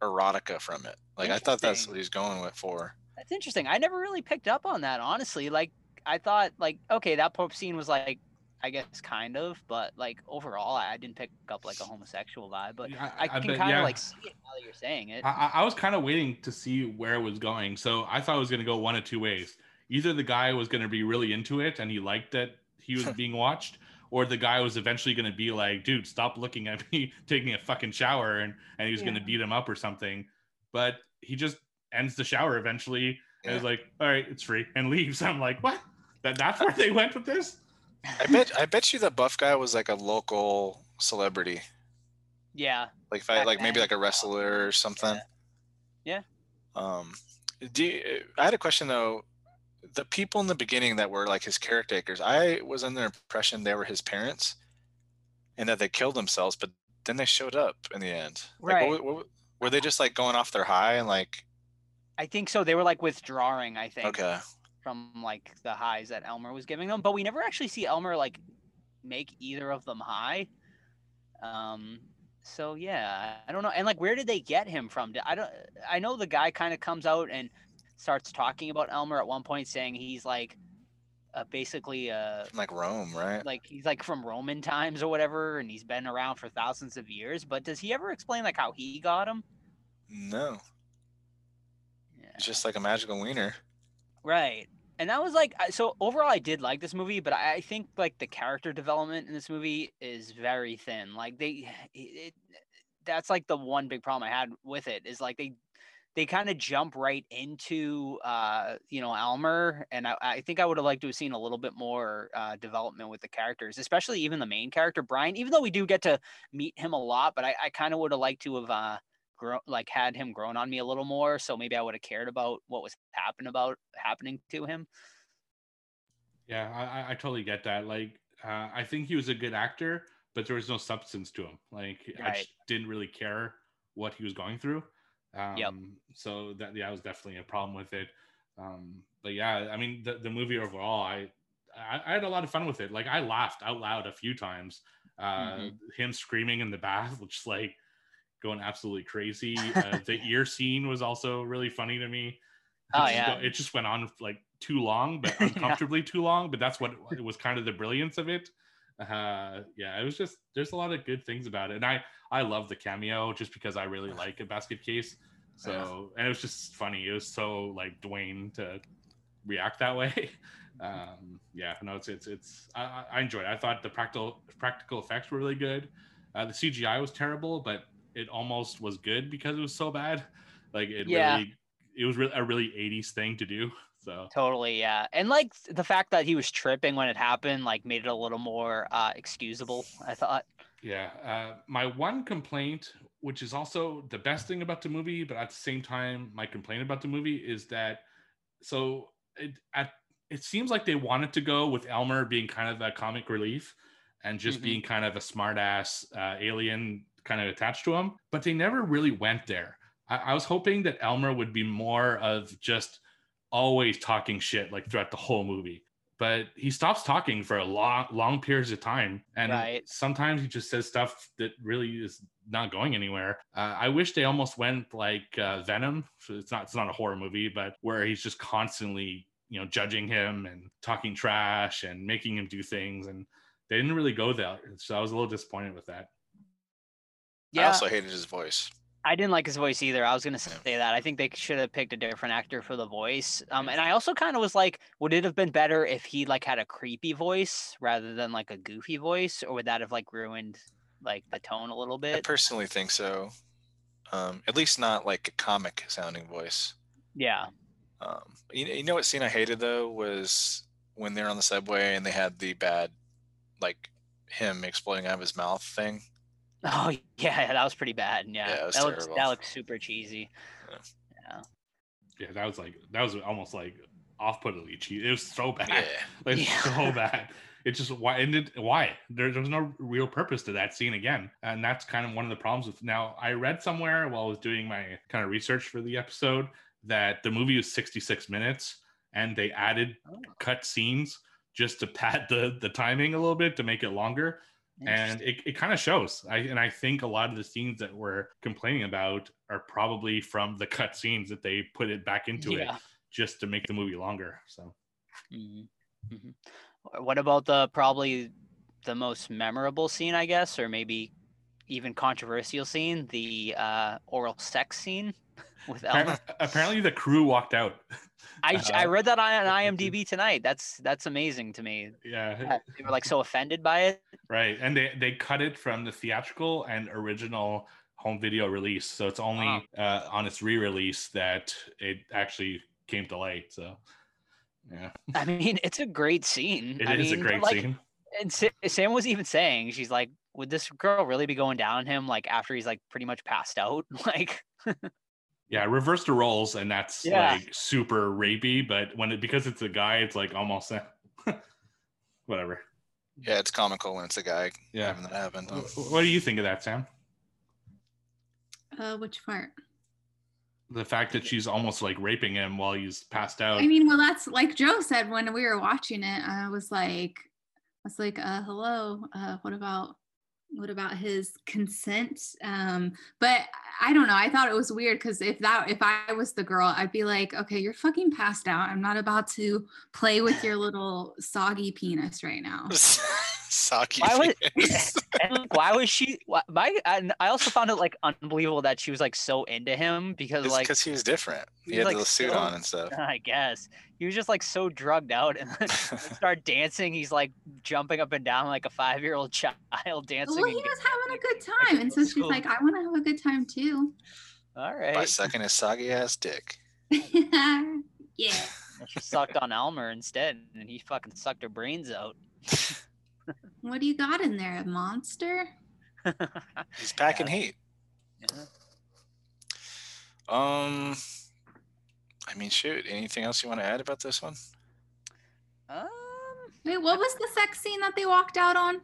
erotica from it. Like I thought that's what he's going with for. That's interesting. I never really picked up on that, honestly. Like, I thought, like, okay, that Pope scene was like, I guess, kind of, but like overall, I didn't pick up like a homosexual vibe. But Yeah, I, I can kind of yeah. like see it now that you're saying it. I, I- was kind of waiting to see where it was going. So I thought it was going to go one of two ways. Either the guy was going to be really into it and he liked that he was being watched, or the guy was eventually going to be like, dude, stop looking at me taking a fucking shower. And, and he was going to beat him up or something. But he just ends the shower eventually and is like, all right, it's free and leaves. I'm like, what? That, that's where they went with this? I bet I bet you the buff guy was like a local celebrity. yeah, Like if I like maybe like a wrestler or something. Yeah. Um, do you, I had a question though. the people in the beginning that were like his caretakers, I was under the impression they were his parents, and that they killed themselves. But then they showed up in the end. Like, Right. what, what, were they just like going off their high and like? I think so. They were like withdrawing. I think. Okay. From like the highs that Elmer was giving them, but we never actually see Elmer like make either of them high. Um. So yeah, I don't know. And like, where did they get him from? Did- I don't. I know the guy kind of comes out and starts talking about Elmer at one point, saying he's like, uh, basically, uh, From like Rome, right? like he's like from Roman times or whatever, and he's been around for thousands of years. But does he ever explain like how he got him? No. It's just like a magical wiener. Right. And that was like so overall I did like this movie, but I think like the character development in this movie is very thin. Like they it, that's like the one big problem I had with it is like they they kind of jump right into uh you know Elmer and I, I think I would have liked to have seen a little bit more uh development with the characters, especially even the main character Brian, even though we do get to meet him a lot, but I, I kind of would have liked to have uh grown like had him grown on me a little more so maybe i would have cared about what was happening about happening to him Yeah, I, I- totally get that. Like, uh, I think he was a good actor, but there was no substance to him. Like, I just didn't really care what he was going through. Um, So that yeah, was definitely a problem with it. Um, but yeah, I mean, the, the movie overall, I, I I had a lot of fun with it. Like, I laughed out loud a few times. Uh, Mhm. Him screaming in the bath, which like going absolutely crazy. Uh, the ear scene was also really funny to me. It Oh, just yeah. go- it just went on like too long, but uncomfortably too long. But that's what it was kind of the brilliance of it. Uh, yeah, it was just there's a lot of good things about it, and I I love the cameo just because I really like a basket case. So and it was just funny. It was so like Duane to react that way. Um, yeah, no, it's it's it's I, I- I enjoyed. it. I thought the practical practical effects were really good. Uh, the CGI was terrible, but it almost was good because it was so bad. Like it Yeah. really, it was really a really 80s thing to do. So totally yeah and like the fact that he was tripping when it happened like made it a little more uh excusable i thought Yeah. Uh, my one complaint, which is also the best thing about the movie, but at the same time, my complaint about the movie is that so it at it seems like they wanted to go with Elmer being kind of a comic relief and just Mhm. being kind of a smartass uh, alien kind of attached to him, but they never really went there. I, I was hoping that Elmer would be more of just always talking shit like throughout the whole movie. But he stops talking for a long long periods of time and Right. sometimes he just says stuff that really is not going anywhere. Uh, i wish they almost went like uh, venom. It's not it's not a horror movie but where he's just constantly you know judging him and talking trash and making him do things and they didn't really go there. So i was a little disappointed with that I also hated his voice. I didn't like his voice either. I was gonna say that. I think they should have picked a different actor for the voice. Um, and I also kind of was like, would it have been better if he like had a creepy voice rather than like a goofy voice, or would that have like ruined like the tone a little bit? I personally think so. Um, at least not like a comic sounding voice. Yeah. Um, you, you know what scene I hated though was when they're on the subway and they had the bad, like him exploding out of his mouth thing. Oh yeah, that was pretty bad. Yeah, Yeah, it was that looks that looks super cheesy. Yeah. yeah that was like that was almost like off-puttingly cheap it was so bad Yeah. like Yeah. so bad it just why ended why there, there was no real purpose to that scene again and that's kind of one of the problems with now i read somewhere while i was doing my kind of research for the episode that the movie was 66 minutes and they added Oh. cut scenes just to pad the the timing a little bit to make it longer and it, it kind of shows. I, and i think a lot of the scenes that we're complaining about are probably from the cut scenes that they put it back into it just to make the movie longer so. Mhm, mhm. What about the probably the most memorable scene, I guess, or maybe even controversial scene, the uh, oral sex scene with apparently, apparently the crew walked out I, I Uh, read that on IMDb tonight. That's that's amazing to me. yeah They were like so offended by it. right and they they cut it from the theatrical and original home video release so it's only uh, on its re-release that it actually came to light so yeah I mean, it's a great scene. It I is a great like, scene And Sa- Sam was even saying, she's like, would this girl really be going down on him like after he's like pretty much passed out? Like, Yeah, reverse the roles, and that's Yeah. like super rapey. But when it because it's a guy, it's like almost whatever. Yeah, it's comical when it's a guy Yeah. having that happen. Wh- What do you think of that, Sam? Uh, which part? The fact that she's almost like raping him while he's passed out. I mean, well, that's like Joe said when we were watching it. I was like, I was like, uh, hello. Uh, what about what about his consent? Um, but I don't know. I thought it was weird because if that if I was the girl, I'd be like, okay, you're fucking passed out. I'm not about to play with your little soggy penis right now. Saki. Why would- penis. and why was she? Why, my and I also found it like unbelievable that she was like so into him because It's like because he was different. He he's, had like, the suit so- on and stuff. I guess he was just like so drugged out and then start dancing. He's like jumping up and down like a five year old child dancing. Well, he and was having a good time, and so she's Cool. like, I want to have a good time too. All right. By right. sucking his soggy ass dick. yeah. She sucked on Elmer instead, and he fucking sucked her brains out. What do you got in there? A monster? He's packing heat. Yeah. Um, I mean, shoot. Anything else you want to add about this one? Um, Wait, what was the sex scene that they walked out on?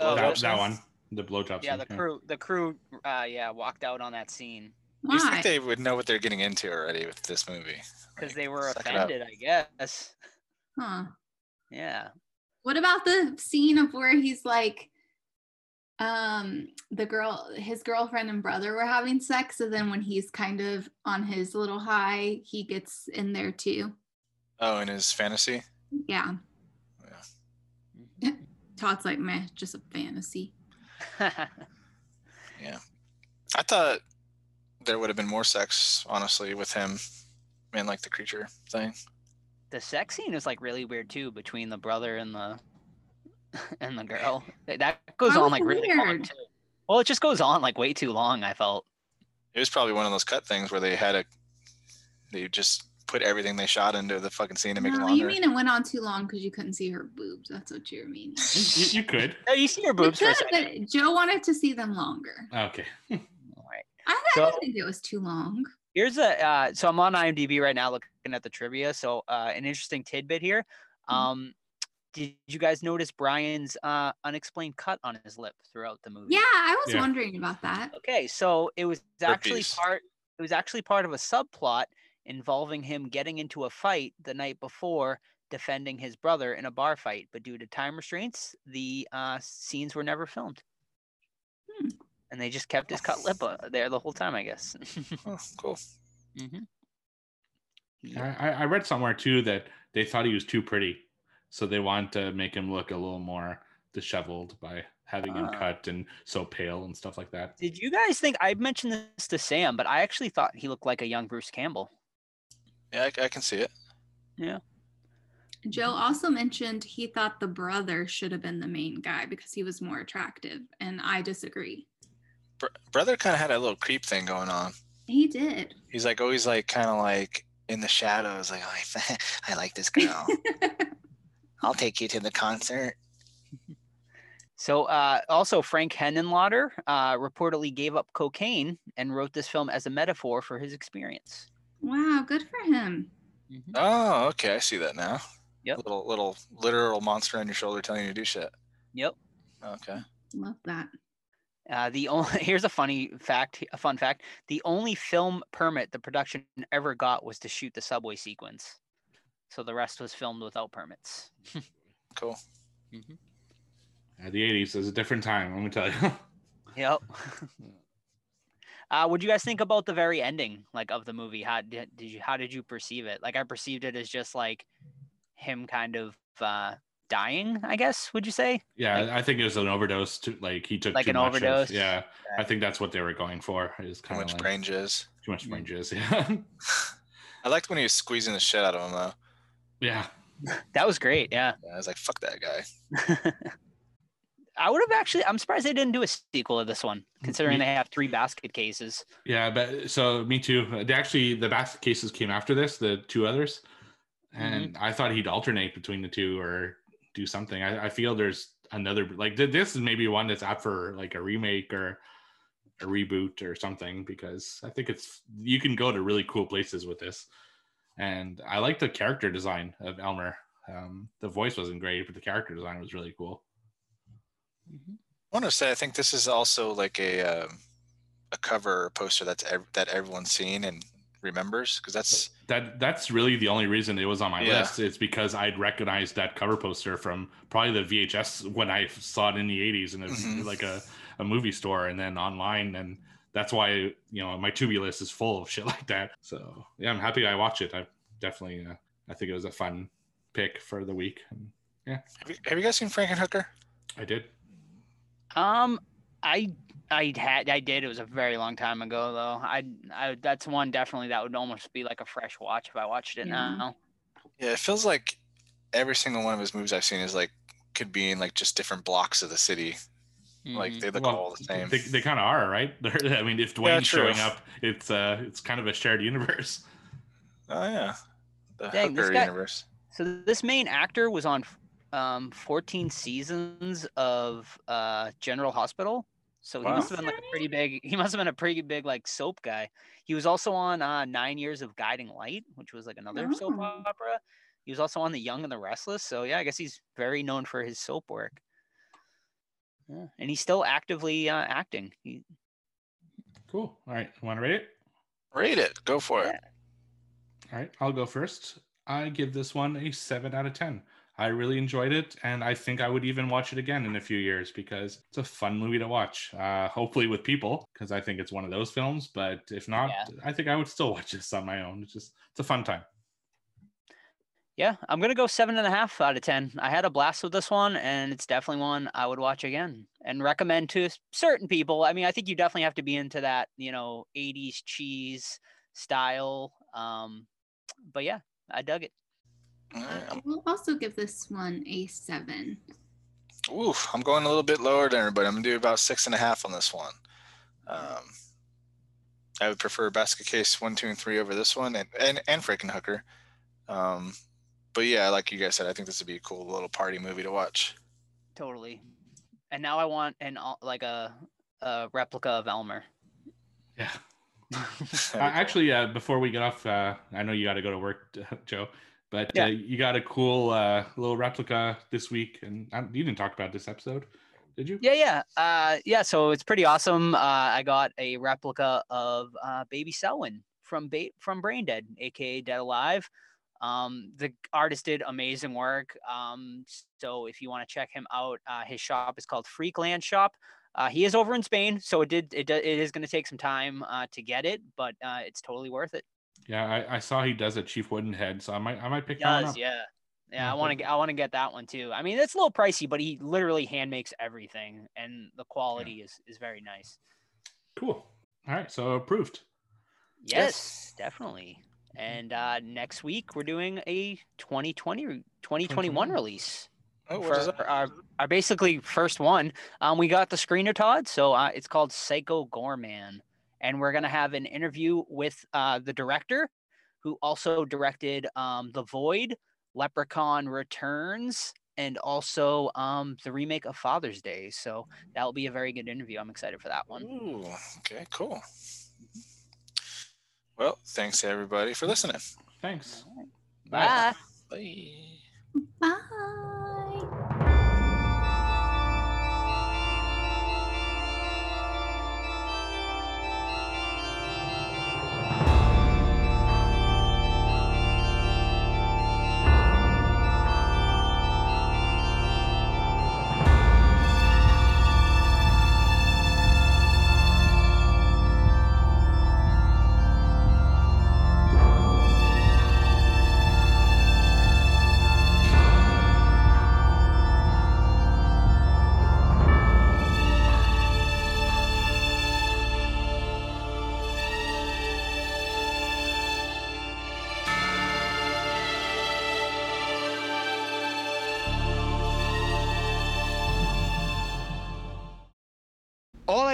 oh, that, the- that one, the blowjob. Yeah, scene, the crew, the crew, uh, yeah, walked out on that scene Why? You think they would know what they're getting into already with this movie? because Like, they were suck it up. offended, I guess. Huh. Yeah. What about the scene of where he's like, um, the girl, his girlfriend and brother were having sex, and then when he's kind of on his little high, he gets in there too. Oh, in his fantasy? Yeah. Yeah. Todd's like, meh, just a fantasy. Yeah. I thought there would have been more sex, honestly, with him and like the creature thing. The sex scene is like really weird too between the brother and the and the girl. That- That goes That on was like really long too. Well, it just goes on like way too long. I felt. It was probably one of those cut things where they had a, they just put everything they shot into the fucking scene to make it No, longer. you mean it went on too long because you couldn't see her boobs. That's what you're meaning. You, you could. No, you see your You boobs for a could, but Joe wanted to see them longer. Okay. All right. I, I So- didn't think it was too long. Here's a uh, so I'm on IMDb right now looking at the trivia. So uh, an interesting tidbit here. Mhm. Um, did you guys notice Brian's uh, unexplained cut on his lip throughout the movie? Yeah, I was Yeah. wondering about that. Okay, so it was actually Herpes. part it was actually part of a subplot involving him getting into a fight the night before defending his brother in a bar fight, but due to time restraints, the uh, scenes were never filmed. And they just kept his cut lip uh, there the whole time, I guess. Oh, cool. hmm I, I I read somewhere too that they thought he was too pretty, so they wanted to make him look a little more disheveled by having him Ah. cut and so pale and stuff like that. Did you guys think I mentioned this to Sam, but I actually thought he looked like a young Bruce Campbell. Yeah, I, I can see it. Yeah. Joe also mentioned he thought the brother should have been the main guy because he was more attractive, and I disagree. Br- brother kind of had a little creep thing going on. He did. He's like always like kind of like in the shadows, like oh, I, I like this girl. I'll take you to the concert. So, uh, also, Frank Henenlotter uh, reportedly gave up cocaine and wrote this film as a metaphor for his experience. Wow, good for him. Oh, okay, I see that now. Yep. Little little literal monster on your shoulder telling you to do shit. Yep. Okay. Love that. Uh, the only here's a funny fact, a fun fact: the only film permit the production ever got was to shoot the subway sequence. So the rest was filmed without permits. Cool. Uh, the '80s is a different time. Let me tell you. Yep. uh, what do you guys think about the very ending, like of the movie? How did, did you how did you perceive it? Like I perceived it as just like him kind of uh, dying. I guess would you say? yeah, I think it was an overdose. To like he took Like too an much of- overdose? yeah, I think that's what they were going for. Is Too kind of much like, brain jizz. Too much hmm. brain jizz. Yeah. I liked when he was squeezing the shit out of him though. yeah. That was great. Yeah. Yeah, I was like, fuck that guy. I would have actually. I'm surprised they didn't do a sequel of this one, mm, considering they have three basket cases. Yeah, but so me too. They actually the basket cases came after this, the two others, mm-hmm. and I thought he'd alternate between the two or do something. I, I feel there's another like this is maybe one that's out for like a remake or a reboot or something because I think it's you can go to really cool places with this. And I like the character design of Elmer. Um, the voice wasn't great, but the character design was really cool. I want to say I think this is also like a um, a cover poster that's ev- that everyone's seen and remembers because that's That that's really the only reason it was on my Yeah. list. It's because I'd recognized that cover poster from probably the VHS when I saw it in the 80s in a, Mhm. like a, a movie store and then online and that's why you know my Tubi list is full of shit like that. So yeah, I'm happy I watched it. I definitely uh, I think it was a fun pick for the week. And yeah, have you, have you guys seen Frankenhooker? I did. Um, I I had I did. It was a very long time ago though. I I that's one definitely that would almost be like a fresh watch if I watched it Yeah. now. Yeah, it feels like every single one of his movies I've seen is like could be in like just different blocks of the city. Like Mhm. they look Well, all the same. They, they kind of are, right? They're, I mean, if Duane's true. showing up, it's uh, it's kind of a shared universe. Oh yeah, the Dang, this Hooker guy- universe. So this main actor was on um 14 seasons of uh General Hospital. So he must have been like a pretty big he must have been a pretty big like soap guy. He was also on uh 9 Years of Guiding Light, which was like another soap Oh. opera. He was also on The Young and the Restless. So yeah, I guess he's very known for his soap work. Yeah. And he's still actively uh, acting. He, Cool. All right, want to rate it? Rate it. Go for it. All right, I'll go first. I give this one a seven out of 10. I really enjoyed it, and I think I would even watch it again in a few years because it's a fun movie to watch. Uh, hopefully with people, because I think it's one of those films. But if not, Yeah. I think I would still watch this on my own. It's just it's a fun time. yeah, I'm gonna go seven and a half out of ten. I had a blast with this one, and it's definitely one I would watch again and recommend to certain people. I mean, I think you definitely have to be into that, you know, '80s cheese style. Um, but yeah, I dug it. All right, I will also give this one a seven. Oof, I'm going a little bit lower than everybody. I'm gonna do about six and a half on this one. Um, I would prefer Basket Case one, two, and three over this one, and and and Frankenhooker. Um, but yeah, like you guys said, I think this would be a cool little party movie to watch. Totally. And now I want an like a a replica of Elmer. Yeah. Uh, actually, uh, before we get off, uh, I know you got to go to work, Joe, but Yeah. uh, you got a cool uh, little replica this week, and you didn't talk about this episode, did you? Yeah, yeah, uh, yeah. So it's pretty awesome. Uh, I got a replica of uh, Baby Selwyn from ba- from Brain Dead, aka Dead Alive. Um, the artist did amazing work. Um, so if you want to check him out, uh, his shop is called Freakland Shop. Uh, he is over in Spain, so it did it, do- it is going to take some time uh, to get it, but uh, it's totally worth it. Yeah, I, I saw he does a Chief Woodenhead, so I might I might pick He that one does, up. yeah. Yeah, Yeah, I want to get I want to get that one too. I mean, it's a little pricey, but he literally hand makes everything, and the quality is is very nice. Cool. All right, so approved. Yes, definitely. And uh, next week we're doing a 2020 2021 2021. release Oh, what for that? our, our basically first one. Um, we got the screener Todd, so uh, it's called Psycho Goreman, and we're gonna have an interview with uh, the director, who also directed um, The Void, Leprechaun Returns, and also um, the remake of Father's Day. So that will be a very good interview. I'm excited for that one. Ooh, okay, cool. Well, thanks everybody for listening. Thanks. Bye. Bye. Bye. All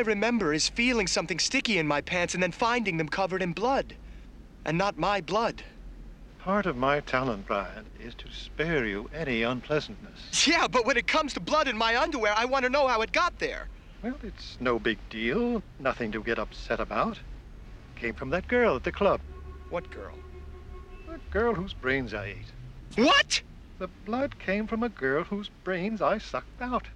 remember is feeling something sticky in my pants and then finding them covered in blood. And not my blood. Part of my talent, Brian, is to spare you any unpleasantness. Yeah, but when it comes to blood in my underwear, I want to know how it got there. Well, it's no big deal. Nothing to get upset about. Came from that girl at the club. What girl? The girl whose brains I ate. What? The blood came from a girl whose brains I sucked out.